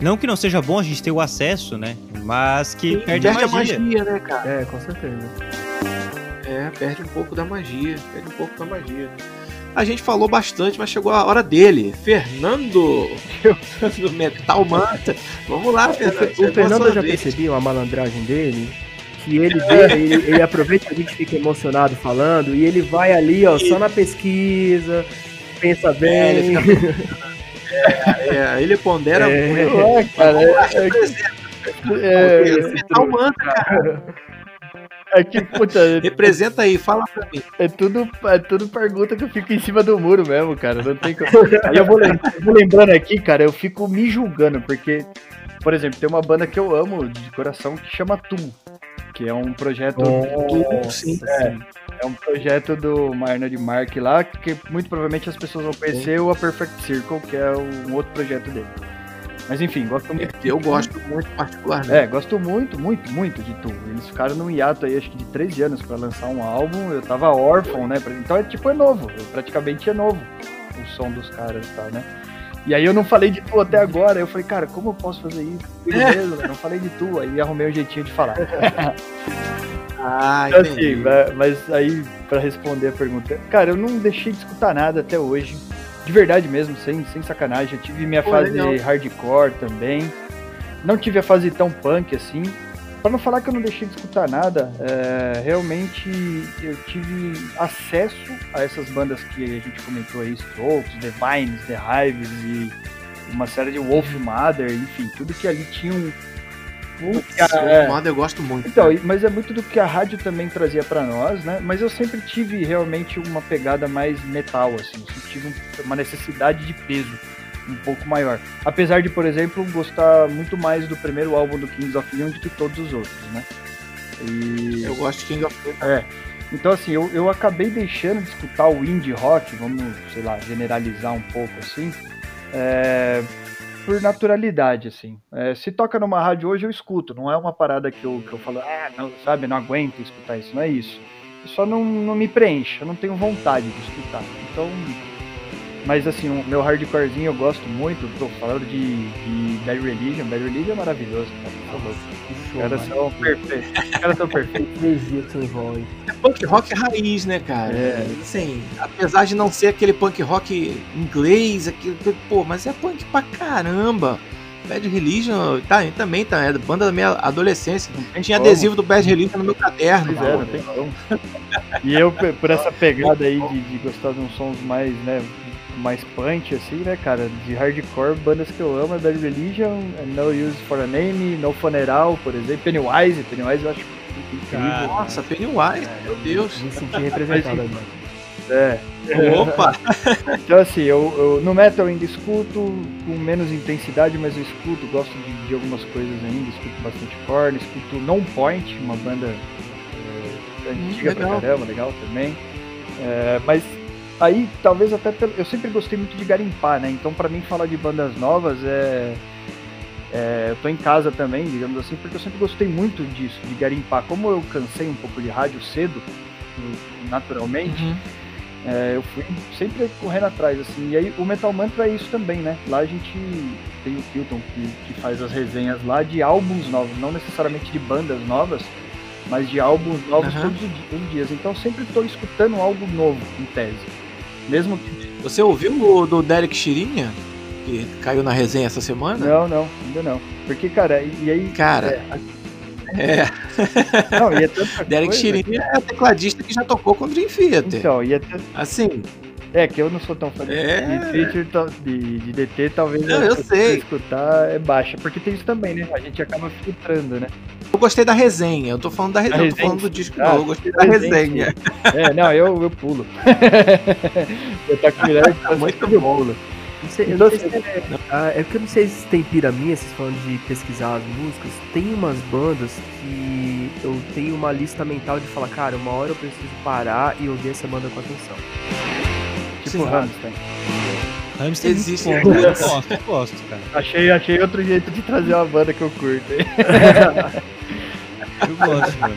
Não que não seja bom a gente ter o acesso, né? Mas que perde, a magia. né, cara? É, com certeza. É, perde um pouco da magia. Perde um pouco da magia. A gente falou bastante, mas chegou a hora dele. Fernando! do Metal Manta. Vamos lá, O, Fernando. Fe- o a Fernando eu já vez. percebi uma malandragem dele. Que ele, vê, ele, ele aproveita que a gente fica emocionado falando e ele vai ali, ó, só na pesquisa, pensa É, bem. ele É, ele pondera É. muito. É, cara, é, é, é, o mantra, cara. é que, puta, Representa aí, fala pra mim. é tudo, é tudo pergunta que eu fico em cima do muro mesmo, cara. Não tem como. Aí eu vou, lem- eu vou lembrando aqui, cara, eu fico me julgando, porque, por exemplo, tem uma banda que eu amo de coração que chama Tum, que é um projeto. Tudo, sim. É um projeto do Maynard Mark lá, que muito provavelmente as pessoas vão conhecer o A Perfect Circle, que é um outro projeto dele. Mas enfim, gosto muito. Eu gosto muito particularmente. É, gosto muito, muito, muito de Tu. Eles ficaram num hiato aí, acho que de 13 anos pra lançar um álbum. Eu tava órfão, né? Então é tipo, é novo. Praticamente é novo o som dos caras e tal, né? E aí eu não falei de Tu até agora. Eu falei, cara, como eu posso fazer isso? Mesmo, né? Não falei de Tu. Aí arrumei um jeitinho de falar. Ah, Então, assim, ma- mas aí, pra responder a pergunta, cara, eu não deixei de escutar nada até hoje. De verdade mesmo, sem, sem sacanagem. Eu tive minha Pô, fase legal. hardcore também. Não tive a fase tão punk assim. Pra não falar que eu não deixei de escutar nada, é, realmente eu tive acesso a essas bandas que a gente comentou aí, Strokes, The Vines, The Hives e uma série de Wolf Mother, enfim, tudo que ali tinha um. Putz, é. eu gosto muito. Então, e- mas é muito do que a rádio também trazia pra nós, né? Mas eu sempre tive realmente uma pegada mais metal, assim. Eu tive um- uma necessidade de peso um pouco maior. Apesar de, por exemplo, gostar muito mais do primeiro álbum do Kings of Leon do que todos os outros, né? E... eu gosto de King of É. Então, assim, eu, eu acabei deixando de escutar o indie rock, vamos, sei lá, generalizar um pouco assim, é, por naturalidade, assim. É, se toca numa rádio hoje, eu escuto. Não é uma parada que eu, que eu falo, ah, não, sabe, não aguento escutar isso. Não é isso. Só não, não me preenche, eu não tenho vontade de escutar. Então. Mas assim, o meu hardcorezinho eu gosto muito. Tô falando de, de Bad Religion. Bad Religion é maravilhoso, cara. Tá louco. Os caras são perfeitos. Os caras são perfeitos. Que envolve. É punk rock raiz, né, cara? É. Assim, apesar de não ser aquele punk rock inglês, aquele, pô, mas é punk pra caramba. Bad Religion tá, também tá, é banda da minha adolescência. Não tem Tinha como. adesivo do Bad Religion no meu caderno. Pois é, não tem como. E eu, por essa pegada aí de, de gostar de uns sons mais, né, mais punch, assim, né, cara, de hardcore, bandas que eu amo é Bad Religion, No Use for a Name, No Funeral, por exemplo, Pennywise, Pennywise eu acho incrível. Cara, Nossa, Pennywise, meu Deus. Me senti representado agora. É. Opa! Então assim, eu, eu- no metal eu ainda escuto com menos intensidade, mas eu escuto, gosto de, de algumas coisas ainda, escuto bastante Korn, escuto Non Point, uma banda é, antiga pra legal. caramba, legal também. É, mas aí talvez até pelo, eu sempre gostei muito de garimpar, né? Então pra mim falar de bandas novas é, é eu tô em casa também, digamos assim, porque eu sempre gostei muito disso, de garimpar. Como eu cansei um pouco de rádio cedo, naturalmente, Uhum. é, eu fui sempre correndo atrás, assim. E aí o Metal Mantra é isso também, né? Lá a gente tem o Kilton que, que faz as resenhas lá de álbuns novos, não necessariamente de bandas novas, mas de álbuns novos Aham. todos, os dias. Então eu sempre estou escutando algo novo, em tese. Mesmo que. Você ouviu o do Derek Chirinha? Que caiu na resenha essa semana? Não, não, ainda não. Porque, cara, e, aí. Cara, é. Não, e é Derek coisa Chirinha é tecladista que já tocou com o Dream Theater. Então, e é, Assim, é que eu não sou tão fã de- É. de feature, de, de DT, talvez Não, eu sei. escutar é baixa. Porque tem isso também, né? A gente acaba filtrando, né? eu gostei da resenha. Eu tô falando da resenha, eu tô resenha, falando do disco, ah, não. Eu gostei da resenha. É, não, eu, eu pulo. eu tô com mulher que Muito eu pulo. Não sei, eu Então, não sei se é, ah, é porque eu não sei se tem pira minha, vocês falando de pesquisar as músicas. Tem umas bandas que eu tenho uma lista mental de falar, cara, uma hora eu preciso parar e ouvir essa banda com atenção. Tipo Rammstein. Hamster Existe. é bom, eu gosto, eu gosto, cara. Achei, achei outro jeito de trazer uma banda que eu curto. Eu gosto, mano.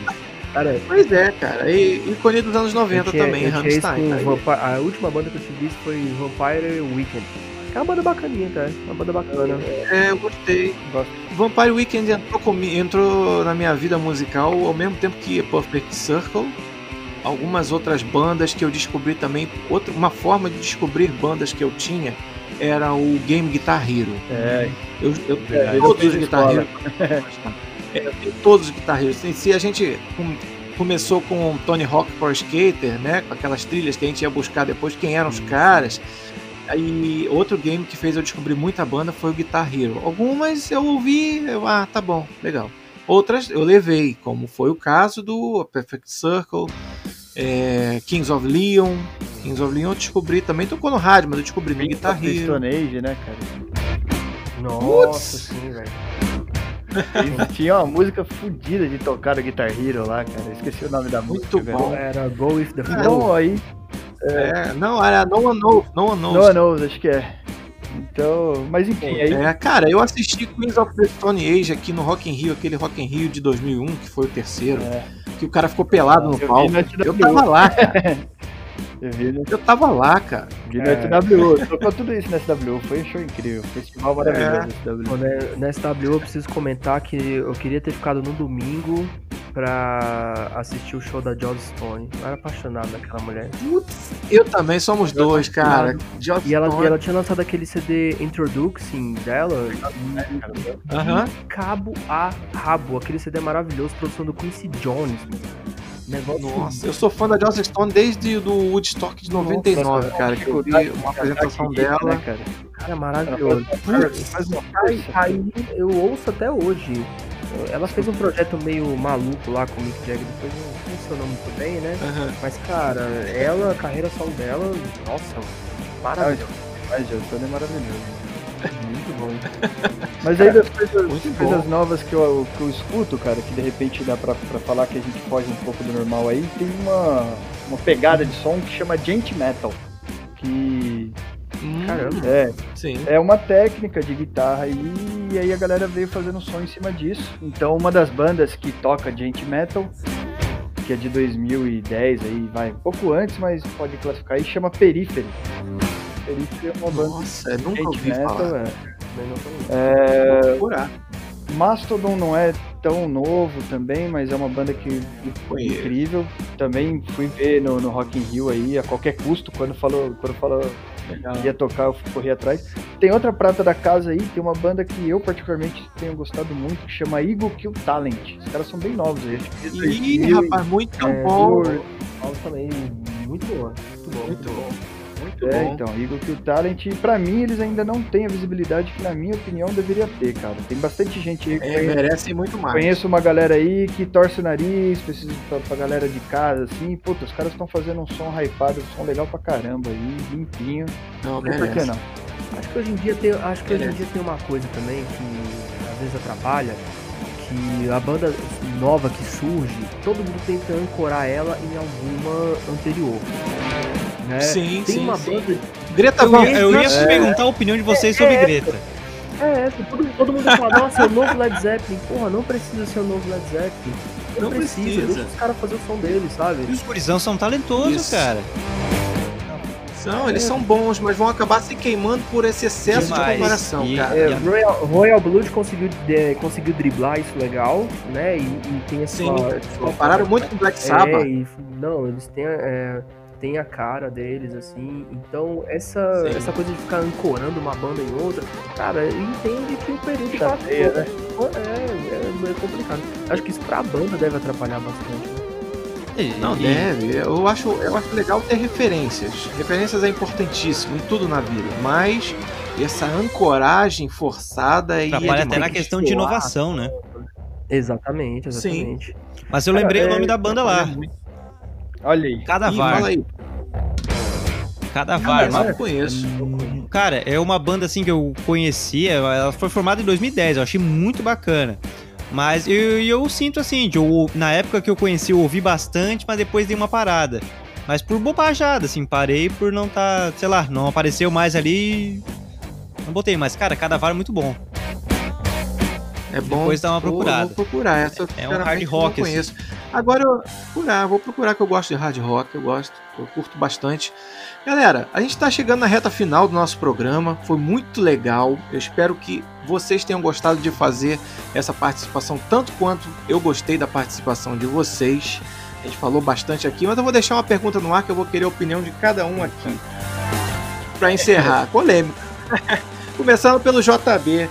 Cara, Pois é, cara. E ícone dos anos 90 eu tinha- também, tinha isso Rammstein. tá a última banda que eu tive visto foi Vampire Weekend. É uma banda bacaninha, cara. Uma banda bacana. É, eu gostei. Gosto. Vampire Weekend entrou, comi- entrou na minha vida musical ao mesmo tempo que Perfect Circle. Algumas outras bandas que eu descobri também. Outra, uma forma de descobrir bandas que eu tinha era o Game Guitar Hero. É, Eu, eu É, tenho eu todos os Guitar escola. Hero. É, eu tenho todos os Guitar Heroes. Assim, Se a gente com- começou com Tony Hawk Pro Skater, né? Com aquelas trilhas que a gente ia buscar depois quem eram os caras. aí outro game que fez eu descobrir muita banda foi o Guitar Hero. Algumas eu ouvi, eu, ah, tá bom, legal. Outras eu levei, como foi o caso do Perfect Circle, é, Kings of Leon. Kings of Leon eu descobri também, tocou no rádio, mas eu descobri no Guitar Hero. Stone Age, né, cara? Nossa, sim, velho. Tinha uma música fodida de tocar no Guitar Hero lá, cara. Eu Esqueci o nome da Muito música. bom. velho. Era Go With The Flow. Então, aí, É, não, era No One Knows, No One Knows. No One Knows, acho que é. Então, mas enfim, aí É, cara, eu assisti Queens of the Stone Age aqui no Rock in Rio, aquele Rock in Rio de 2001, que foi o terceiro, É. que o cara ficou pelado no Eu vi palco. na Eu tava lá, cara. eu vi no, Eu tava lá, cara. vi no É. SWO. Tocou tudo isso no SWO. Foi um show incrível. Festival maravilhoso É. SWO. né, Na SW eu preciso comentar que eu queria ter ficado no domingo pra assistir o show da Joss Stone. Eu era apaixonado naquela mulher. Putz, eu também somos dois, cara. Joss E ela, e Stone. ela tinha lançado aquele CD Introducing dela, Aham. de cabo a rabo. Aquele CD é maravilhoso, produção do Quincy Jones, mano. Negócio Nossa, eu sou fã da Joss Stone desde o do Woodstock de 99, cara. Que eu vi uma apresentação dela. Né, cara? cara maravilhoso. Aí, força. aí eu ouço até hoje. Ela fez um projeto meio maluco lá com o Mick Jagger, depois não funcionou muito bem, né? Aham. Mas, cara, ela, a carreira solo dela, nossa, maravilhoso. Mas o é maravilhoso. Muito bom. Mas aí das coisas, novas que eu, que eu escuto, cara, que de repente dá pra, pra falar que a gente foge um pouco do normal aí, tem uma, uma pegada de som que chama Gent Metal. Que Hum, Caramba. é, Sim. é uma técnica de guitarra aí, e aí a galera veio fazendo som em cima disso. Então uma das bandas que toca Gent Metal, que é de 2010 aí, vai um pouco antes, mas pode classificar aí, chama Periphery. Periphery é uma banda Nossa, eu nunca ouvi metal, falar. é. É. Mastodon não é tão novo também, mas é uma banda que foi incrível. Também fui ver no, no Rock in Rio aí, a qualquer custo, quando falou, quando falou Legal. ia tocar, eu corri atrás. Tem outra prata da casa aí, tem uma banda que eu particularmente tenho gostado muito, que chama Eagle Kill Talent. Os caras são bem novos aí, Ih, 2000 rapaz, muito É, bom. Paulo também, muito boa. Muito boa. Muito bom. Muito É, bom. então, Eagle Kill Talent, pra mim eles ainda não têm a visibilidade que, na minha opinião, deveria ter, cara. Tem bastante gente aí que É, conhece- merece muito mais. Conheço uma galera aí que torce o nariz, precisa pra, pra galera de casa, assim, puta, os caras estão fazendo um som hypado, um som legal pra caramba aí, limpinho. Não, Por que merece. não? Acho que hoje em dia tem, acho que hoje em Merece. dia tem uma coisa também que às vezes atrapalha, que a banda nova que surge, todo mundo tenta ancorar ela em alguma anterior. Né? Sim, tem sim, uma sim. banda Greta Eu Van ia, eu ia Fleet. perguntar a opinião de vocês sobre É, Greta. É, essa. Todo, todo mundo fala, nossa, é o novo Led Zeppelin. Porra, não precisa ser o novo Led Zeppelin. Não, Não precisa, precisa. deixa os caras fazer o som deles, sabe? E os gurizão são talentosos, Isso. cara. São, eles são bons, mas vão acabar se queimando por esse excesso Demais. de comparação, E- cara. É, Royal, Royal Blood conseguiu, de- conseguiu driblar isso legal, né? E, e tem essa. Sim, Compararam muito com Black Sabbath. É, e, não, eles têm, é, têm a cara deles, assim. Então, essa, Sim. essa coisa de ficar ancorando uma banda em outra, cara, entende que o período Chateia, passou. né? É, é, é complicado. Acho que isso pra banda deve atrapalhar bastante. né? Não E- deve. Eu acho, eu acho legal ter referências. Referências é importantíssimo em tudo na vida, mas essa ancoragem forçada Atrapalha é até na questão de inovação, né? Exatamente, exatamente. Mas eu lembrei o nome é- da banda lá. Olha aí. Cadavar. Ih, fala aí. Cadavar. Mas Uma- eu conheço. Cara, é uma banda assim que eu conhecia. Ela foi formada em 2010. Eu achei muito bacana. Mas eu, eu sinto assim, de eu, na época que eu conheci, eu ouvi bastante, mas depois dei uma parada. Mas por bobajada, assim, parei por não tá, sei lá, não apareceu mais ali. Não botei, mas, cara, Cadavar é muito bom. É bom. Depois dá uma Vou- procurada. Vou, procurar. Essa eu, É um hard rock, não conheço. Agora eu vou procurar, vou procurar que eu gosto de hard rock, eu gosto, eu curto bastante. Galera, a gente tá chegando na reta final do nosso programa, foi muito legal. Eu espero que vocês tenham gostado de fazer essa participação tanto quanto eu gostei da participação de vocês. A gente falou bastante aqui, mas eu vou deixar uma pergunta no ar que eu vou querer a opinião de cada um aqui. Pra encerrar, polêmica. Começando pelo JB.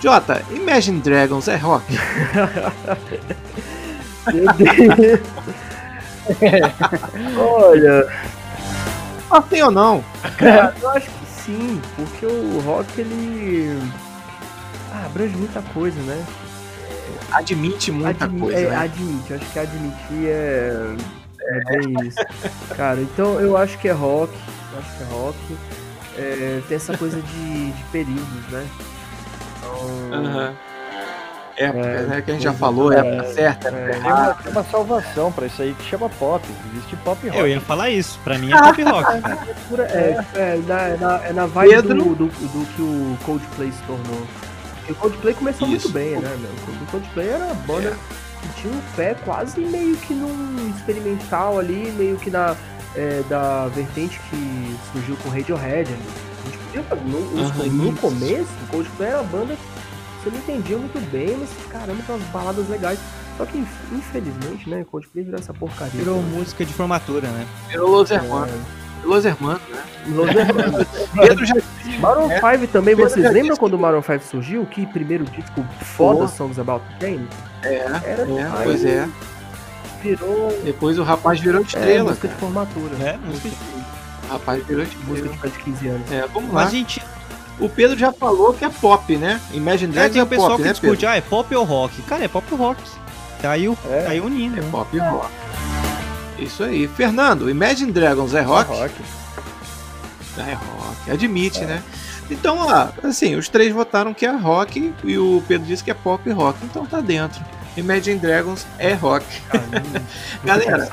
Jota, Imagine Dragons é rock? Olha, Ah, sim ou não? cara, eu acho que sim, porque o rock ele ah, abrange muita coisa, né? Admite muita Admi- coisa. é, né? admite, acho que admitir é, é bem isso. Cara, então eu acho que é rock, eu acho que é rock. É, tem essa coisa de, de períodos, né? Aham. Época, É, né? Que a gente já coisa- falou, é, época certa, é. Tem errada. uma, tem uma salvação pra isso aí que chama pop. Existe pop rock. Eu ia falar isso, pra mim é pop rock. pura- é, é, na, é na, é na vibe Pedro. do, do, do que o Coldplay se tornou. Porque o Coldplay começou Isso. muito bem, né, meu? O Coldplay era uma banda É. que tinha um pé quase meio que num experimental ali, meio que na é, da vertente que surgiu com Radiohead. né? No, Aham, no começo, o Coldplay era uma banda que você não entendia muito bem, mas caramba, tem umas baladas legais. Só que inf- infelizmente, né, o Coldplay virou essa porcaria. Virou música de formatura, né? Virou Los Hermanos. Los Hermanos, né? Los Hermanos. Pedro já Maroon É. 5 também, Pedro vocês lembram quando o Maroon 5 surgiu? Que primeiro disco foda. Songs About Pain? é, Era é, pois é. Virou Depois o rapaz virou é, estrela. música de cara. formatura. É, música de... Rapaz virou Música de mais de 15 anos. É, vamos Mas lá. a gente. O Pedro já falou que é pop, né? Imagine É, Dragons tem é, o pessoal pop, que né, discute, Pedro? ah, é pop ou rock? Cara, é pop ou rock. Tá aí, o, É. tá aí unindo. É né? pop rock. Isso aí. Fernando, Imagine Dragons é rock? rock. É rock, admite, né? Então, ó, assim, os três votaram que é rock e o Pedro disse que é pop rock, então tá dentro. Imagine Dragons é rock. Galera.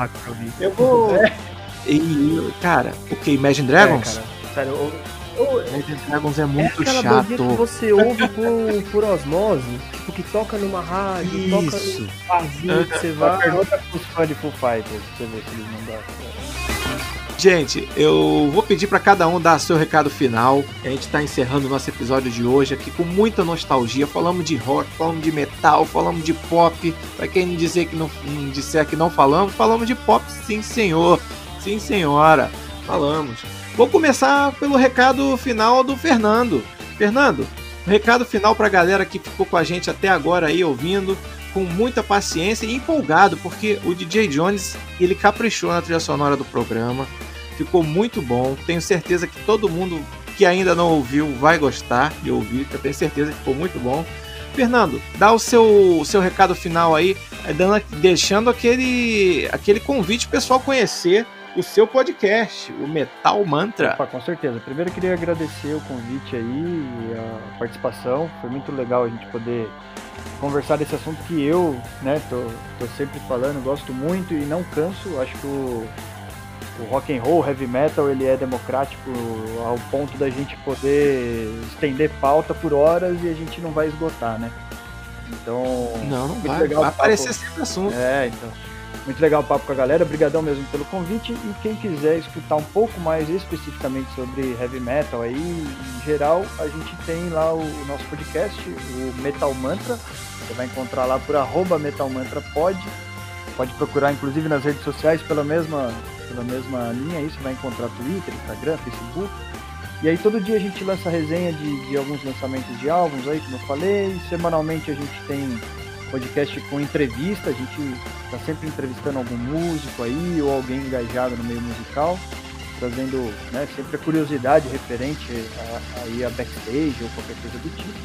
Eu vou. E, cara, o que? Imagine Dragons? É, cara. Sério, eu, eu, Imagine Dragons é é muito aquela bandinha que chato. você ouve por, por osmose, tipo, que toca numa rádio, toca Isso. num barzinho que você vai. pergunta pros fãs de Full Fighters pra você ver se eles não gostam. Gente, eu vou pedir pra cada um dar seu recado final. A gente tá encerrando o nosso episódio de hoje aqui com muita nostalgia. Falamos de rock, falamos de metal, falamos de pop. Pra quem dizer que não, não disser que não falamos, falamos de pop, sim, senhor. Sim, senhora. Falamos. Vou começar pelo recado final do Fernando. Fernando, recado final pra galera que ficou com a gente até agora aí ouvindo com muita paciência e empolgado, porque o DJ Jones ele caprichou na trilha sonora do programa, ficou muito bom. Tenho certeza que todo mundo que ainda não ouviu vai gostar de ouvir, que eu tenho certeza que ficou muito bom. Fernando, dá o seu, seu recado final aí, eh, dando, deixando aquele, aquele convite pessoal conhecer o seu podcast, o Metal Mantra. Opa, com certeza. Primeiro eu queria agradecer o convite aí e a participação. Foi muito legal a gente poder conversar desse assunto que eu, né, tô, tô sempre falando, gosto muito e não canso. Acho que o, o rock and roll, heavy metal, ele é democrático ao ponto da gente poder estender pauta por horas e a gente não vai esgotar, né? Então, Não, não vai, legal vai aparecer sempre assunto. é, então. Muito legal o papo com a galera, obrigadão mesmo pelo convite. E quem quiser escutar um pouco mais especificamente sobre heavy metal aí, em geral, a gente tem lá o, o nosso podcast, o Metal Mantra. Você vai encontrar lá por arroba Metal Mantra Pod. Pode procurar inclusive nas redes sociais pela mesma, pela mesma linha aí, você vai encontrar Twitter, Instagram, Facebook. E aí todo dia a gente lança resenha de, de alguns lançamentos de álbuns aí, como eu falei. Semanalmente a gente tem podcast com entrevista, a gente está sempre entrevistando algum músico aí ou alguém engajado no meio musical, trazendo né, sempre a curiosidade referente a, aí a backstage ou qualquer coisa do tipo.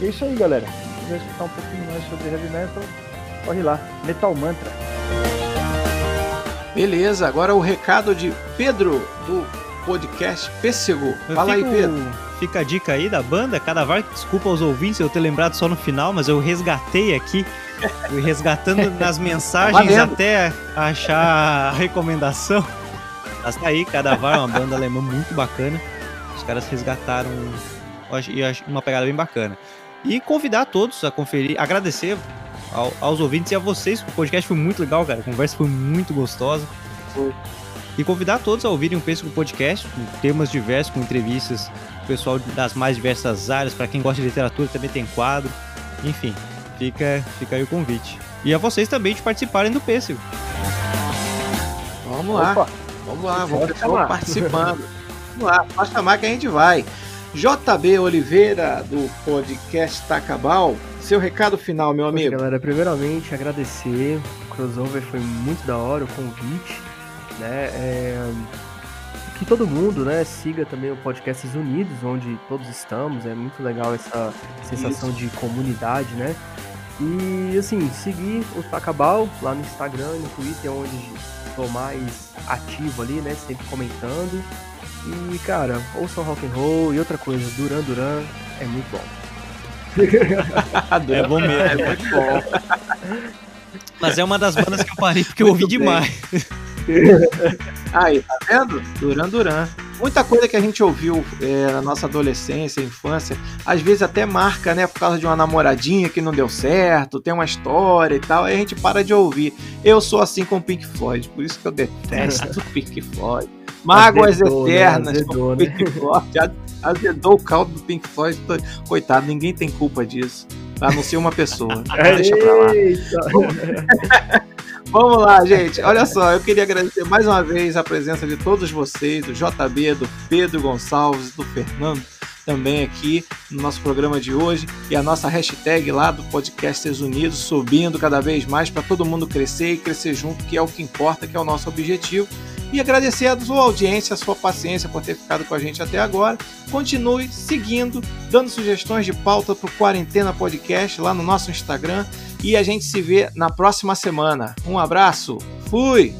E é isso aí, galera. Se quiser escutar um pouquinho mais sobre heavy metal, corre lá. Metal Mantra. Beleza, agora o recado de Pedro do podcast Pêssego. Fala aí, fico- Pedro. Fica a dica aí da banda, Cadavar, desculpa aos ouvintes eu ter lembrado só no final, mas eu resgatei aqui, fui resgatando nas mensagens valendo. até achar a recomendação. Mas tá aí, Cadavar é uma banda alemã muito bacana. Os caras resgataram uma pegada bem bacana. E convidar todos a conferir, agradecer ao- aos ouvintes e a vocês, o podcast foi muito legal, cara. A conversa foi muito gostosa. E convidar todos a ouvirem o Pêssego Podcast, com temas diversos, com entrevistas o pessoal das mais diversas áreas. Para quem gosta de literatura, também tem quadro. Enfim, fica, fica aí o convite. E a vocês também de participarem do Pêssego. Vamos lá, Opa, vamos lá, vamos pessoal participando. Vamos lá, pode chamar que a gente vai. JB Oliveira, do podcast Tacabal, seu recado final, meu amigo. galera, primeiramente agradecer. O crossover foi muito da hora, o convite. Né? É, que todo mundo, né, siga também o Podcasts Unidos, onde todos estamos. É muito legal essa sensação Isso. de comunidade, né? E assim, seguir o Tacabal lá no Instagram e no Twitter, onde estou mais ativo ali, né? Sempre comentando. E cara, ouçam rock and roll e outra coisa, Duran Duran é muito bom. é bom mesmo, é muito bom. Mas é uma das bandas que eu parei porque eu ouvi demais. Aí, tá vendo? Duran Duran. Muita coisa que a gente ouviu é, na nossa adolescência, infância, às vezes até marca, né, por causa de uma namoradinha que não deu certo, tem uma história e tal, aí a gente para de ouvir. Eu sou assim com o Pink Floyd, por isso que eu detesto o Pink Floyd. Mágoas azedou, né? eternas. Né? Azedou, né? Pink Floyd, azedou o caldo do Pink Floyd. Coitado, ninguém tem culpa disso. A não ser uma pessoa. Deixa pra lá. Vamos lá, gente. Olha só, eu queria agradecer mais uma vez a presença de todos vocês, do JB, do Pedro Gonçalves, do Fernando, também aqui no nosso programa de hoje e a nossa hashtag lá do Podcasters Unidos subindo cada vez mais para todo mundo crescer e crescer junto, que é o que importa, que é o nosso objetivo. E agradecer a sua audiência, a sua paciência por ter ficado com a gente até agora. Continue seguindo, dando sugestões de pauta para o Quarentena Podcast lá no nosso Instagram. E a gente se vê na próxima semana. Um abraço, fui!